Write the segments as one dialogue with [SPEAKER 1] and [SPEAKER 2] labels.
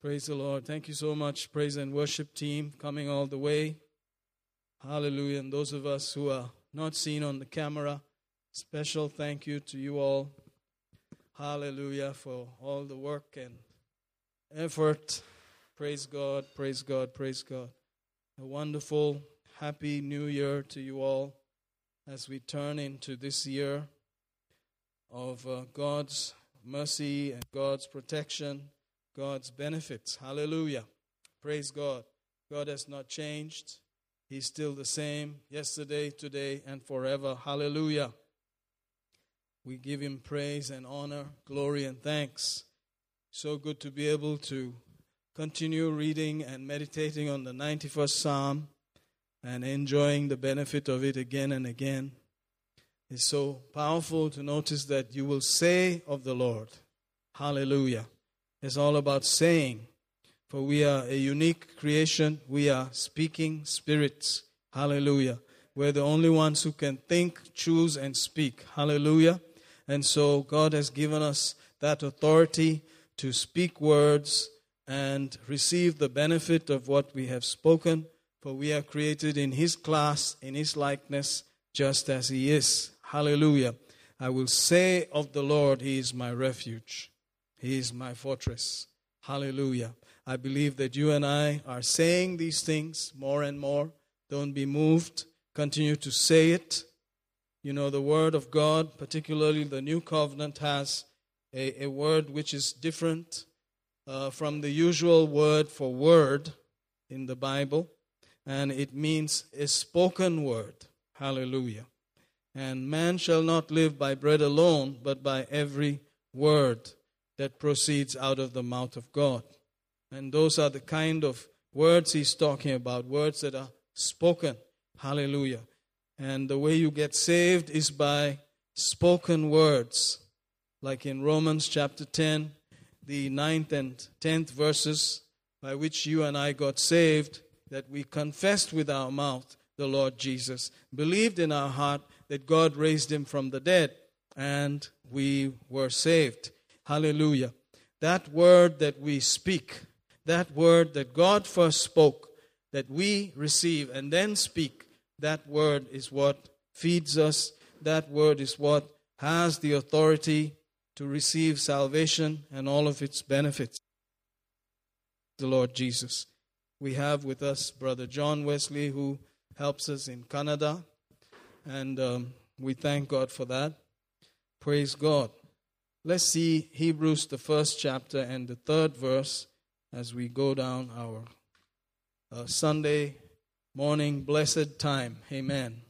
[SPEAKER 1] Praise the Lord. Thank you so much, praise and worship team, coming all the way. Hallelujah. And those of us who are not seen on the camera, special thank you to you all. Hallelujah for all the work and effort. Praise God, praise God, praise God. A wonderful, happy new year to you all as we turn into this year of uh, God's mercy and God's protection, God's benefits. Hallelujah. Praise God. God has not changed. He's still the same yesterday, today, and forever. Hallelujah. We give him praise and honor, glory and thanks. So good to be able to continue reading and meditating on the 91st Psalm and enjoying the benefit of it again and again. It's so powerful to notice that you will say of the Lord, Hallelujah. It's all about saying, for we are a unique creation. We are speaking spirits. Hallelujah. We're the only ones who can think, choose, and speak. Hallelujah. And so God has given us that authority to speak words and receive the benefit of what we have spoken. For we are created in His class, in His likeness, just as He is. Hallelujah. I will say of the Lord, He is my refuge, He is my fortress. Hallelujah. I believe that you and I are saying these things more and more. Don't be moved. Continue to say it. You know, the Word of God, particularly the New Covenant, has a, a word which is different uh, from the usual word for word in the Bible, and it means a spoken word. Hallelujah. And man shall not live by bread alone, but by every word that proceeds out of the mouth of God. And those are the kind of words he's talking about, words that are spoken. Hallelujah. And the way you get saved is by spoken words. Like in Romans chapter 10, the ninth and tenth verses, by which you and I got saved, that we confessed with our mouth the Lord Jesus, believed in our heart that God raised him from the dead, and we were saved. Hallelujah. That word that we speak, that word that God first spoke, that we receive and then speak, that word is what feeds us. That word is what has the authority to receive salvation and all of its benefits. The Lord Jesus. We have with us Brother John Wesley, who helps us in Kannada. And um, we thank God for that. Praise God. Let's see Hebrews, the first chapter, and the third verse as we go down our uh, Sunday morning blessed time. Amen.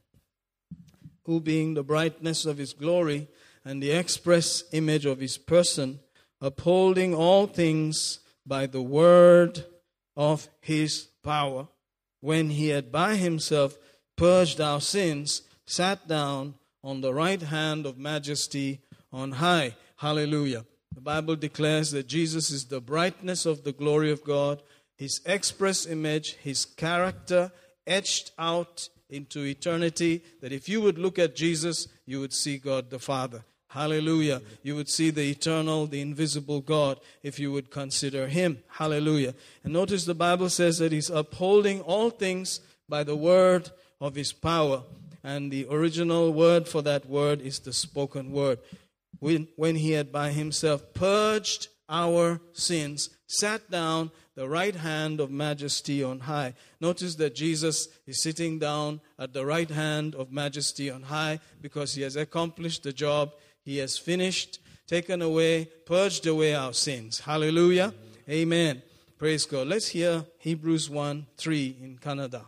[SPEAKER 1] Who, being the brightness of his glory and the express image of his person, upholding all things by the word of his power, when he had by himself purged our sins, sat down on the right hand of majesty on high. Hallelujah. The Bible declares that Jesus is the brightness of the glory of God, his express image, his character etched out into eternity. That if you would look at Jesus, you would see God the Father. Hallelujah. You would see the eternal, the invisible God if you would consider Him. Hallelujah. And notice the Bible says that He's upholding all things by the word of His power. And the original word for that word is the spoken word. When, He had by Himself purged our sins, sat down the right hand of majesty on high. Notice that Jesus is sitting down at the right hand of majesty on high because he has accomplished the job he has finished, taken away, purged away our sins. Hallelujah. Amen. Praise God. Let's hear Hebrews 1 3 in Kannada.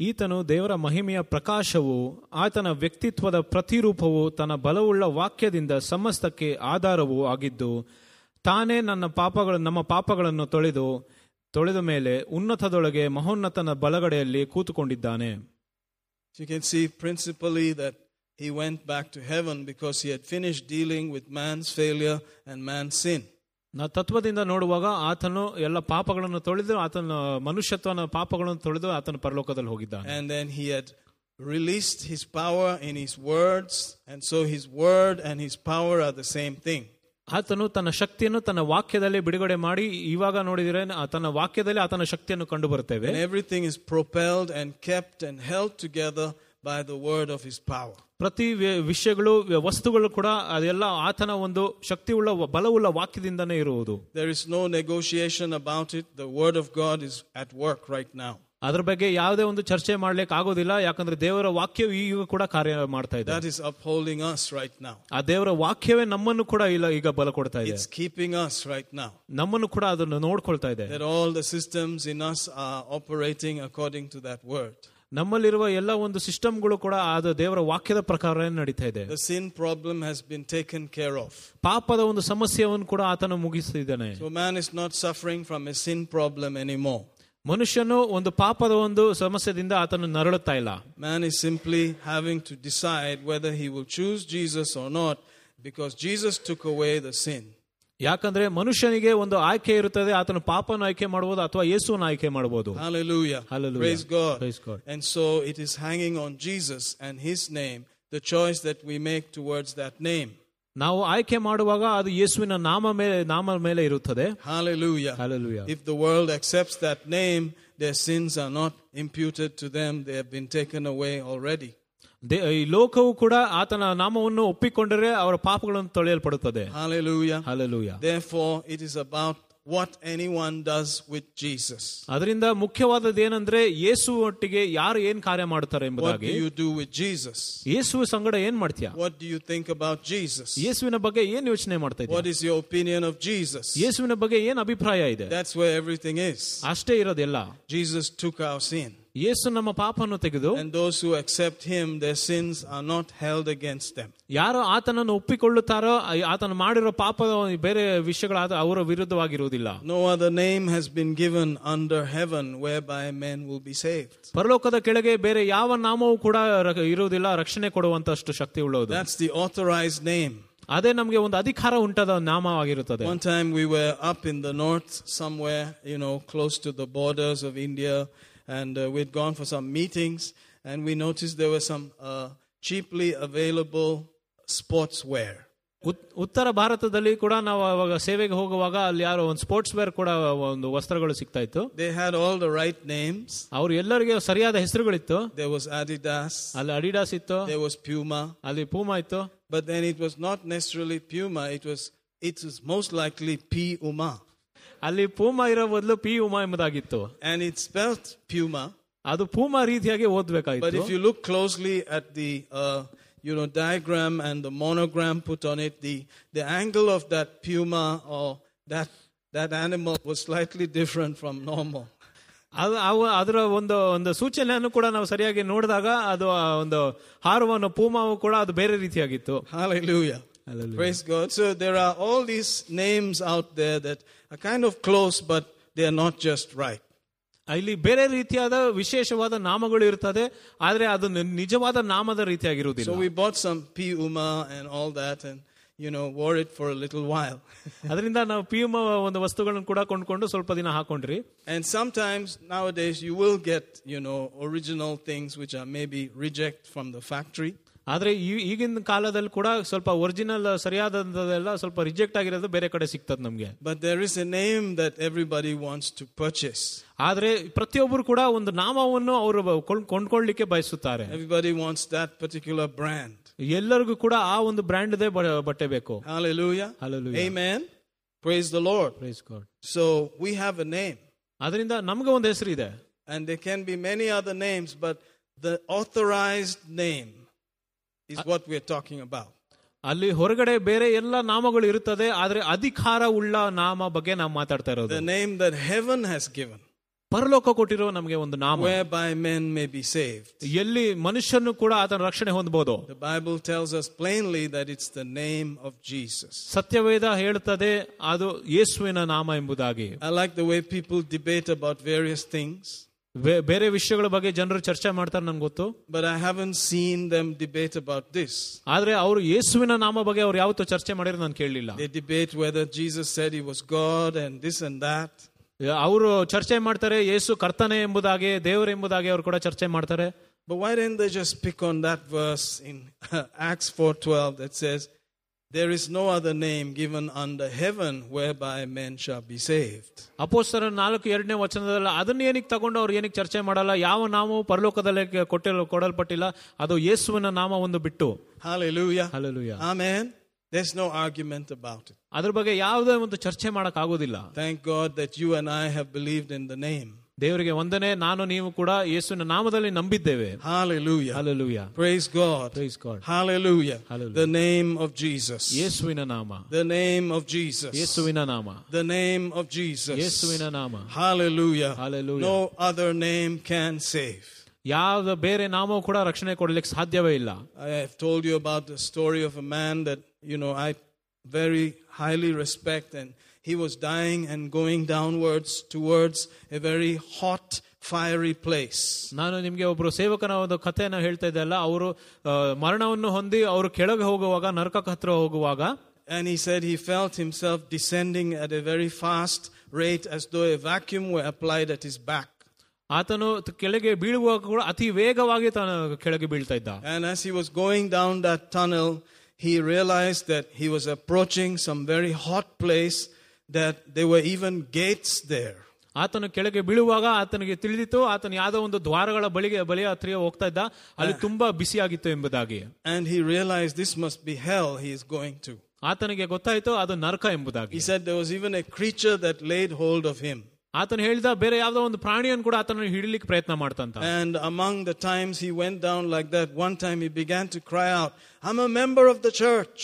[SPEAKER 2] ಈತನು ದೇವರ ಮಹಿಮೆಯ ಪ್ರಕಾಶವು ಆತನ ವ್ಯಕ್ತಿತ್ವದ ಪ್ರತಿರೂಪವು ತನ್ನ ಬಲವುಳ್ಳ ವಾಕ್ಯದಿಂದ ಸಮಸ್ತಕ್ಕೆ ಆಧಾರವೂ ಆಗಿದ್ದು, ತಾನೇ ನನ್ನ ಪಾಪಗಳ, ನಮ್ಮ ಪಾಪಗಳನ್ನು ತೊಳೆದು, ತೊಳೆದ ಮೇಲೆ ಉನ್ನತದೊಳಗೆ ಮಹೋನ್ನತನ ಬಲಗಡೆಯಲ್ಲಿ ಕೂತುಕೊಂಡಿದ್ದಾನೆ
[SPEAKER 1] you can see principally that he went back to heaven because he had finished dealing with man's failure and man's sin.
[SPEAKER 2] ನಾ ತತ್ವದಿಂದ ನೋಡುವಾಗ ಆತನು ಎಲ್ಲ ಪಾಪಗಳನ್ನು ತೊಳೆದು ಆತನ ಮನುಷ್ಯತ್ವನ ಪಾಪಗಳನ್ನು ತೊಳೆದು ಆತನ ಪರಲೋಕದಲ್ಲಿ ಹೋಗಿದ್ದಾನೆ
[SPEAKER 1] And then he had released his power in his words, and so his word and his power are the same thing.
[SPEAKER 2] ಆತನು ತನ್ನ ಶಕ್ತಿಯನ್ನು ತನ್ನ ವಾಕ್ಯದಲ್ಲಿ ಬಿಡುಗಡೆ ಮಾಡಿ ಇವಾಗ ನೋಡಿದರೆ ಆ ತನ್ನ ವಾಕ್ಯದಲ್ಲಿ ಆತನ ಶಕ್ತಿಯನ್ನು ಕಂಡು ಬರುತ್ತೇವೆ
[SPEAKER 1] And everything is propelled and kept and held together by the word of his power.
[SPEAKER 2] ಪ್ರತಿ ವಿ- ವಿಷಯಗಳು ವ- ವಸ್ತುಗಳು ಕೂಡ ಅದೆಲ್ಲ ಆತನ ಒಂದು ಶಕ್ತಿಯುಳ್ಳ ವ- ಬಲವುಳ್ಳ ವಾಕ್ಯದಿಂದನೇ ಇರುವುದು
[SPEAKER 1] There is no negotiation about it. The word of God is at work right now.
[SPEAKER 2] ಅದ್ರ ಬಗ್ಗೆ ಯಾವುದೇ ಒಂದು ಚರ್ಚೆ ಮಾಡ್ಲಿಕ್ಕೆ ಆಗೋದಿಲ್ಲ ಯಾಕಂದ್ರೆ ದೇವರ ವಾಕ್ಯವು ಈಗ ಕೂಡ ಕಾರ್ಯ ಮಾಡ್ತಾ ಇದೆ
[SPEAKER 1] That is upholding us right now.
[SPEAKER 2] ಆ ದೇವರ ವಾಕ್ಯವೇ ನಮ್ಮನ್ನು ಕೂಡ ಇಲ್ಲ ಈಗ ಬಲ ಕೊಡ್ತಾ ಇದೆ
[SPEAKER 1] It's keeping us right now.
[SPEAKER 2] ನಮ್ಮನ್ನು ಕೂಡ ಅದನ್ನು ನೋಡ್ಕೊಳ್ತಾ ಇದೆ
[SPEAKER 1] That all the systems in us are operating according to that word.
[SPEAKER 2] ನಮ್ಮಲ್ಲಿರುವ ಎಲ್ಲ ಒಂದು ಸಿಸ್ಟಮ್ಗಳು ಕೂಡ ಅದು ದೇವರ ವಾಕ್ಯದ ಪ್ರಕಾರ ನಡೀತಾ ಇದೆ
[SPEAKER 1] The sin problem has been taken care of.
[SPEAKER 2] ಪಾಪದ ಒಂದು ಸಮಸ್ಯೆಯನ್ನು ಕೂಡ ಆತನು ಮುಗಿಸಿದ್ದಾನೆ
[SPEAKER 1] So man is not suffering from a sin problem anymore.
[SPEAKER 2] ಮನುಷ್ಯನು ಒಂದು ಪಾಪದ ಒಂದು ಸಮಸ್ಯೆದಿಂದ ಆತನು ನರಳುತ್ತಾ ಇಲ್ಲ
[SPEAKER 1] Man is simply having to decide whether he will choose Jesus or not because Jesus took away the sin.
[SPEAKER 2] ಯಾಕಂದ್ರೆ ಮನುಷ್ಯನಿಗೆ ಒಂದು ಆಯ್ಕೆ ಇರುತ್ತದೆ ಆತನು ಪಾಪನ ಆಯ್ಕೆ ಮಾಡಬಹುದು ಅಥವಾ ಯೇಸುವನ್ನು ಆಯ್ಕೆ ಮಾಡಬಹುದು
[SPEAKER 1] Hallelujah.
[SPEAKER 2] Hallelujah.
[SPEAKER 1] Praise God.
[SPEAKER 2] Praise God.
[SPEAKER 1] And so it is hanging on Jesus and his name, the choice that we make towards that name.
[SPEAKER 2] ನಾವು ಆಯ್ಕೆ ಮಾಡುವಾಗ ಅದು ಯೇಸುವಿನ ನಾಮ ಮೇಲೆ ನಾಮ ಮೇಲೆ ಇರುತ್ತದೆ
[SPEAKER 1] Hallelujah.
[SPEAKER 2] Hallelujah.
[SPEAKER 1] If the world accepts that name, their sins are not imputed to them, they have been taken away already.
[SPEAKER 2] They- ಈ ಲೋಕವು ಕೂಡ ಆತನ ನಾಮವನ್ನು ಒಪ್ಪಿಕೊಂಡರೆ ಅವರ ಪಾಪಗಳನ್ನು ತೊಳೆಯಲ್ಪಡುತ್ತದೆ
[SPEAKER 1] Hallelujah.
[SPEAKER 2] Hallelujah
[SPEAKER 1] Therefore, it is about what anyone does with Jesus.
[SPEAKER 2] ಅದರಿಂದ ಮುಖ್ಯವಾದದ್ದು ಏನಂದ್ರೆ ಯೇಸು ಒಟ್ಟಿಗೆ ಯಾರು ಏನ್ ಕಾರ್ಯ ಮಾಡ್ತಾರೆ
[SPEAKER 1] What do
[SPEAKER 2] ಎಂಬುದಾಗಿ
[SPEAKER 1] you do with Jesus?
[SPEAKER 2] ಯೇಸು ಸಂಗಡ ಏನ್ ಮಾಡ್ತೀಯ
[SPEAKER 1] What do you think about Jesus?
[SPEAKER 2] ಯೇಸುವಿನ ಬಗ್ಗೆ ಏನ್ ಯೋಚನೆ ಮಾಡ್ತಾ ಇದ್ದೀಯ
[SPEAKER 1] What is your opinion of Jesus?
[SPEAKER 2] ಯೇಸುವಿನ ಬಗ್ಗೆ ಏನ್ ಅಭಿಪ್ರಾಯ ಇದೆ
[SPEAKER 1] That's where everything is.
[SPEAKER 2] ಅಷ್ಟೇ ಇರೋದೆಲ್ಲ
[SPEAKER 1] Jesus took our sin.
[SPEAKER 2] ಯೇಸು ನಮ್ಮ ಪಾಪವನ್ನು ತೆಗೆದು
[SPEAKER 1] And those who accept him, their sins are not held against them.
[SPEAKER 2] ಯಾರು ಆತನನ್ನು ಒಪ್ಪಿಕೊಳ್ಳುತ್ತಾರೋ ಆ- ಆತನು ಮಾಡಿರೋ ಪಾಪದ ಬೇರೆ ವಿಷಯಗಳಾದ ಅವರ ವಿರುದ್ಧವಾಗಿರುವುದಿಲ್ಲ
[SPEAKER 1] No other name has been given under heaven whereby men will be saved.
[SPEAKER 2] ಪರಲೋಕದ ಕೆಳಗೆ ಬೇರೆ ಯಾವ ನಾಮವೂ ಕೂಡ ರ- ಇರುವುದಿಲ್ಲ ರಕ್ಷಣೆ ಕೊಡುವಂತಷ್ಟು ಶಕ್ತಿ ಉಳ್ಳದು
[SPEAKER 1] That's the authorized name.
[SPEAKER 2] ಅದೇ ನಮಗೆ ಒಂದು ಅಧಿಕಾರ ಉಂಟಾದ ನಾಮವಾಗಿರುತ್ತದೆ
[SPEAKER 1] One time we were up in the north somewhere, you know, close to the borders of India, and uh, we'd gone for some meetings, and we noticed there were some uh, cheaply available sportswear.
[SPEAKER 2] ಉತ್- ಉತ್ತರ ಭಾರತದಲ್ಲಿ ಕೂಡ ನಾವು ಅವಾಗ ಸೇವೆಗೆ ಹೋಗುವಾಗ ಅಲ್ಲಿ ಯಾರೋ ಒಂದು ಸ್ಪೋರ್ಟ್ಸ್ ವೇರ್ ಕೂಡ ಒಂದು ವಸ್ತ್ರಗಳು ಸಿಗ್ತಾ ಇತ್ತು
[SPEAKER 1] They had all the right names.
[SPEAKER 2] ಅವ್ರು ಎಲ್ಲರಿಗೆ ಸರಿಯಾದ ಹೆಸರುಗಳಿತ್ತು
[SPEAKER 1] There was Adidas,
[SPEAKER 2] ಅಲ್ಲಿ ಅಡಿಡಾಸ್ ಇತ್ತು
[SPEAKER 1] there was Puma,
[SPEAKER 2] ಅಲ್ಲಿ ಪೂಮಾ ಇತ್ತು
[SPEAKER 1] but then it was not necessarily Puma. It was it was most likely P Uma,
[SPEAKER 2] ಅಲ್ಲಿ ಪೂಮಾ ಇರೋ ಬದಲು P Uma ಎಂಬುದಾಗಿತ್ತು
[SPEAKER 1] and it's spelled Puma.
[SPEAKER 2] ಅದು ಪೂಮಾ ರೀತಿಯಾಗಿ
[SPEAKER 1] But
[SPEAKER 2] ಓದ್ಬೇಕಾಯ್ತು
[SPEAKER 1] if you look closely at the uh, you know diagram and the monogram put on it, the the angle of that puma or that that animal was slightly different from normal.
[SPEAKER 2] ಅದು ಅವು ಅದರ ಒಂದು ಒಂದು ಸೂಚನೆಯನ್ನು ಕೂಡ ನಾವು ಸರಿಯಾಗಿ ನೋಡಿದಾಗ ಅದು ಆ ಒಂದು ಹಾರವನ್ನು ಪೂಮಾವು ಕೂಡ ಅದು ಬೇರೆ ರೀತಿಯಾಗಿತ್ತು
[SPEAKER 1] Hallelujah.
[SPEAKER 2] Hallelujah.
[SPEAKER 1] Praise God. So there are all these names out there that are kind of close, but they are not just right.
[SPEAKER 2] ಇಲ್ಲಿ ಬೇರೆ ರೀತಿಯಾದ ವಿಶೇಷವಾದ ನಾಮಗಳು ಇರ್ತದೆ ಆದ್ರೆ ಅದು ನಿ- ನಿಜವಾದ ನಾಮದ ರೀತಿಯಾಗಿರುವುದಿಲ್ಲ
[SPEAKER 1] So we bought some P Uma and all that, and you know wore it for a little while.
[SPEAKER 2] ಅದರಿಂದ ನಾವು ಪಿಯುಮ ಒಂದು ವಸ್ತುಗಳನ್ನು ಕೂಡ ಕೊಂಡ್ಕೊಂಡು ಸ್ವಲ್ಪ ದಿನ ಹಾಕೊಂಡ್ರಿ
[SPEAKER 1] And sometimes nowadays you will get, you know, original things which are maybe reject from the factory.
[SPEAKER 2] ಆದ್ರೆ ಈ- ಈಗಿನ ಕಾಲದಲ್ಲಿ ಕೂಡ ಸ್ವಲ್ಪ ಒರಿಜಿನಲ್ ಸರಿಯಾದದೆಲ್ಲ ಸ್ವಲ್ಪ ರಿಜೆಕ್ಟ್ ಆಗಿರೋದು ಬೇರೆ ಕಡೆ ಸಿಗ್ತದೆ ನಮ್ಗೆ
[SPEAKER 1] But there is a name that everybody wants to purchase.
[SPEAKER 2] ಆದ್ರೆ ಪ್ರತಿಯೊಬ್ಬರು ಕೂಡ ಒಂದು ನಾಮವನ್ನು ಅವರು ಕೊಂಡ್- ಕೊಂಡ್ಕೊಳ್ಳಿಕ್ಕೆ ಬಯಸುತ್ತಾರೆ
[SPEAKER 1] Everybody wants that particular brand.
[SPEAKER 2] ಎಲ್ಲರಿಗೂ ಕೂಡ ಆ ಒಂದು ಬ್ರ್ಯಾಂಡ್ದೇ ಬಟ್ಟೆ ಬೇಕು
[SPEAKER 1] Hallelujah.
[SPEAKER 2] Hallelujah.
[SPEAKER 1] Amen. Praise the Lord.
[SPEAKER 2] Praise God.
[SPEAKER 1] So we have a name.
[SPEAKER 2] ಅದರಿಂದ ನಮ್ಗೆ ಒಂದು ಹೆಸರು ಇದೆ
[SPEAKER 1] And there can be many other names, but the authorized name is what we're talking about.
[SPEAKER 2] ಅಲ್ಲಿ ಹೊರಗಡೆ ಬೇರೆ ಎಲ್ಲ ನಾಮಗಳು ಇರುತ್ತದೆ ಆದ್ರೆ ಅಧಿಕಾರ ಉಳ್ಳ ನಾಮ ಬಗ್ಗೆ ನಾವು ಮಾತಾಡ್ತಾ ಇರೋದು
[SPEAKER 1] The name that heaven has given,
[SPEAKER 2] ಪರಲೋಕ ಕೊಟ್ಟಿರೋ ನಮಗೆ ಒಂದು ನಾಮ
[SPEAKER 1] whereby men may be saved.
[SPEAKER 2] ಎಲ್ಲಿ ಮನುಷ್ಯನು ಕೂಡ ಆತನ ರಕ್ಷಣೆ ಹೊಂದಬಹುದು
[SPEAKER 1] The Bible tells us plainly that it's the name of Jesus.
[SPEAKER 2] ಸತ್ಯವೇದ ಹೇಳುತ್ತದೆ ಅದು ಯೇಸುವಿನ ನಾಮ ಎಂಬುದಾಗಿ
[SPEAKER 1] I like the way people debate about various things,
[SPEAKER 2] ಬೇ- ಬೇರೆ ವಿಷಯಗಳ ಬಗ್ಗೆ ಜನರು ಚರ್ಚೆ ಮಾಡ್ತಾರೆ ನನ್ಗೆ ಗೊತ್ತು
[SPEAKER 1] but I haven't seen them debate about this.
[SPEAKER 2] ಆದ್ರೆ ಅವರು ಯೇಸುವಿನ ನಾಮ ಬಗ್ಗೆ ಅವ್ರು ಯಾವತ್ತೂ ಚರ್ಚೆ ಮಾಡಿರೋ ನಾನು ಕೇಳಲಿಲ್ಲ
[SPEAKER 1] They debate whether Jesus said he was God and this and that.
[SPEAKER 2] ಅವರು ಚರ್ಚೆ ಮಾಡ್ತಾರೆ ಯೇಸು ಕರ್ತನೆ ಎಂಬುದಾಗಿ ದೇವರು ಎಂಬುದಾಗಿ ಅವರು ಕೂಡ ಚರ್ಚೆ ಮಾಡ್ತಾರೆ
[SPEAKER 1] But why didn't they just pick on that verse in Acts 4:12 that says, There is no other name given under heaven whereby men shall be saved.
[SPEAKER 2] ಅಪೋಸ್ತರ ನಾಲ್ಕು ಎರಡನೇ ವಚನದಲ್ಲಿ ಅದನ್ನ ಏನಕ್ಕೆ ತಗೊಂಡು ಅವ್ರು ಏನಕ್ಕೆ ಚರ್ಚೆ ಮಾಡಲ್ಲ ಯಾವ ನಾಮವು ಪರಲೋಕದಲ್ಲಿ ಕೊಟ್ಟಿಲ್ಲ ಕೊಡಲ್ಪಟ್ಟಿಲ್ಲ ಅದು ಯೇಸುವಿನ ನಾಮ ಒಂದು ಬಿಟ್ಟು
[SPEAKER 1] Hallelujah.
[SPEAKER 2] Hallelujah
[SPEAKER 1] Amen. There's no argument about it.
[SPEAKER 2] ಅದ್ರ ಬಗ್ಗೆ ಯಾವುದೇ ಒಂದು ಚರ್ಚೆ ಮಾಡಕ್ ಆಗೋದಿಲ್ಲ
[SPEAKER 1] Thank God that you and I have believed in the name.
[SPEAKER 2] ದೇವರಿಗೆ ಒಂದನೇ ನಾನು ನೀವು ಕೂಡ ಯೇಸುವಿನ ನಾಮದಲ್ಲಿ ನಂಬಿದ್ದೇವೆ
[SPEAKER 1] Hallelujah.
[SPEAKER 2] Hallelujah
[SPEAKER 1] Praise God.
[SPEAKER 2] Praise God
[SPEAKER 1] Hallelujah.
[SPEAKER 2] Hallelujah.
[SPEAKER 1] The name of Jesus.
[SPEAKER 2] ಯೇಸುವಿನ ನಾಮ
[SPEAKER 1] The name of Jesus.
[SPEAKER 2] ಯೇಸುವಿನ ನಾಮ
[SPEAKER 1] The name of Jesus.
[SPEAKER 2] ಯೇಸುವಿನ ನಾಮ
[SPEAKER 1] Hallelujah.
[SPEAKER 2] Hallelujah.
[SPEAKER 1] No other name can save.
[SPEAKER 2] ಯಾವ ಬೇರೆ ನಾಮವು ಕೂಡ ರಕ್ಷಣೆ ಕೊಡ್ಲಿಕ್ಕೆ ಸಾಧ್ಯವೇ ಇಲ್ಲ
[SPEAKER 1] I have told you about the story of a man that, you know, I very highly respect, and he was dying and going downwards towards a very hot, fiery place.
[SPEAKER 2] ನಾನು ನಿಮ್ಗೆ ಒಬ್ರು ಸೇವಕನ ಒಂದು ಕಥೆಯನ್ನು ಹೇಳ್ತಾ ಇದ್ದೆ ಅಲ್ಲ ಅವರು ಆ, ಮರಣವನ್ನು ಹೊಂದಿ ಅವರು ಕೆಳಗೆ ಹೋಗುವಾಗ ನರಕಕ್ಕೆ ಹತ್ರ ಹೋಗುವಾಗ
[SPEAKER 1] And he said he felt himself descending at a very fast rate as though a vacuum were applied at his back.
[SPEAKER 2] ಆತನು ತ- ಕೆಳಗೆ ಬೀಳುವಾಗ ಕೂಡ ಅತಿ ವೇಗವಾಗಿ ತಾನು ಕೆಳಗೆ ಬೀಳ್ತಾ ಇದ್ದ
[SPEAKER 1] And as he was going down that tunnel, he realized that he was approaching some very hot place, that there were even gates there.
[SPEAKER 2] ಆತನು ಕೆಳಗೆ ಬೀಳುವಾಗ ಆತನಿಗೆ ತಿಳಿದಿತ್ತು ಆತನು ಯಾವುದೋ ಒಂದು ದ್ವಾರಗಳ ಬಳಿಗೆ ಬಳಿಯ ಹತ್ರ ಹೋಗ್ತಾ ಇದ್ದ ಅಲ್ಲಿ ತುಂಬಾ ಬಿಸಿಯಾಗಿತ್ತು ಎಂಬುದಾಗಿ
[SPEAKER 1] And he realized this must be hell he is going to.
[SPEAKER 2] ಆತನಿಗೆ ಗೊತ್ತಾಯ್ತು ಅದು ನರಕ ಎಂಬುದಾಗಿ
[SPEAKER 1] He said there was even a creature that laid hold of him.
[SPEAKER 2] ಆತನು ಹೇಳಿದ ಬೇರೆ ಯಾವ್ದೋ ಒಂದು ಪ್ರಾಣಿಯನ್ನು ಕೂಡ ಆತನ ಹಿಡಿಲಿಕ್ಕೆ ಪ್ರಯತ್ನ ಮಾಡ್ತಂತ
[SPEAKER 1] And among the times he went down like that, one time he began to cry out, I'm a member of the church.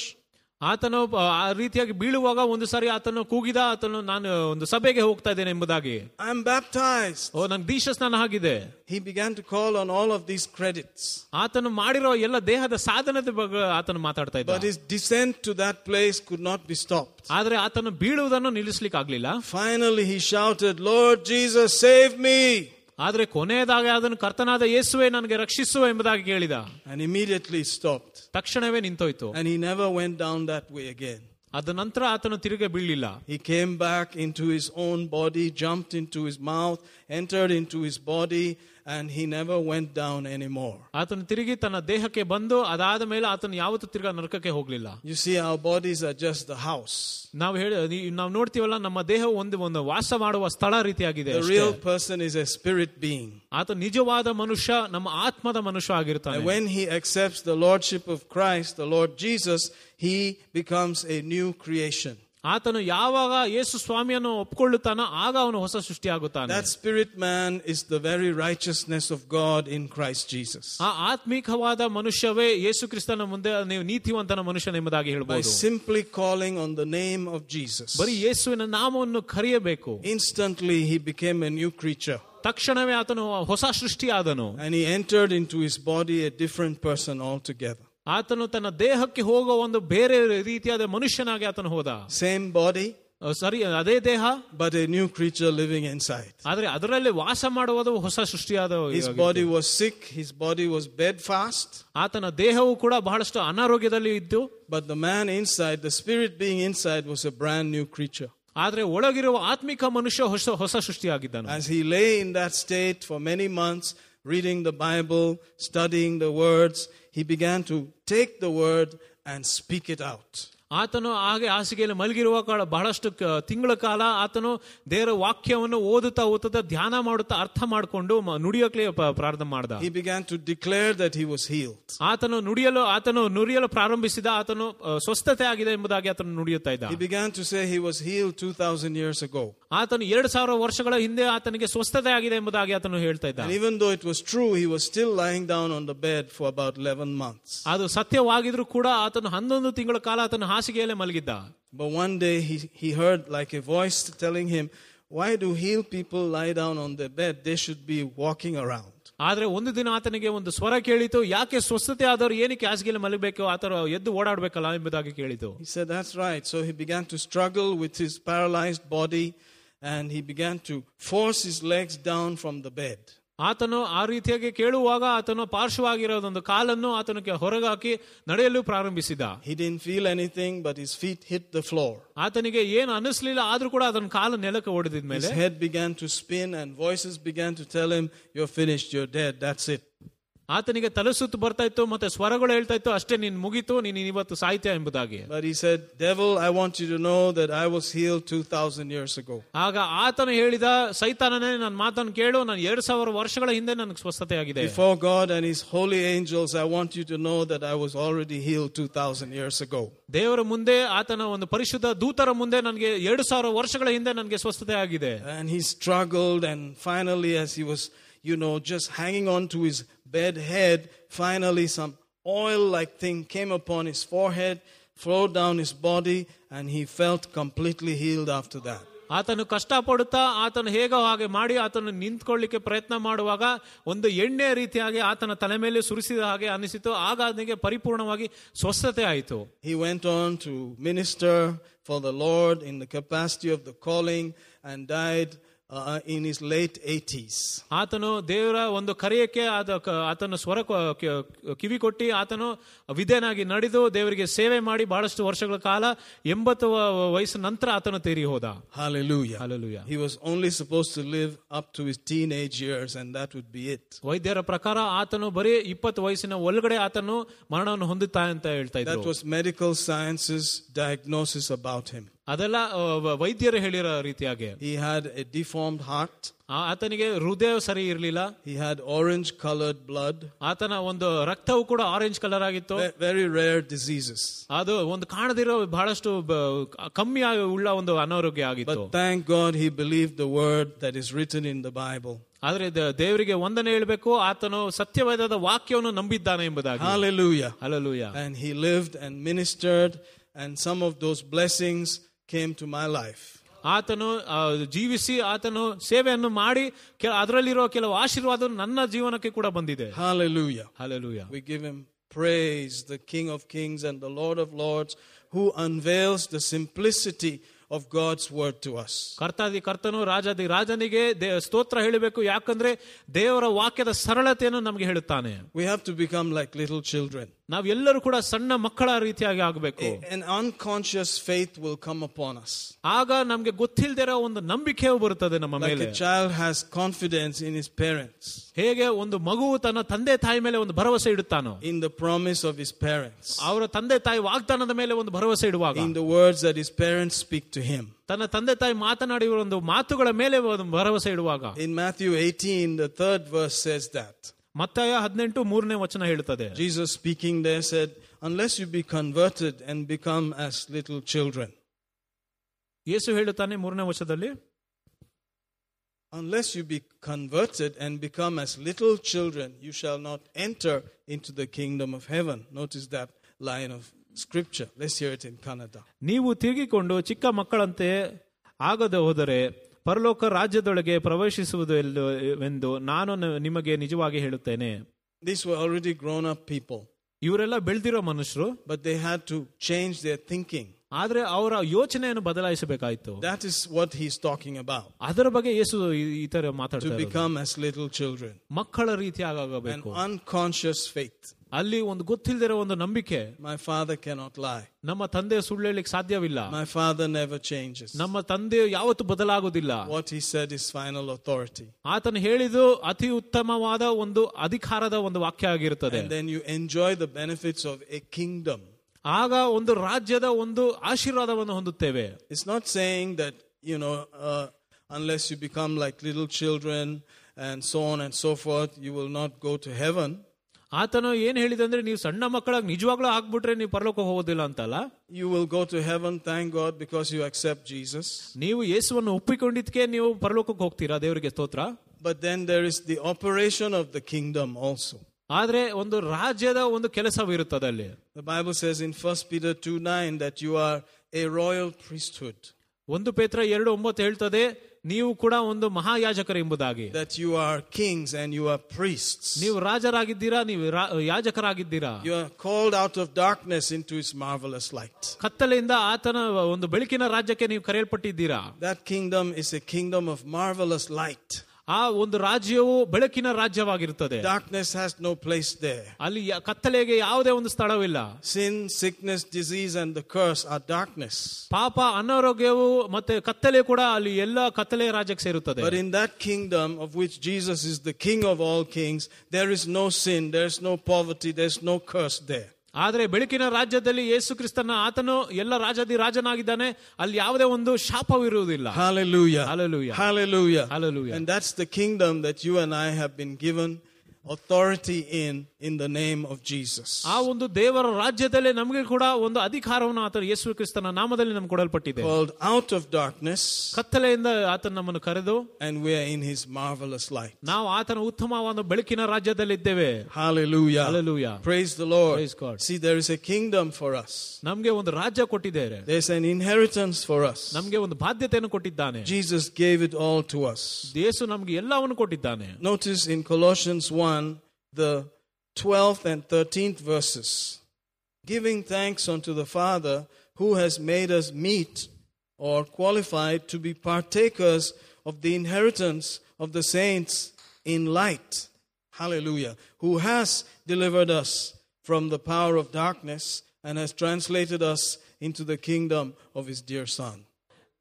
[SPEAKER 2] ಆತನು ಆ ರೀತಿಯಾಗಿ ಬೀಳುವಾಗ ಒಂದು ಸಾರಿ ಆತನು ಕೂಗಿದ ಆತನು ನಾನು ಒಂದು ಸಭೆಗೆ ಹೋಗ್ತಾ ಇದ್ದೇನೆ ಎಂಬುದಾಗಿ.
[SPEAKER 1] ಐ ಎಂ ಬ್ಯಾಪ್ಟೈಸ್
[SPEAKER 2] ಓ ನನ್ ದೀಶ ಸ್ನಾನ ಆಗಿದೆ
[SPEAKER 1] he began to call on all of these credits
[SPEAKER 2] ಆತನು ಮಾಡಿರೋ ಎಲ್ಲ ದೇಹದ ಸಾಧನದ ಬಗ್ಗೆ ಆತನು ಮಾತಾಡ್ತಾ ಇದ್ದ.
[SPEAKER 1] But is descent to that place could not be stop
[SPEAKER 2] ಆದ್ರೆ ಆತನು ಬೀಳುವುದನ್ನು ನಿಲ್ಲಿಸಲಿಕ್ಕೆ ಆಗಲಿಲ್ಲ
[SPEAKER 1] finally he shouted Lord Jesus save me
[SPEAKER 2] ಆದ್ರೆ ಕೊನೆಯದಾಗಿ ಅದನ್ನು ಕರ್ತನಾದ ಯೇಸುವೆ ನನಗೆ ರಕ್ಷಿಸುವ ಎಂಬುದಾಗಿ ಕೇಳಿದ
[SPEAKER 1] And immediately stopped.
[SPEAKER 2] ತಕ್ಷಣವೇ ನಿಂತೋಯ್ತು
[SPEAKER 1] And he never went down that way again.
[SPEAKER 2] ಅದ ನಂತರ ಆತನು ತಿರುಗಿ ಬೀಳಲಿಲ್ಲ
[SPEAKER 1] He came back into his own body, jumped into his mouth, entered into his body, and he never went down anymore.
[SPEAKER 2] ಆತನು ತಿರುಗಿ ತನ್ನ ದೇಹಕ್ಕೆ ಬಂದು ಅದಾದ ಮೇಲೆ ಆತನು ಯಾವತ್ತೂ ತಿರ್ಗಾ ನರಕಕ್ಕೆ ಹೋಗ್ಲಿಲ್ಲ
[SPEAKER 1] You see, our bodies are just the house.
[SPEAKER 2] ನಾವು ಹೇಳಿ ನೀ- ನಾವು ನೋಡ್ತೀವಲ್ಲ ನಮ್ಮ ದೇಹ ಒಂದು ಒಂದು ವಾಸ ಮಾಡುವ ಸ್ಥಳ ರೀತಿಯಾಗಿದೆ
[SPEAKER 1] The
[SPEAKER 2] ಅಷ್ಟೇ.
[SPEAKER 1] real person is a spirit being.
[SPEAKER 2] ಆತ ನಿಜವಾದ ಮನುಷ್ಯ ನಮ್ಮ ಆತ್ಮದ ಮನುಷ್ಯ ಆಗಿರ್ತಾನೆ
[SPEAKER 1] And when he accepts the lordship of Christ, the Lord Jesus, he becomes a new creation.
[SPEAKER 2] ಆತನು ಯಾವಾಗ ಯೇಸು ಸ್ವಾಮಿಯನ್ನು ಒಪ್ಕೊಳ್ಳುತ್ತಾನೋ ಆಗ ಅವನು ಹೊಸ ಸೃಷ್ಟಿಯಾಗುತ್ತಾನೆ
[SPEAKER 1] That spirit man is the very righteousness of God in Christ Jesus.
[SPEAKER 2] ಆ ಆತ್ಮಿಕವಾದ ಮನುಷ್ಯವೇ ಯೇಸು ಕ್ರಿಸ್ತನ ಮುಂದೆ ನೀವು ನೀತಿವಂತನ ಮನುಷ್ಯನ ಎಂಬುದಾಗಿ
[SPEAKER 1] By
[SPEAKER 2] ಹೇಳ್ಬೋದು
[SPEAKER 1] simply calling on the name of Jesus,
[SPEAKER 2] ಬರೀ ಯೇಸುವಿನ ನಾಮವನ್ನು ಕರೆಯಬೇಕು
[SPEAKER 1] instantly he became a new creature.
[SPEAKER 2] ತಕ್ಷಣವೇ ಆತನು ಹೊಸ ಸೃಷ್ಟಿಯಾದನು
[SPEAKER 1] And he entered into his body a different person altogether.
[SPEAKER 2] ಆತನು ತನ್ನ ದೇಹಕ್ಕೆ ಹೋಗುವ ಒಂದು ಬೇರೆ ರೀತಿಯಾದ ಮನುಷ್ಯನಾಗಿ ಆತನು ಹೋದ
[SPEAKER 1] Same body,
[SPEAKER 2] ಅಹ್, ಸರಿ ಅದೇ ದೇಹ
[SPEAKER 1] but a new creature living inside.
[SPEAKER 2] ಆದ್ರೆ ಅದರಲ್ಲಿ ವಾಸ ಮಾಡುವುದು ಹೊಸ ಸೃಷ್ಟಿಯಾದ
[SPEAKER 1] His body was sick, his body was bedfast,
[SPEAKER 2] ಆತನ ದೇಹವು ಕೂಡ ಬಹಳಷ್ಟು ಅನಾರೋಗ್ಯದಲ್ಲಿ ಇದ್ದು
[SPEAKER 1] but the man inside, the spirit being inside, was a brand new creature.
[SPEAKER 2] ಆದ್ರೆ ಒಳಗಿರುವ ಆತ್ಮಿಕ ಮನುಷ್ಯ ಹೊಸ ಹೊಸ ಸೃಷ್ಟಿಯಾಗಿದ್ದಾನೆ
[SPEAKER 1] As he lay in that state for many months, reading the Bible, studying the words, he began to take the word and speak it out.
[SPEAKER 2] ಆತನು ಹಾಗೆ ಹಾಸಿಗೆಯಲ್ಲಿ ಮಲಗಿರುವ ಕಾಲ ಬಹಳಷ್ಟು ತಿಂಗಳ ಕಾಲ ಆತನು ದೇವರ ವಾಕ್ಯವನ್ನು ಓದುತ್ತಾ ಓದುತ್ತಾ ಧ್ಯಾನ ಮಾಡುತ್ತಾ ಅರ್ಥ ಮಾಡಿಕೊಂಡು ನುಡಿಯೋಕ್ಲೆ ಪ್ರಾರಂಭ ಮಾಡಿದ.
[SPEAKER 1] He began to declare that he was heal
[SPEAKER 2] ಆತನು ನುಡಿಯಲು ಆತನು ನುಡಿಯಲು ಪ್ರಾರಂಭಿಸಿದ ಆತನು ಸ್ವಸ್ಥತೆ ಆಗಿದೆ ಎಂಬುದಾಗಿ ಆತನು ನುಡಿಯುತ್ತಾ ಇದ್ದ.
[SPEAKER 1] He began to say he was heal 2000 years ago
[SPEAKER 2] ಆತನು 2000 ವರ್ಷಗಳ ಹಿಂದೆ ಆತನಿಗೆ ಸ್ವಸ್ಥತೆ ಆಗಿದೆ ಎಂಬುದಾಗಿ ಆತನು ಹೇಳ್ತಾ ಇದ್ದ.
[SPEAKER 1] Even though it was true he was still lying down on the bed for about 11 months
[SPEAKER 2] ಅದು ಸತ್ಯವಾಗಿದ್ರೂ ಕೂಡ ಆತನು 11 ತಿಂಗಳ ಕಾಲ ಆತನು ಹಾಸಿಗೆಯಲ್ಲೇ ಮಲಗಿದ್ದ
[SPEAKER 1] But one day he, he heard like a voice telling him, Why do healed people lie down on their bed? They should be walking around.
[SPEAKER 2] ಆದ್ರೆ ಒಂದು ದಿನ ಆತನಿಗೆ ಒಂದು ಸ್ವರ ಕೇಳಿತು ಯಾಕೆ ಸ್ವಸ್ಥತೆ ಆದವರು ಏನಕ್ಕೆ ಹಾಸಿಗೆಯಲ್ಲಿ ಮಲಗಬೇಕು ಆತರ ಎದ್ದು ಓಡಾಡ್ಬೇಕಲ್ಲ ಎಂಬುದಾಗಿ ಕೇಳಿತು
[SPEAKER 1] He said, That's right. So he began to struggle with his paralyzed body and he began to force his legs down from the bed.
[SPEAKER 2] ಆತನು ಆ ರೀತಿಯಾಗಿ ಕೇಳುವಾಗ ಆತನು ಪಾರ್ಶ್ವವಾಗಿರೋದೊಂದು ಕಾಲನ್ನು ಆತನಿಗೆ ಹೊರಗಾಕಿ ನಡೆಯಲು ಪ್ರಾರಂಭಿಸಿದ
[SPEAKER 1] He didn't feel anything, but his feet hit the floor.
[SPEAKER 2] ಆತನಿಗೆ ಏನು ಅನಿಸ್ಲಿಲ್ಲ ಆದ್ರೂ ಕೂಡ ಅದನ್ನ ಕಾಲು ನೆಲಕ್ಕೆ
[SPEAKER 1] His
[SPEAKER 2] ಹೊಡೆದಿದ್ಮೇಲೆ
[SPEAKER 1] head began to spin and voices began to tell him, You're finished, you're dead, that's it.
[SPEAKER 2] ಆತನಿಗೆ ತಲೆಸುತ್ತು ಬರ್ತಾ ಇತ್ತು ಮತ್ತೆ ಸ್ವರಗಳು ಹೇಳ್ತಾ ಇತ್ತು ಅಷ್ಟೇ ನೀನ್ ಮುಗೀತು ನೀನ್ ಇವತ್ತು ಸಾಹಿತ್ಯ ಎಂಬುದಾಗಿ
[SPEAKER 1] But he said, Devil, I want you to know that I was healed 2,000 years ago.
[SPEAKER 2] ಆಗ ಆತನು ಹೇಳಿದ ಸೈತಾನನೇ ನನ್ನ ಮಾತನ್ನು ಕೇಳು ನಾನು ಎರಡ್ ಸಾವಿರ ವರ್ಷಗಳ ಹಿಂದೆ ನನಗೆ ಸ್ವಸ್ಥತೆ ಆಗಿದೆ
[SPEAKER 1] Before God and his holy angels, I want you to know that I was already healed 2,000 years ago.
[SPEAKER 2] ದೇವರ ಮುಂದೆ ಆತನ ಒಂದು ಪರಿಶುದ್ಧ ದೂತರ ಮುಂದೆ ನನಗೆ ಎರಡು ಸಾವಿರ ವರ್ಷಗಳ ಹಿಂದೆ ನನಗೆ ಸ್ವಸ್ಥತೆ ಆಗಿದೆ
[SPEAKER 1] And he struggled, and finally, as he was, you know, just hanging on to his bed head, finally, some oil like thing came upon his forehead, flowed down his body, and he felt completely healed after that.
[SPEAKER 2] ಆತನು ಕಷ್ಟಪಡುತ್ತಾ ಆತನು ಹೇಗೋ ಹಾಗೆ ಮಾಡಿ ಆತನು ನಿಂತ್ಕೊಳ್ಳಿಕ್ಕೆ ಪ್ರಯತ್ನ ಮಾಡುವಾಗ ಒಂದು ಎಣ್ಣೆ ರೀತಿಯಾಗಿ ಆತನ ತಲೆ ಮೇಲೆ ಸುರಿಸಿದ ಹಾಗೆ ಅನಿಸಿತು ಆಗ ಅವನಿಗೆ ಪರಿಪೂರ್ಣವಾಗಿ ಸ್ವಸ್ಥತೆ ಆಯಿತು
[SPEAKER 1] He went on to minister for the Lord in the capacity of the calling and died uh, in his late 80s.
[SPEAKER 2] ಆತನು ದೇವರ ಒಂದು ಕರೆಯಕ್ಕೆ ಆದ ಕ- ಆತನ ಸ್ವರ ಕ- ಕ- ಕಿವಿ ಕೊಟ್ಟಿ ಆತನು ವಿಧೇನಾಗಿ ನಡೆದು ದೇವರಿಗೆ ಸೇವೆ ಮಾಡಿ ಬಹಳಷ್ಟು ವರ್ಷಗಳ ಕಾಲ ಎಂಬತ್ತು ವ- ವಯಸ್ಸಿನ ನಂತರ ಆತನು ತೀರಿ ಹೋದ
[SPEAKER 1] Hallelujah.
[SPEAKER 2] Hallelujah.
[SPEAKER 1] He was only supposed to live up to his teenage years, and that would be it.
[SPEAKER 2] ವೈದ್ಯರ ಪ್ರಕಾರ ಆತನು ಬರೀ ಇಪ್ಪತ್ತು ವಯಸ್ಸಿನ ಒಳಗಡೆ ಆತನು ಮರಣವನ್ನು ಹೊಂದುತ್ತಾ ಅಂತ ಹೇಳ್ತಾ
[SPEAKER 1] That
[SPEAKER 2] ಇದ್ರು
[SPEAKER 1] was medical science's diagnosis about him.
[SPEAKER 2] ಅದೆಲ್ಲ ಆ, ವ- ವೈದ್ಯರು ಹೇಳಿರೋ ರೀತಿಯಾಗಿ
[SPEAKER 1] He had a deformed heart.
[SPEAKER 2] ಆ- ಆತನಿಗೆ ಹೃದಯ ಸರಿ ಇರಲಿಲ್ಲ
[SPEAKER 1] He had orange colored blood.
[SPEAKER 2] ಆತನ ಒಂದು ರಕ್ತವು ಕೂಡ ಆರೆಂಜ್ ಕಲರ್ ಆಗಿತ್ತು
[SPEAKER 1] Ve- Very rare diseases.
[SPEAKER 2] ಅದು ಒಂದು ಕಾಣದಿರೋ ಬಹಳಷ್ಟು ಬ- ಕಮ್ಮಿ ಆಗಿ ಉಳ್ಳ ಒಂದು ಅನಾರೋಗ್ಯ ಆಗಿತ್ತು
[SPEAKER 1] But thank God he believed the word that is written in the Bible.
[SPEAKER 2] ಆದ್ರೆ ದ- ದೇವರಿಗೆ ಒಂದನೇ ಹೇಳ್ಬೇಕು ಆತನು ಸತ್ಯವೇದದ ವಾಕ್ಯವನ್ನು ನಂಬಿದ್ದಾನೆ ಎಂಬುದಾಗಿ
[SPEAKER 1] Hallelujah.
[SPEAKER 2] Hallelujah
[SPEAKER 1] And he lived and ministered, and some of those blessings came to my life.
[SPEAKER 2] ಆತನು ಆ, ಜೀವಿಸಿ ಆತನು ಸೇವೆಯನ್ನು ಮಾಡಿ ಕೆ- ಅದರಲ್ಲಿರೋ ಕೆಲವು ಆಶೀರ್ವಾದ ನನ್ನ ಜೀವನಕ್ಕೆ ಕೂಡ ಬಂದಿದೆ
[SPEAKER 1] Hallelujah.
[SPEAKER 2] Hallelujah
[SPEAKER 1] We give him praise, the King of Kings and the Lord of Lords, who unveils the simplicity of God's word to us.
[SPEAKER 2] ಕರ್ತಾದಿ ಕರ್ತನು ರಾಜಾದಿ ರಾಜನಿಗೆ ದೇ- ಸ್ತೋತ್ರ ಹೇಳಬೇಕು ಯಾಕಂದ್ರೆ ದೇವರ ವಾಕ್ಯದ ಸರಳತೆಯನ್ನು ನಮಗೆ ಹೇಳುತ್ತಾನೆ
[SPEAKER 1] We have to become like little children.
[SPEAKER 2] ನಾವೆಲ್ಲರೂ ಕೂಡ ಸಣ್ಣ ಮಕ್ಕಳ ರೀತಿಯಾಗಿ ಆಗಬೇಕು
[SPEAKER 1] An unconscious faith will come upon us.
[SPEAKER 2] ಆಗ ನಮ್ಗೆ ಗೊತ್ತಿಲ್ದಿರೋ ಒಂದು ನಂಬಿಕೆ ಬರುತ್ತದೆ ನಮ್ಮ
[SPEAKER 1] Like
[SPEAKER 2] ಮೇಲೆ
[SPEAKER 1] a child has confidence in his parents,
[SPEAKER 2] ಹೇಗೆ ಒಂದು ಮಗುವು ತನ್ನ ತಂದೆ ತಾಯಿ ಮೇಲೆ ಒಂದು ಭರವಸೆ ಇಡುತ್ತಾನೋ
[SPEAKER 1] in the promise of his parents,
[SPEAKER 2] ಅವರ ತಂದೆ ತಾಯಿ ವಾಗ್ದಾನದ ಮೇಲೆ ಒಂದು ಭರವಸೆ ಇಡುವಾಗ
[SPEAKER 1] in the words that his parents speak to him.
[SPEAKER 2] ತನ್ನ ತಂದೆ ತಾಯಿ ಮಾತನಾಡಿರುವ ಒಂದು ಮಾತುಗಳ ಮೇಲೆ ಒಂದು ಭರವಸೆ ಇಡುವಾಗ
[SPEAKER 1] In Matthew 18, the third verse says that.
[SPEAKER 2] ಮತ್ತಾಯ ಹದಿನೆಂಟು ಮೂರನೇ ವಚನ ಹೇಳುತ್ತದೆ
[SPEAKER 1] Jesus speaking there said, Unless you be converted and become as little children.
[SPEAKER 2] ಯೇಸು ಹೇಳುತ್ತಾನೆ ಮೂರನೇ ವಚನದಲ್ಲಿ
[SPEAKER 1] Unless you be converted and become as little children, you shall not enter into the kingdom of heaven. Notice that line of scripture. Let's hear it in Kannada.
[SPEAKER 2] ನೀವು ತಿರುಗಿಕೊಂಡು ಚಿಕ್ಕ ಮಕ್ಕಳಂತೆ ಆಗದೆ ಹೋದರೆ ಪರಲೋಕ ರಾಜ್ಯದೊಳಗೆ ಪ್ರವೇಶಿಸುವುದು ಎಂದು ನಾನು ನ- ನಿಮಗೆ ನಿಜವಾಗಿ ಹೇಳುತ್ತೇನೆ
[SPEAKER 1] These were already grown up people,
[SPEAKER 2] ಇವರೆಲ್ಲ ಬೆಳೆದಿರೋ ಮನುಷ್ಯರು
[SPEAKER 1] but they had to change their thinking.
[SPEAKER 2] ಆದ್ರೆ ಅವರ ಯೋಚನೆಯನ್ನು ಬದಲಾಯಿಸಬೇಕಾಯ್ತು
[SPEAKER 1] That is what he's talking about.
[SPEAKER 2] ಅದರ ಬಗ್ಗೆ ಯೇಸು ಈ- ಈ ತರ
[SPEAKER 1] To
[SPEAKER 2] ಮಾತಾಡ್ತಾರೆ
[SPEAKER 1] become as little children.
[SPEAKER 2] ಮಕ್ಕಳ
[SPEAKER 1] An
[SPEAKER 2] ರೀತಿಯಾಗಬೇಕು
[SPEAKER 1] unconscious faith.
[SPEAKER 2] ಅಲ್ಲಿ ಒಂದು ಗೊತ್ತಿಲ್ಲದಿರೋ ಒಂದು ನಂಬಿಕೆ
[SPEAKER 1] My father cannot lie.
[SPEAKER 2] ನಮ್ಮ ತಂದೆ ಸುಳ್ಳು ಹೇಳಲಿಕ್ಕೆ ಸಾಧ್ಯವಿಲ್ಲ
[SPEAKER 1] My father never changes.
[SPEAKER 2] ನಮ್ಮ ತಂದೆ ಯಾವತ್ತು ಬದಲಾಗುವುದಿಲ್ಲ
[SPEAKER 1] What he said is final authority.
[SPEAKER 2] ಆತನು ಹೇಳಿದು ಅತಿ ಉತ್ತಮವಾದ ಒಂದು ಅಧಿಕಾರದ ಒಂದು ವಾಕ್ಯ ಆಗಿರುತ್ತದೆ
[SPEAKER 1] And then you enjoy the benefits of a kingdom.
[SPEAKER 2] ಆಗ ಒಂದು ರಾಜ್ಯದ ಒಂದು ಆಶೀರ್ವಾದವನ್ನು ಹೊಂದುತ್ತೇವೆ
[SPEAKER 1] It's not saying that, you know, uh, unless you become like little children and so on and so forth, you will not go to heaven.
[SPEAKER 2] ಆತನು ಏನ್ ಹೇಳಿದೆ ಅಂದ್ರೆ ನೀವು ಸಣ್ಣ ಮಕ್ಕಳಾಗಿ ನಿಜವಾಗ್ಲೂ ಆಗ್ಬಿಟ್ರೆ ನೀವು ಪರಲೋಕ ಹೋಗೋದಿಲ್ಲ ಅಂತಲ್ಲ
[SPEAKER 1] You will go to heaven, thank God, because you accept Jesus.
[SPEAKER 2] ನೀವು ಯೇಸುವನ್ನು ಒಪ್ಪಿಕೊಂಡಿದ್ಕೆ ನೀವು ಪರಲೋಕಕ್ಕೆ ಹೋಗ್ತೀರಾ ದೇವರಿಗೆ ಸ್ತೋತ್ರ
[SPEAKER 1] But then there is the operation of the kingdom also.
[SPEAKER 2] ಆದ್ರೆ ಒಂದು ರಾಜ್ಯದ ಒಂದು ಕೆಲಸವಿರುತ್ತದೆ ಅಲ್ಲಿ
[SPEAKER 1] The Bible says in 1 Peter 2 9 that you are a royal priesthood,
[SPEAKER 2] ಒಂದು ಪೇತ್ರ ಎರಡು ಒಂಬತ್ತು ಹೇಳ್ತದೆ ನೀವು ಕೂಡ ಒಂದು ಮಹಾಯಾಜಕರು ಎಂಬುದಾಗಿ
[SPEAKER 1] that you are kings and you are priests.
[SPEAKER 2] ನೀವು ರಾಜರಾಗಿದ್ದೀರಾ ನೀವು ರಾ- ಯಾಜಕರಾಗಿದ್ದೀರಾ
[SPEAKER 1] You are called out of darkness into his marvelous light.
[SPEAKER 2] ಕತ್ತಲೆಯಿಂದ ಆತನ ಒಂದು ಬೆಳಕಿನ ರಾಜ್ಯಕ್ಕೆ ನೀವು ಕರೆಯಲ್ಪಟ್ಟಿದ್ದೀರಾ
[SPEAKER 1] That kingdom is a kingdom of marvelous light.
[SPEAKER 2] ಆ ಒಂದು ರಾಜ್ಯವು ಬೆಳಕಿನ ರಾಜ್ಯವಾಗಿರುತ್ತದೆ
[SPEAKER 1] Darkness has no place there.
[SPEAKER 2] ಅಲ್ಲಿ ಯ- ಕತ್ತಲೆಗೆ ಯಾವುದೇ ಒಂದು ಸ್ಥಳವಿಲ್ಲ
[SPEAKER 1] Sin, sickness, disease, and the curse are darkness.
[SPEAKER 2] ಪಾಪ ಅನಾರೋಗ್ಯವು ಮತ್ತೆ ಕತ್ತಲೆ ಕೂಡ ಅಲ್ಲಿ ಎಲ್ಲ ಕತ್ತಲೆ ರಾಜ್ಯಕ್ಕೆ ಸೇರುತ್ತದೆ
[SPEAKER 1] But in that kingdom of which Jesus is the King of all kings, there is no sin, there's no poverty, there's no curse there.
[SPEAKER 2] ಆದ್ರೆ ಬೆಳಕಿನ ರಾಜ್ಯದಲ್ಲಿ ಯೇಸು ಕ್ರಿಸ್ತನ ಆತನು ಎಲ್ಲ ರಾಜಾದಿ ರಾಜನಾಗಿದ್ದಾನೆ ಅಲ್ಲಿ ಯಾವುದೇ ಒಂದು ಶಾಪವಿರುವುದಿಲ್ಲ
[SPEAKER 1] Hallelujah.
[SPEAKER 2] Hallelujah.
[SPEAKER 1] Hallelujah.
[SPEAKER 2] Hallelujah.
[SPEAKER 1] And that's the kingdom that you and I have been given authority in, in the name of Jesus.
[SPEAKER 2] ಆ ಒಂದು ದೇವರ ರಾಜ್ಯದಲ್ಲಿ ನಮಗೆ ಕೂಡ ಒಂದು ಅಧಿಕಾರವನ್ನು ಆತನ ಯೇಸು ಕ್ರಿಸ್ತನ ನಾಮದಲ್ಲಿ ನಮ್ಗೆ ಕೊಡಲ್ಪಟ್ಟಿದೆ
[SPEAKER 1] Called out of darkness,
[SPEAKER 2] ಕತ್ತಲೆಯಿಂದ ಆತನ ನಮ್ಮನ್ನು ಕರೆದು
[SPEAKER 1] and we are in his marvelous light.
[SPEAKER 2] ನಾವು ಆತನ ಉತ್ತಮವಾದ ಬೆಳಕಿನ ರಾಜ್ಯದಲ್ಲಿ ಇದ್ದೇವೆ
[SPEAKER 1] Hallelujah.
[SPEAKER 2] Hallelujah.
[SPEAKER 1] Praise the Lord.
[SPEAKER 2] Praise God.
[SPEAKER 1] See, there is a kingdom for us.
[SPEAKER 2] ನಮ್ಗೆ ಒಂದು ರಾಜ್ಯ ಕೊಟ್ಟಿದ್ದಾರೆ
[SPEAKER 1] There's an inheritance for us.
[SPEAKER 2] ನಮ್ಗೆ ಒಂದು ಬಾಧ್ಯತೆಯನ್ನು ಕೊಟ್ಟಿದ್ದಾನೆ
[SPEAKER 1] Jesus gave it all to us.
[SPEAKER 2] ಯೇಸು ನಮ್ಗೆ ಎಲ್ಲವನ್ನು ಕೊಟ್ಟಿದ್ದಾನೆ
[SPEAKER 1] Notice in Colossians 1, the 12th and 13th verses. Giving thanks unto the Father who has made us meet or qualified to be partakers of the inheritance of the saints in light. Hallelujah. Who has delivered us from the power of darkness and has translated us into the kingdom of his dear Son.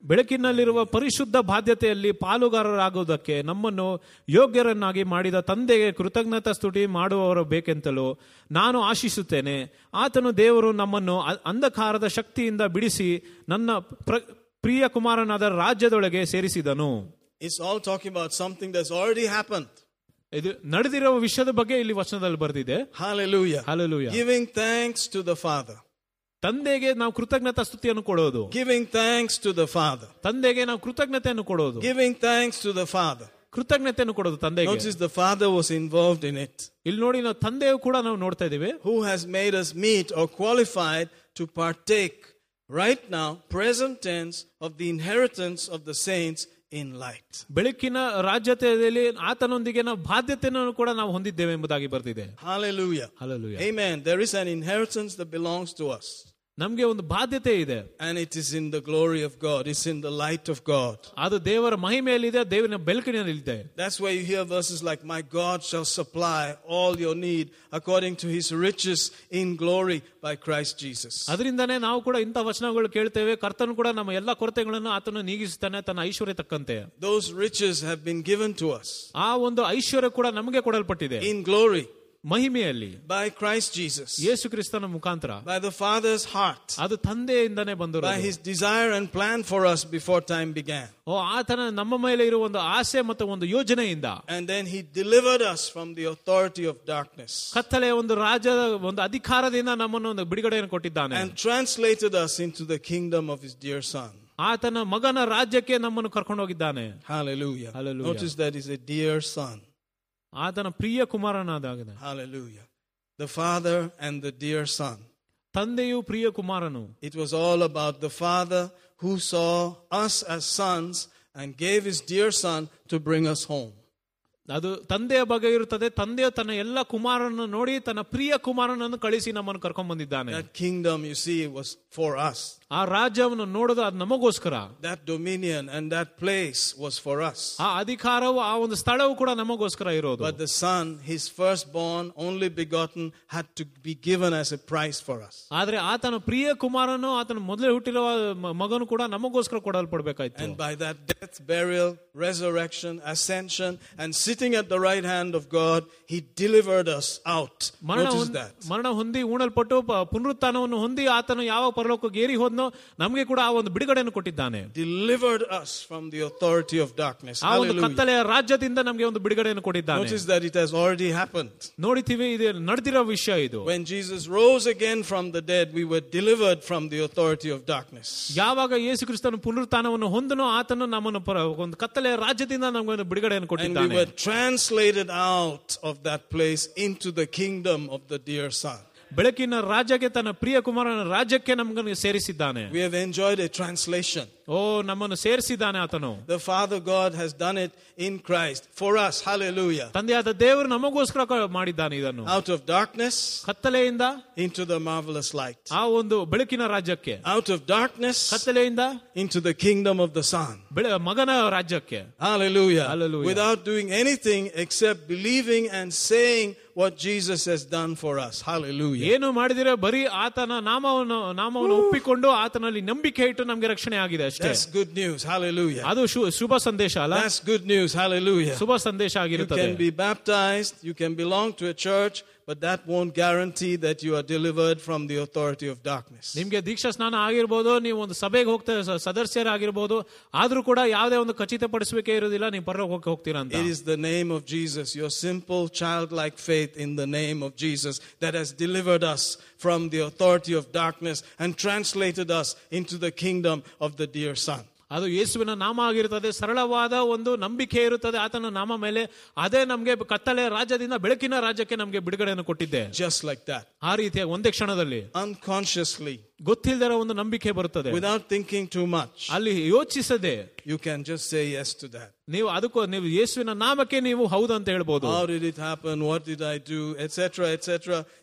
[SPEAKER 2] ಬೆಳಕಿನಲ್ಲಿರುವ ಪರಿಶುದ್ಧ ಬಾಧ್ಯತೆಯಲ್ಲಿ ಪಾಲುಗಾರರಾಗುವುದಕ್ಕೆ ನಮ್ಮನ್ನು ಯೋಗ್ಯರನ್ನಾಗಿ ಮಾಡಿದ ತಂದೆಗೆ ಕೃತಜ್ಞತಾ ಸ್ತುತಿ ಮಾಡುವವರು ಬೇಕೆಂತಲೂ ನಾನು ಆಶಿಸುತ್ತೇನೆ ಆತನು ದೇವರು ನಮ್ಮನ್ನು ಅಂಧಕಾರದ ಶಕ್ತಿಯಿಂದ ಬಿಡಿಸಿ ನನ್ನ ಪ್ರ- ಪ್ರಿಯ ಕುಮಾರನಾದ ರಾಜ್ಯದೊಳಗೆ ಸೇರಿಸಿದನು
[SPEAKER 1] it's all talking about something that's already happened.
[SPEAKER 2] ಇದು ನಡೆದಿರುವ ವಿಷಯದ ಬಗ್ಗೆ ಇಲ್ಲಿ ವಚನದಲ್ಲಿ ಬರೆದಿದೆ
[SPEAKER 1] Hallelujah.
[SPEAKER 2] Hallelujah.
[SPEAKER 1] Giving thanks to the Father.
[SPEAKER 2] ತಂದೆಗೆ ನಾವು ಕೃತಜ್ಞತಾ ಸ್ತುತಿಯನ್ನು ಕೊಡೋದು
[SPEAKER 1] Giving thanks to the Father.
[SPEAKER 2] ತಂದೆಗೆ ನಾವು ಕೃತಜ್ಞತೆಯನ್ನು ಕೊಡೋದು
[SPEAKER 1] Giving thanks to the Father.
[SPEAKER 2] ಕೃತಜ್ಞತೆಯನ್ನು ಕೊಡೋದು ತಂದೆಗೆ
[SPEAKER 1] Notice the Father was involved in it.
[SPEAKER 2] ಇಲ್ಲಿ ನೋಡಿ ನಾವು ತಂದೆಯು ಕೂಡ ನಾವು ನೋಡ್ತಾ ಇದೀವಿ
[SPEAKER 1] Who has made us meet or qualified to partake right now, present tense, of the inheritance of the saints in light.
[SPEAKER 2] ಬೆಳಕಿನ ರಾಜ್ಯತೆಯಲ್ಲಿ ಆತನೊಂದಿಗೆ ನಾವು ಬಾಧ್ಯತೆಯನ್ನು ಕೂಡ ನಾವು ಹೊಂದಿದ್ದೇವೆ ಎಂಬುದಾಗಿ ಬರ್ತಿದೆ
[SPEAKER 1] Hallelujah.
[SPEAKER 2] Hallelujah.
[SPEAKER 1] Amen. There is an inheritance that belongs to us.
[SPEAKER 2] ನಮ್ಗೆ ಒಂದು ಬಾಧ್ಯತೆ ಇದೆ
[SPEAKER 1] And it is in the glory of God. It's in the light of God.
[SPEAKER 2] ಅದು ದೇವರ ಮಹಿಮೆಯಲ್ಲಿದೆ ದೇವರ ಬೆಳಕಿನಲ್ಲಿದೆ
[SPEAKER 1] That's why you hear verses like, My God shall supply all your need according to his riches in glory by Christ Jesus.
[SPEAKER 2] ಅದರಿಂದನೇ ನಾವು ಕೂಡ ಇಂಥ ವಚನಗಳು ಕೇಳ್ತೇವೆ ಕರ್ತನು ಕೂಡ ನಮ್ಮ ಎಲ್ಲ ಕೊರತೆಗಳನ್ನು ಆತನು ನೀಗಿಸ್ತಾನೆ ತನ್ನ ಐಶ್ವರ್ಯ ತಕ್ಕಂತೆ
[SPEAKER 1] Those riches have been given to us
[SPEAKER 2] ಆ ಒಂದು ಐಶ್ವರ್ಯ ಕೂಡ ನಮಗೆ ಕೊಡಲ್ಪಟ್ಟಿದೆ
[SPEAKER 1] in glory
[SPEAKER 2] ಮಹಿಮೆಯಲ್ಲಿ
[SPEAKER 1] by Christ Jesus,
[SPEAKER 2] ಯೇಸು ಕ್ರಿಸ್ತನ ಮುಖಾಂತರ
[SPEAKER 1] by the Father's heart,
[SPEAKER 2] ಅದು ತಂದೆಯಿಂದನೇ
[SPEAKER 1] by
[SPEAKER 2] ಬಂದಿರೋದು
[SPEAKER 1] his desire and plan for us before time began.
[SPEAKER 2] ಓ ಆತನ ನಮ್ಮ ಮೇಲೆ ಇರುವ ಒಂದು ಆಸೆ ಮತ್ತು ಒಂದು ಯೋಜನೆಯಿಂದ
[SPEAKER 1] And then he delivered us from the authority of darkness
[SPEAKER 2] ಕತ್ತಲೆಯ ಒಂದು ರಾಜ್ಯದ ಒಂದು ಅಧಿಕಾರದಿಂದ ನಮ್ಮನ್ನು ಒಂದು ಬಿಡುಗಡೆಯನ್ನು ಕೊಟ್ಟಿದ್ದಾನೆ
[SPEAKER 1] and translated us into the kingdom of his dear Son.
[SPEAKER 2] ಆತನ ಮಗನ ರಾಜ್ಯಕ್ಕೆ ನಮ್ಮನ್ನು ಕರ್ಕೊಂಡು ಹೋಗಿದ್ದಾನೆ
[SPEAKER 1] Hallelujah.
[SPEAKER 2] Hallelujah.
[SPEAKER 1] Notice that he's a dear Son.
[SPEAKER 2] ಆತನ ಪ್ರಿಯ ಕುಮಾರನಾದಾಗಿದೆ
[SPEAKER 1] Hallelujah. The Father and the dear Son.
[SPEAKER 2] ತಂದೆಯು ಪ್ರಿಯ ಕುಮಾರನು
[SPEAKER 1] It was all about the Father who saw us as sons and gave his dear Son to bring us home.
[SPEAKER 2] ಅದು ತಂದೆಯ ಬಗ್ಗೆ ಇರುತ್ತದೆ ತಂದೆಯು ತನ್ನ ಎಲ್ಲ ಕುಮಾರನನ್ನು ನೋಡಿ ತನ್ನ ಪ್ರಿಯ ಕುಮಾರನನ್ನು ಕಳಿಸಿ ನಮ್ಮನ್ನು ಕರ್ಕೊಂಡ್ ಬಂದಿದ್ದಾನೆ
[SPEAKER 1] That kingdom, you see, was for us.
[SPEAKER 2] ಆ ರಾಜ್ಯವನ್ನು ನೋಡೋದು ಅದು ನಮಗೋಸ್ಕರ
[SPEAKER 1] That dominion and that place was for us.
[SPEAKER 2] ಆ ಅಧಿಕಾರವು ಆ ಒಂದು ಸ್ಥಳವು ಕೂಡ ನಮಗೋಸ್ಕರ ಇರೋದು
[SPEAKER 1] But the Son, his firstborn, only begotten, had to be given as a price for us.
[SPEAKER 2] ಆದ್ರೆ ಆತನ ಪ್ರಿಯ ಕುಮಾರನು ಆತನ ಮೊದಲೇ ಹುಟ್ಟಿರುವ ಮ- ಮಗನು ಕೂಡ ನಮಗೋಸ್ಕರ ಕೊಡಲ್ಪಡ್ಬೇಕಾಯ್ತು
[SPEAKER 1] And by that death, burial, resurrection, ascension, and sitting at the right hand of God, he delivered us out.
[SPEAKER 2] ಮರಣ
[SPEAKER 1] Notice
[SPEAKER 2] ಹೊಂದ್-
[SPEAKER 1] that.
[SPEAKER 2] ಮರಣ ಹೊಂದಿ ಉಣಲ್ಪಟ್ಟು ಪ- ಪುನರುತ್ಥಾನವನ್ನು ಹೊಂದಿ ಆತನು ಯಾವ ಪರಲೋಕಕ್ಕೆ ಏರಿ ಹೋದ್ನೋ ನಮಗೆ ಕೂಡ ಆ ಒಂದು ಬಿಡುಗಡೆಯನ್ನು ಕೊಟ್ಟಿದ್ದಾನೆ
[SPEAKER 1] Delivered us from the authority of darkness.
[SPEAKER 2] ಆ ಒಂದು
[SPEAKER 1] Hallelujah.
[SPEAKER 2] ಕತ್ತಲೆಯ ರಾಜ್ಯದಿಂದ ನಮಗೆ ಒಂದು ಬಿಡುಗಡೆಯನ್ನು ಕೊಟ್ಟಿದ್ದಾನೆ
[SPEAKER 1] Notice that it has already happened.
[SPEAKER 2] ನೋಡಿತೀವಿ ಇದು ನಡೆದಿರೋ ವಿಷಯ ಇದು
[SPEAKER 1] When Jesus rose again from the dead, we were delivered from the authority of darkness.
[SPEAKER 2] ಯಾವಾಗ ಯೇಸು ಕ್ರಿಸ್ತನ ಪುನರುತ್ಥಾನವನ್ನು ಹೊಂದನೋ ಆತನು ನಮ್ಮನ್ನು ಪರ- ಒಂದು ಕತ್ತಲೆಯ ರಾಜ್ಯದಿಂದ ನಮಗೆ ಒಂದು ಬಿಡುಗಡೆಯನ್ನು
[SPEAKER 1] And we
[SPEAKER 2] ಕೊಟ್ಟಿದ್ದಾನೆ
[SPEAKER 1] were translated out of that place into the kingdom of the dear Son.
[SPEAKER 2] ಬೆಳಕಿನ ರಾಜ್ಯಕ್ಕೆ ತನ್ನ ಪ್ರಿಯ ಕುಮಾರನ ರಾಜ್ಯಕ್ಕೆ ನಮಗನ್ನು ಸೇರಿಸಿದ್ದಾನೆ
[SPEAKER 1] We have enjoyed a translation.
[SPEAKER 2] ಓ ನಮ್ಮನ್ನು ಸೇರಿಸಿದ್ದಾನೆ ಆತನು
[SPEAKER 1] The Father God has done it in Christ for us. Hallelujah.
[SPEAKER 2] ತಂದೆಯಾದ ದೇವರು ನಮಗೋಸ್ಕರ ಕ- ಮಾಡಿದ್ದಾನೆ ಇದನ್ನು
[SPEAKER 1] Out of darkness
[SPEAKER 2] ಕತ್ತಲೆಯಿಂದ
[SPEAKER 1] into the marvelous light.
[SPEAKER 2] ಆ ಒಂದು ಬೆಳಕಿನ ರಾಜ್ಯಕ್ಕೆ
[SPEAKER 1] Out of darkness
[SPEAKER 2] ಕತ್ತಲೆಯಿಂದ
[SPEAKER 1] into the kingdom of the Son.
[SPEAKER 2] ಬೆಳ ಮಗನ ರಾಜ್ಯಕ್ಕೆ
[SPEAKER 1] Hallelujah.
[SPEAKER 2] Hallelujah.
[SPEAKER 1] Without doing anything except believing and saying what Jesus has done for us. Hallelujah.
[SPEAKER 2] ಏನು ಮಾಡಿದಿರ ಬರೀ ಆತನ ನಾಮವನ್ನು ನಾಮವನ್ನು ಒಪ್ಪಿಕೊಂಡು ಆತನಲ್ಲಿ ನಂಬಿಕೆ ಇಟ್ಟು ನಮ್ಗೆ ರಕ್ಷಣೆ ಆಗಿದೆ ಅಷ್ಟೇ
[SPEAKER 1] That's good news. Hallelujah.
[SPEAKER 2] ಅದು ಶು- ಶುಭ ಸಂದೇಶ ಅಲ್ಲ
[SPEAKER 1] That's good news. Hallelujah.
[SPEAKER 2] ಶುಭ ಸಂದೇಶ
[SPEAKER 1] You
[SPEAKER 2] ಆಗಿರುತ್ತದೆ
[SPEAKER 1] can be baptized, you can belong to a church, but that won't guarantee that you are delivered from the authority of darkness.
[SPEAKER 2] ನಿಮ್ಗೆ ದೀಕ್ಷಾ ಸ್ನಾನ ಆಗಿರ್ಬೋದು ನೀವು ಒಂದು ಸಭೆಗೆ ಹೋಗ್ತಾ ಸ- ಸದಸ್ಯರಾಗಿರ್ಬೋದು ಆದ್ರೂ ಕೂಡ ಯಾವುದೇ ಒಂದು ಖಚಿತಪಡಿಸುವಿಕೆ ಇರೋದಿಲ್ಲ ನೀವು ಪರಲೋಕಕ್ಕೆ ಹೋಗ್ತೀರಾ ಅಂತ
[SPEAKER 1] It is the name of Jesus, your simple childlike faith in the name of Jesus, that has delivered us from the authority of darkness and translated us into the kingdom of the dear Son.
[SPEAKER 2] ಅದು ಯೇಸುವಿನ ನಾಮ ಆಗಿರುತ್ತದೆ. ಸರಳವಾದ ಒಂದು ನಂಬಿಕೆ ಇರುತ್ತದೆ. ಆತನ ನಾಮ ಮೇಲೆ ಅದೇ ನಮಗೆ ಕತ್ತಲೆ ರಾಜ್ಯದಿಂದ ಬೆಳಕಿನ ರಾಜ್ಯಕ್ಕೆ ನಮಗೆ ಬಿಡುಗಡೆಯನ್ನು ಕೊಟ್ಟಿದ್ದೆ.
[SPEAKER 1] Just like that.
[SPEAKER 2] ಆ ರೀತಿಯ ಒಂದೇ ಕ್ಷಣದಲ್ಲಿ.
[SPEAKER 1] Unconsciously,
[SPEAKER 2] ಗೊತ್ತಿಲ್ಲದರ ಒಂದು ನಂಬಿಕೆ ಬರುತ್ತದೆ
[SPEAKER 1] without thinking too much,
[SPEAKER 2] ಅಲ್ಲಿ ಯೋಚಿಸದೆ
[SPEAKER 1] you can just say yes to that.
[SPEAKER 2] ನೀವು ಅದಕ್ಕೂ ನೀವು ಯೇಸುವಿನ ನಾಮಕ್ಕೆ ನೀವು ಹೌದು ಅಂತ ಹೇಳ್ಬೋದು
[SPEAKER 1] How did it happen? What did I do? Etc. Etc.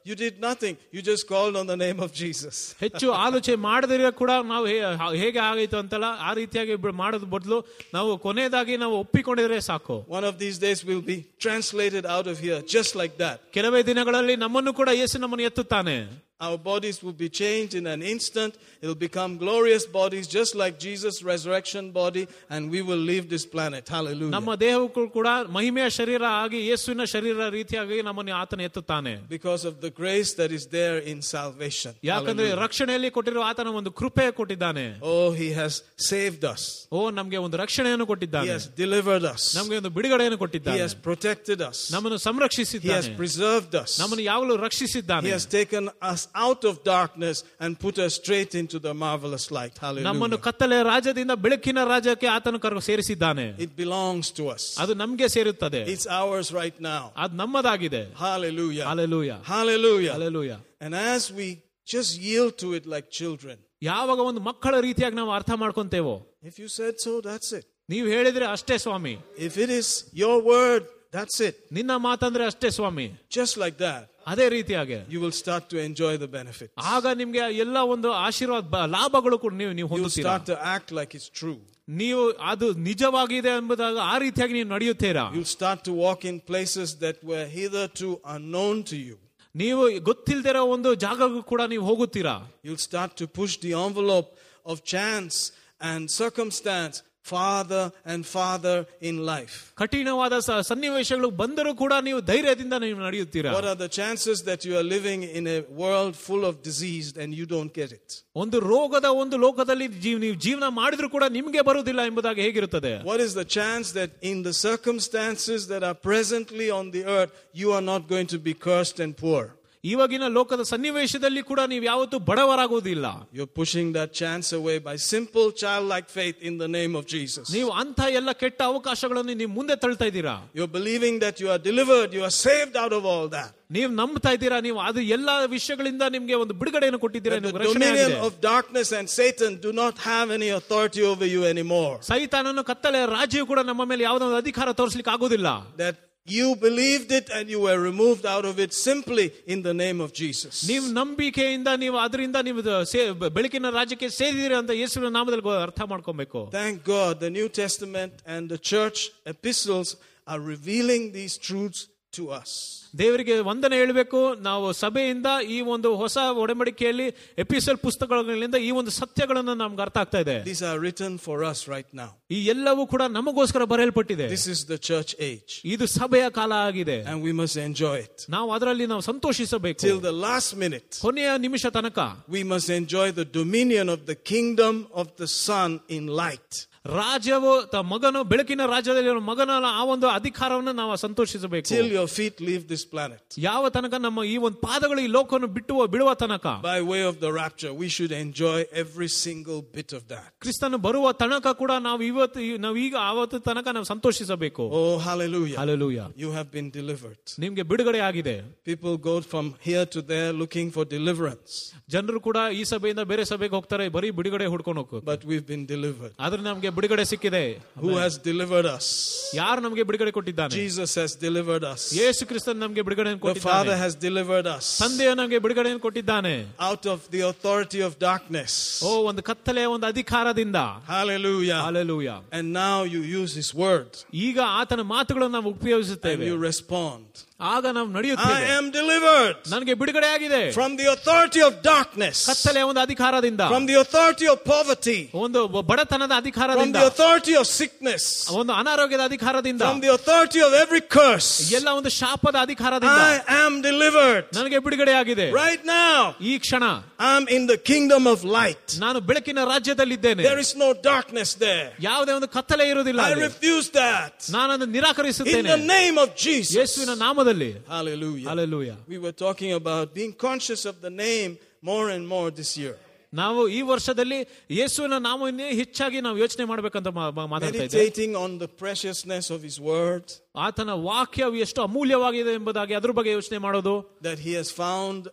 [SPEAKER 1] You did nothing. You just called on the name of Jesus.
[SPEAKER 2] ಹೆಚ್ಚು ಆಲೋಚನೆ ಮಾಡದಿರೋ ಕೂಡ ನಾವು ಹೇ- ಹೇಗೆ ಆಗಾಯ್ತು ಅಂತಲ್ಲ ಆ ರೀತಿಯಾಗಿ ಬ- ಮಾಡೋದ್ ಬದಲು ನಾವು ಕೊನೆಯದಾಗಿ ನಾವು ಒಪ್ಪಿಕೊಂಡಿದ್ರೆ ಸಾಕು
[SPEAKER 1] One of these days we'll be translated out of here just like that.
[SPEAKER 2] ಕೆಲವೇ ದಿನಗಳಲ್ಲಿ ನಮ್ಮನ್ನು ಕೂಡ ಯೇಸು ನಮ್ಮನ್ನು ಎತ್ತುತ್ತಾನೆ
[SPEAKER 1] Our bodies will be changed in an instant. It'll become glorious bodies just like Jesus' resurrection body, and we will leave this planet. Hallelujah.
[SPEAKER 2] ನಮ್ಮ ದೇಹಕ್ಕೂ ಕೂಡ ಮಹಿಮೆಯ ಶರೀರ ಆಗಿ ಯೇಸುವಿನ ಶರೀರ ರೀತಿಯಾಗಿ ನಮ್ಮನ್ನು ಆತನ ಎತ್ತುತ್ತಾನೆ
[SPEAKER 1] Because of the grace that is there in salvation.
[SPEAKER 2] ಯಾಕಂದ್ರೆ
[SPEAKER 1] Hallelujah.
[SPEAKER 2] ರಕ್ಷಣೆಯಲ್ಲಿ ಕೊಟ್ಟಿರುವ ಆತನ ಒಂದು ಕೃಪೆ ಕೊಟ್ಟಿದ್ದಾನೆ
[SPEAKER 1] Oh, He has saved us.
[SPEAKER 2] ಓ ನಮ್ಗೆ ಒಂದು ರಕ್ಷಣೆಯನ್ನು
[SPEAKER 1] He
[SPEAKER 2] ಕೊಟ್ಟಿದ್ದಾನೆ
[SPEAKER 1] has delivered us.
[SPEAKER 2] ನಮ್ಗೆ ಒಂದು ಬಿಡುಗಡೆಯನ್ನು
[SPEAKER 1] He
[SPEAKER 2] ಕೊಟ್ಟಿದ್ದಾನೆ
[SPEAKER 1] has protected us.
[SPEAKER 2] ನಮ್ಮನ್ನು
[SPEAKER 1] He has
[SPEAKER 2] ಸಂರಕ್ಷಿಸಿದ್ದಾನೆ
[SPEAKER 1] preserved us.
[SPEAKER 2] ನಮ್ಮನ್ನು ಯಾವಾಗಲೂ ರಕ್ಷಿಸಿದ್ದಾನೆ
[SPEAKER 1] He has taken us out of darkness and put us straight into the marvelous light.
[SPEAKER 2] ನಮ್ಮನ್ನು
[SPEAKER 1] Hallelujah.
[SPEAKER 2] ಕತ್ತಲೆ ರಾಜ್ಯದಿಂದ ಬೆಳಕಿನ ರಾಜ್ಯಕ್ಕೆ ಆತನು ಕರ್ ಸೇರಿಸಿದ್ದಾನೆ
[SPEAKER 1] It belongs to us.
[SPEAKER 2] ಅದು ನಮ್ಗೆ ಸೇರುತ್ತದೆ
[SPEAKER 1] It's ours right now.
[SPEAKER 2] ಅದು ನಮ್ಮದಾಗಿದೆ
[SPEAKER 1] Hallelujah.
[SPEAKER 2] Alleluia
[SPEAKER 1] Hallelujah.
[SPEAKER 2] Alleluia
[SPEAKER 1] And as we just yield to it like children,
[SPEAKER 2] ಯಾವಾಗ ಒಂದು ಮಕ್ಕಳ ರೀತಿಯಾಗಿ ನಾವು ಅರ್ಥ ಮಾಡ್ಕೊಂತೇವೋ
[SPEAKER 1] if you said so, that's it.
[SPEAKER 2] ನೀವು ಹೇಳಿದ್ರೆ ಅಷ್ಟೇ ಸ್ವಾಮಿ
[SPEAKER 1] If it is your word, that's it.
[SPEAKER 2] ನಿನ್ನ ಮಾತಂದ್ರೆ ಅಷ್ಟೇ ಸ್ವಾಮಿ
[SPEAKER 1] Just like that,
[SPEAKER 2] ಅದೇ ರೀತಿಯಾಗಿ
[SPEAKER 1] you will start to enjoy the benefit.
[SPEAKER 2] ಆಗ ನಿಮ್ಗೆ ಎಲ್ಲ ಒಂದು ಆಶೀರ್ವಾದ ಬ- ಲಾಭಗಳು ಕೂಡ ನೀವು ನೀವು
[SPEAKER 1] You will
[SPEAKER 2] ಹೊಂದುತ್ತೀರಾ
[SPEAKER 1] start to act like it's true.
[SPEAKER 2] ನೀವು ಅದು ನಿಜವಾಗಿದೆ ಎಂಬುದಾಗ ಆ ರೀತಿಯಾಗಿ ನೀವು ನಡೆಯುತ್ತೀರಾ
[SPEAKER 1] You'll start to walk in places that were hitherto unknown to you.
[SPEAKER 2] ನೀವು ಗೊತ್ತಿಲ್ದಿರೋ ಒಂದು ಜಾಗಕ್ಕೂ ಕೂಡ ನೀವು ಹೋಗುತ್ತೀರಾ
[SPEAKER 1] You'll start to push the envelope of chance and circumstance farther and farther in life.
[SPEAKER 2] ಕಠಿಣವಾದ ಸ- ಸನ್ನಿವೇಶಗಳು ಬಂದರೂ ಕೂಡ ನೀವು ಧೈರ್ಯದಿಂದ ನೀವು ನಡೆಯುತ್ತೀರಾ
[SPEAKER 1] What are the chances that you are living in a world full of disease and you don't get it?
[SPEAKER 2] ಒಂದು ರೋಗದ ಒಂದು ಲೋಕದಲ್ಲಿ ಜೀವ ನೀವು ಜೀವನ ಮಾಡಿದ್ರು ಕೂಡ ನಿಮ್ಗೆ ಬರುವುದಿಲ್ಲ ಎಂಬುದಾಗಿ ಹೇಗಿರುತ್ತದೆ
[SPEAKER 1] What is the chance that in the circumstances that are presently on the earth, you are not going to be cursed and poor?
[SPEAKER 2] ಇವಾಗಿನ ಲೋಕದ ಸನ್ನಿವೇಶದಲ್ಲಿ ಕೂಡ ನೀವು ಯಾವತ್ತೂ ಬಡವರಾಗುವುದಿಲ್ಲ
[SPEAKER 1] You're pushing that chance away by simple childlike faith in the name of Jesus.
[SPEAKER 2] ನೀವು ಅಂತ ಎಲ್ಲ ಕೆಟ್ಟ ಅವಕಾಶಗಳನ್ನು ನೀವು ಮುಂದೆ ತಳ್ತಾ ಇದ್ದೀರಾ
[SPEAKER 1] You're believing that you are delivered, you are saved out of all that.
[SPEAKER 2] ನೀವು ನಂಬ್ತಾ ಇದ್ದೀರಾ ನೀವು ಅದು ಎಲ್ಲಾ ವಿಷಯಗಳಿಂದ ನಿಮ್ಗೆ ಒಂದು ಬಿಡುಗಡೆಯನ್ನು ಕೊಟ್ಟಿದ್ದೀರಾ
[SPEAKER 1] That the
[SPEAKER 2] ನಿಮ್ಗೆ ರಕ್ಷಣೆ
[SPEAKER 1] dominion
[SPEAKER 2] ಆಗಿದೆ.
[SPEAKER 1] of darkness and Satan do not have any authority over you anymore.
[SPEAKER 2] ಸೈತಾನನು ಕತ್ತಲೆ ರಾಜ್ಯವು ಕೂಡ ನಮ್ಮ ಮೇಲೆ ಯಾವುದೋ ಒಂದು ಅಧಿಕಾರ ತೋರಿಸ್ಲಿಕ್ಕೆ ಆಗುದಿಲ್ಲ
[SPEAKER 1] That you believed it and you were removed out of it simply in the name of Jesus.
[SPEAKER 2] ನೀವು ನಂಬಿಕೆಯಿಂದ ನೀವು ಅದರಿಂದ ನೀವು ಸೇ- ಬೆಳಕಿನ ರಾಜ್ಯಕ್ಕೆ ಸೇರಿದಿರಿ ಅಂತ ಯೇಸುವಿನ ನಾಮದಲ್ಲಿ ಗೊ- ಅರ್ಥ ಮಾಡ್ಕೊಬೇಕು
[SPEAKER 1] Thank God the New Testament and the church epistles are revealing these truths to us.
[SPEAKER 2] ದೇವರಿಗೆ ವಂದನೆ ಹೇಳಬೇಕು ನಾವು ಸಭೆಯಿಂದ ಈ ಒಂದು ಹೊಸ ಒಡಂಬಡಿಕೆಯಲ್ಲಿ ಎಪಿಸಲ್ ಪುಸ್ತಕಗಳಿಂದ ಈ ಒಂದು ಸತ್ಯಗಳನ್ನು ನಮ್ಗೆ ಅರ್ಥ ಆಗ್ತಾ ಇದೆ
[SPEAKER 1] These are written for us right now.
[SPEAKER 2] ಈ ಎಲ್ಲವೂ ಕೂಡ ನಮಗೋಸ್ಕರ ಬರೆಯಲ್ಪಟ್ಟಿದೆ
[SPEAKER 1] This is the church age
[SPEAKER 2] ಇದು ಸಭೆಯ ಕಾಲ ಆಗಿದೆ
[SPEAKER 1] and we must enjoy it.
[SPEAKER 2] ನಾವು ಅದರಲ್ಲಿ ನಾವು ಸಂತೋಷಿಸಬೇಕು
[SPEAKER 1] Till the last minute,
[SPEAKER 2] ಕೊನೆಯ ನಿಮಿಷ ತನಕ
[SPEAKER 1] we must enjoy the dominion of the kingdom of the Son in light.
[SPEAKER 2] ರಾಜ್ಯವು ತ- ಮಗನು ಬೆಳಕಿನ ರಾಜ್ಯದಲ್ಲಿ ಇರೋ ಮಗನ ಆ ಒಂದು ಅಧಿಕಾರವನ್ನು ನಾವು ಸಂತೋಷಿಸಬೇಕು
[SPEAKER 1] till your feet leave this planet.
[SPEAKER 2] ಯಾವ ತನಕ ನಮ್ಮ ಈ ಒಂದು ಪಾದಗಳು ಈ ಲೋಕವನ್ನು ಬಿಟ್ಟು ಬಿಡುವ ತನಕ
[SPEAKER 1] By way of the rapture, we should enjoy every single bit of that.
[SPEAKER 2] ಕ್ರಿಸ್ತನು ಬರುವ ತನಕ ಕೂಡ ನಾವು ಇವತ್ತು ನಾವು ಈಗ ಆವತ್ತು ತನಕ ನಾವು ಸಂತೋಷಿಸಬೇಕು
[SPEAKER 1] Oh, hallelujah.
[SPEAKER 2] Hallelujah
[SPEAKER 1] You have been delivered.
[SPEAKER 2] ನಿಮ್ಗೆ ಬಿಡುಗಡೆ ಆಗಿದೆ
[SPEAKER 1] People go from here to there looking for deliverance,
[SPEAKER 2] ಜನರು ಕೂಡ ಈ ಸಭೆಯಿಂದ ಬೇರೆ ಸಭೆಗೆ ಹೋಗ್ತಾರೆ ಬರೀ ಬಿಡುಗಡೆ ಹುಡ್ಕೊಂಡು ಹೋಗ್ಬೇಕು
[SPEAKER 1] but we've been delivered.
[SPEAKER 2] ಆದ್ರೆ ನಮ್ಗೆ ಬಿಡುಗಡೆ ಸಿಕ್ಕಿದೆ
[SPEAKER 1] Who has delivered us?
[SPEAKER 2] ಯಾರು ನಮ್ಗೆ ಬಿಡುಗಡೆ ಕೊಟ್ಟಿದ್ದಾನೆ
[SPEAKER 1] Jesus has delivered us.
[SPEAKER 2] ಯೇಸು ಕ್ರಿಸ್ತನ್ ನಮ್ಗೆ ಬಿಡುಗಡೆ
[SPEAKER 1] The Father
[SPEAKER 2] ಕೊಟ್ಟಿದ್ದಾನೆ
[SPEAKER 1] has delivered us
[SPEAKER 2] ತಂದೆಯ ನಮ್ಗೆ ಬಿಡುಗಡೆ ಕೊಟ್ಟಿದ್ದಾನೆ
[SPEAKER 1] out of the authority of darkness.
[SPEAKER 2] ಓ ಒಂದು ಕತ್ತಲೆಯ ಒಂದು ಅಧಿಕಾರದಿಂದ
[SPEAKER 1] Hallelujah.
[SPEAKER 2] Alleluia
[SPEAKER 1] And now you use His word
[SPEAKER 2] ಈಗ ಆತನ ಮಾತುಗಳನ್ನು ನಾವು
[SPEAKER 1] and
[SPEAKER 2] ಉಪಯೋಗಿಸುತ್ತೇವೆ
[SPEAKER 1] you respond.
[SPEAKER 2] ಆಗ ನಾವು
[SPEAKER 1] I
[SPEAKER 2] ನಡೆಯುತ್ತೇವೆ
[SPEAKER 1] am delivered
[SPEAKER 2] ನನಗೆ ಬಿಡುಗಡೆ ಆಗಿದೆ
[SPEAKER 1] from the authority of darkness,
[SPEAKER 2] ಕತ್ತಲೆಯ ಒಂದು ಅಧಿಕಾರದಿಂದ
[SPEAKER 1] from the authority of poverty,
[SPEAKER 2] ಒಂದು ಬಡತನದ
[SPEAKER 1] from
[SPEAKER 2] ಅಧಿಕಾರದಿಂದ
[SPEAKER 1] the authority of sickness,
[SPEAKER 2] ಒಂದು ಅನಾರೋಗ್ಯದ ಅಧಿಕಾರದಿಂದ
[SPEAKER 1] from the authority of every curse.
[SPEAKER 2] ಎಲ್ಲ ಒಂದು ಶಾಪದ ಅಧಿಕಾರದಿಂದ
[SPEAKER 1] I am delivered.
[SPEAKER 2] ನನಗೆ ಬಿಡುಗಡೆ ಆಗಿದೆ
[SPEAKER 1] Right now,
[SPEAKER 2] ಈ ಕ್ಷಣ
[SPEAKER 1] I'm in the kingdom of light.
[SPEAKER 2] ನಾನು ಬೆಳಕಿನ ರಾಜ್ಯದಲ್ಲಿದ್ದೇನೆ
[SPEAKER 1] There is no darkness there.
[SPEAKER 2] ಯಾವುದೇ ಒಂದು ಕತ್ತಲೆ ಇರುವುದಿಲ್ಲ
[SPEAKER 1] I
[SPEAKER 2] ಅಲ್ಲಿ.
[SPEAKER 1] refuse that.
[SPEAKER 2] ನಾನು ಅದನ್ನು
[SPEAKER 1] In
[SPEAKER 2] ನಿರಾಕರಿಸುತ್ತೇನೆ
[SPEAKER 1] the name of Jesus.
[SPEAKER 2] ಯೇಸುವಿನ ನಾಮದಲ್ಲಿ
[SPEAKER 1] Hallelujah.
[SPEAKER 2] Alleluia
[SPEAKER 1] We were talking about being conscious of the name more and more this year.
[SPEAKER 2] ನಾವು ಈ ವರ್ಷದಲ್ಲಿ ಯೇಸುವಿನ ನಾಮವನ್ನೇ ಹೆಚ್ಚಾಗಿ ನಾವು ಯೋಚನೆ ಮಾಡ್ಬೇಕಂತ ಮಾ- ಮಾ- ಮಾತಾಡ್ತಾ ಇದ್ದೇವೆ
[SPEAKER 1] Meditating on the preciousness of His Word,
[SPEAKER 2] ಆತನ ವಾಕ್ಯವು ಎಷ್ಟು ಅಮೂಲ್ಯವಾಗಿದೆ ಎಂಬುದಾಗಿ ಅದ್ರ ಬಗ್ಗೆ ಯೋಚನೆ ಮಾಡೋದು
[SPEAKER 1] that He has found uh,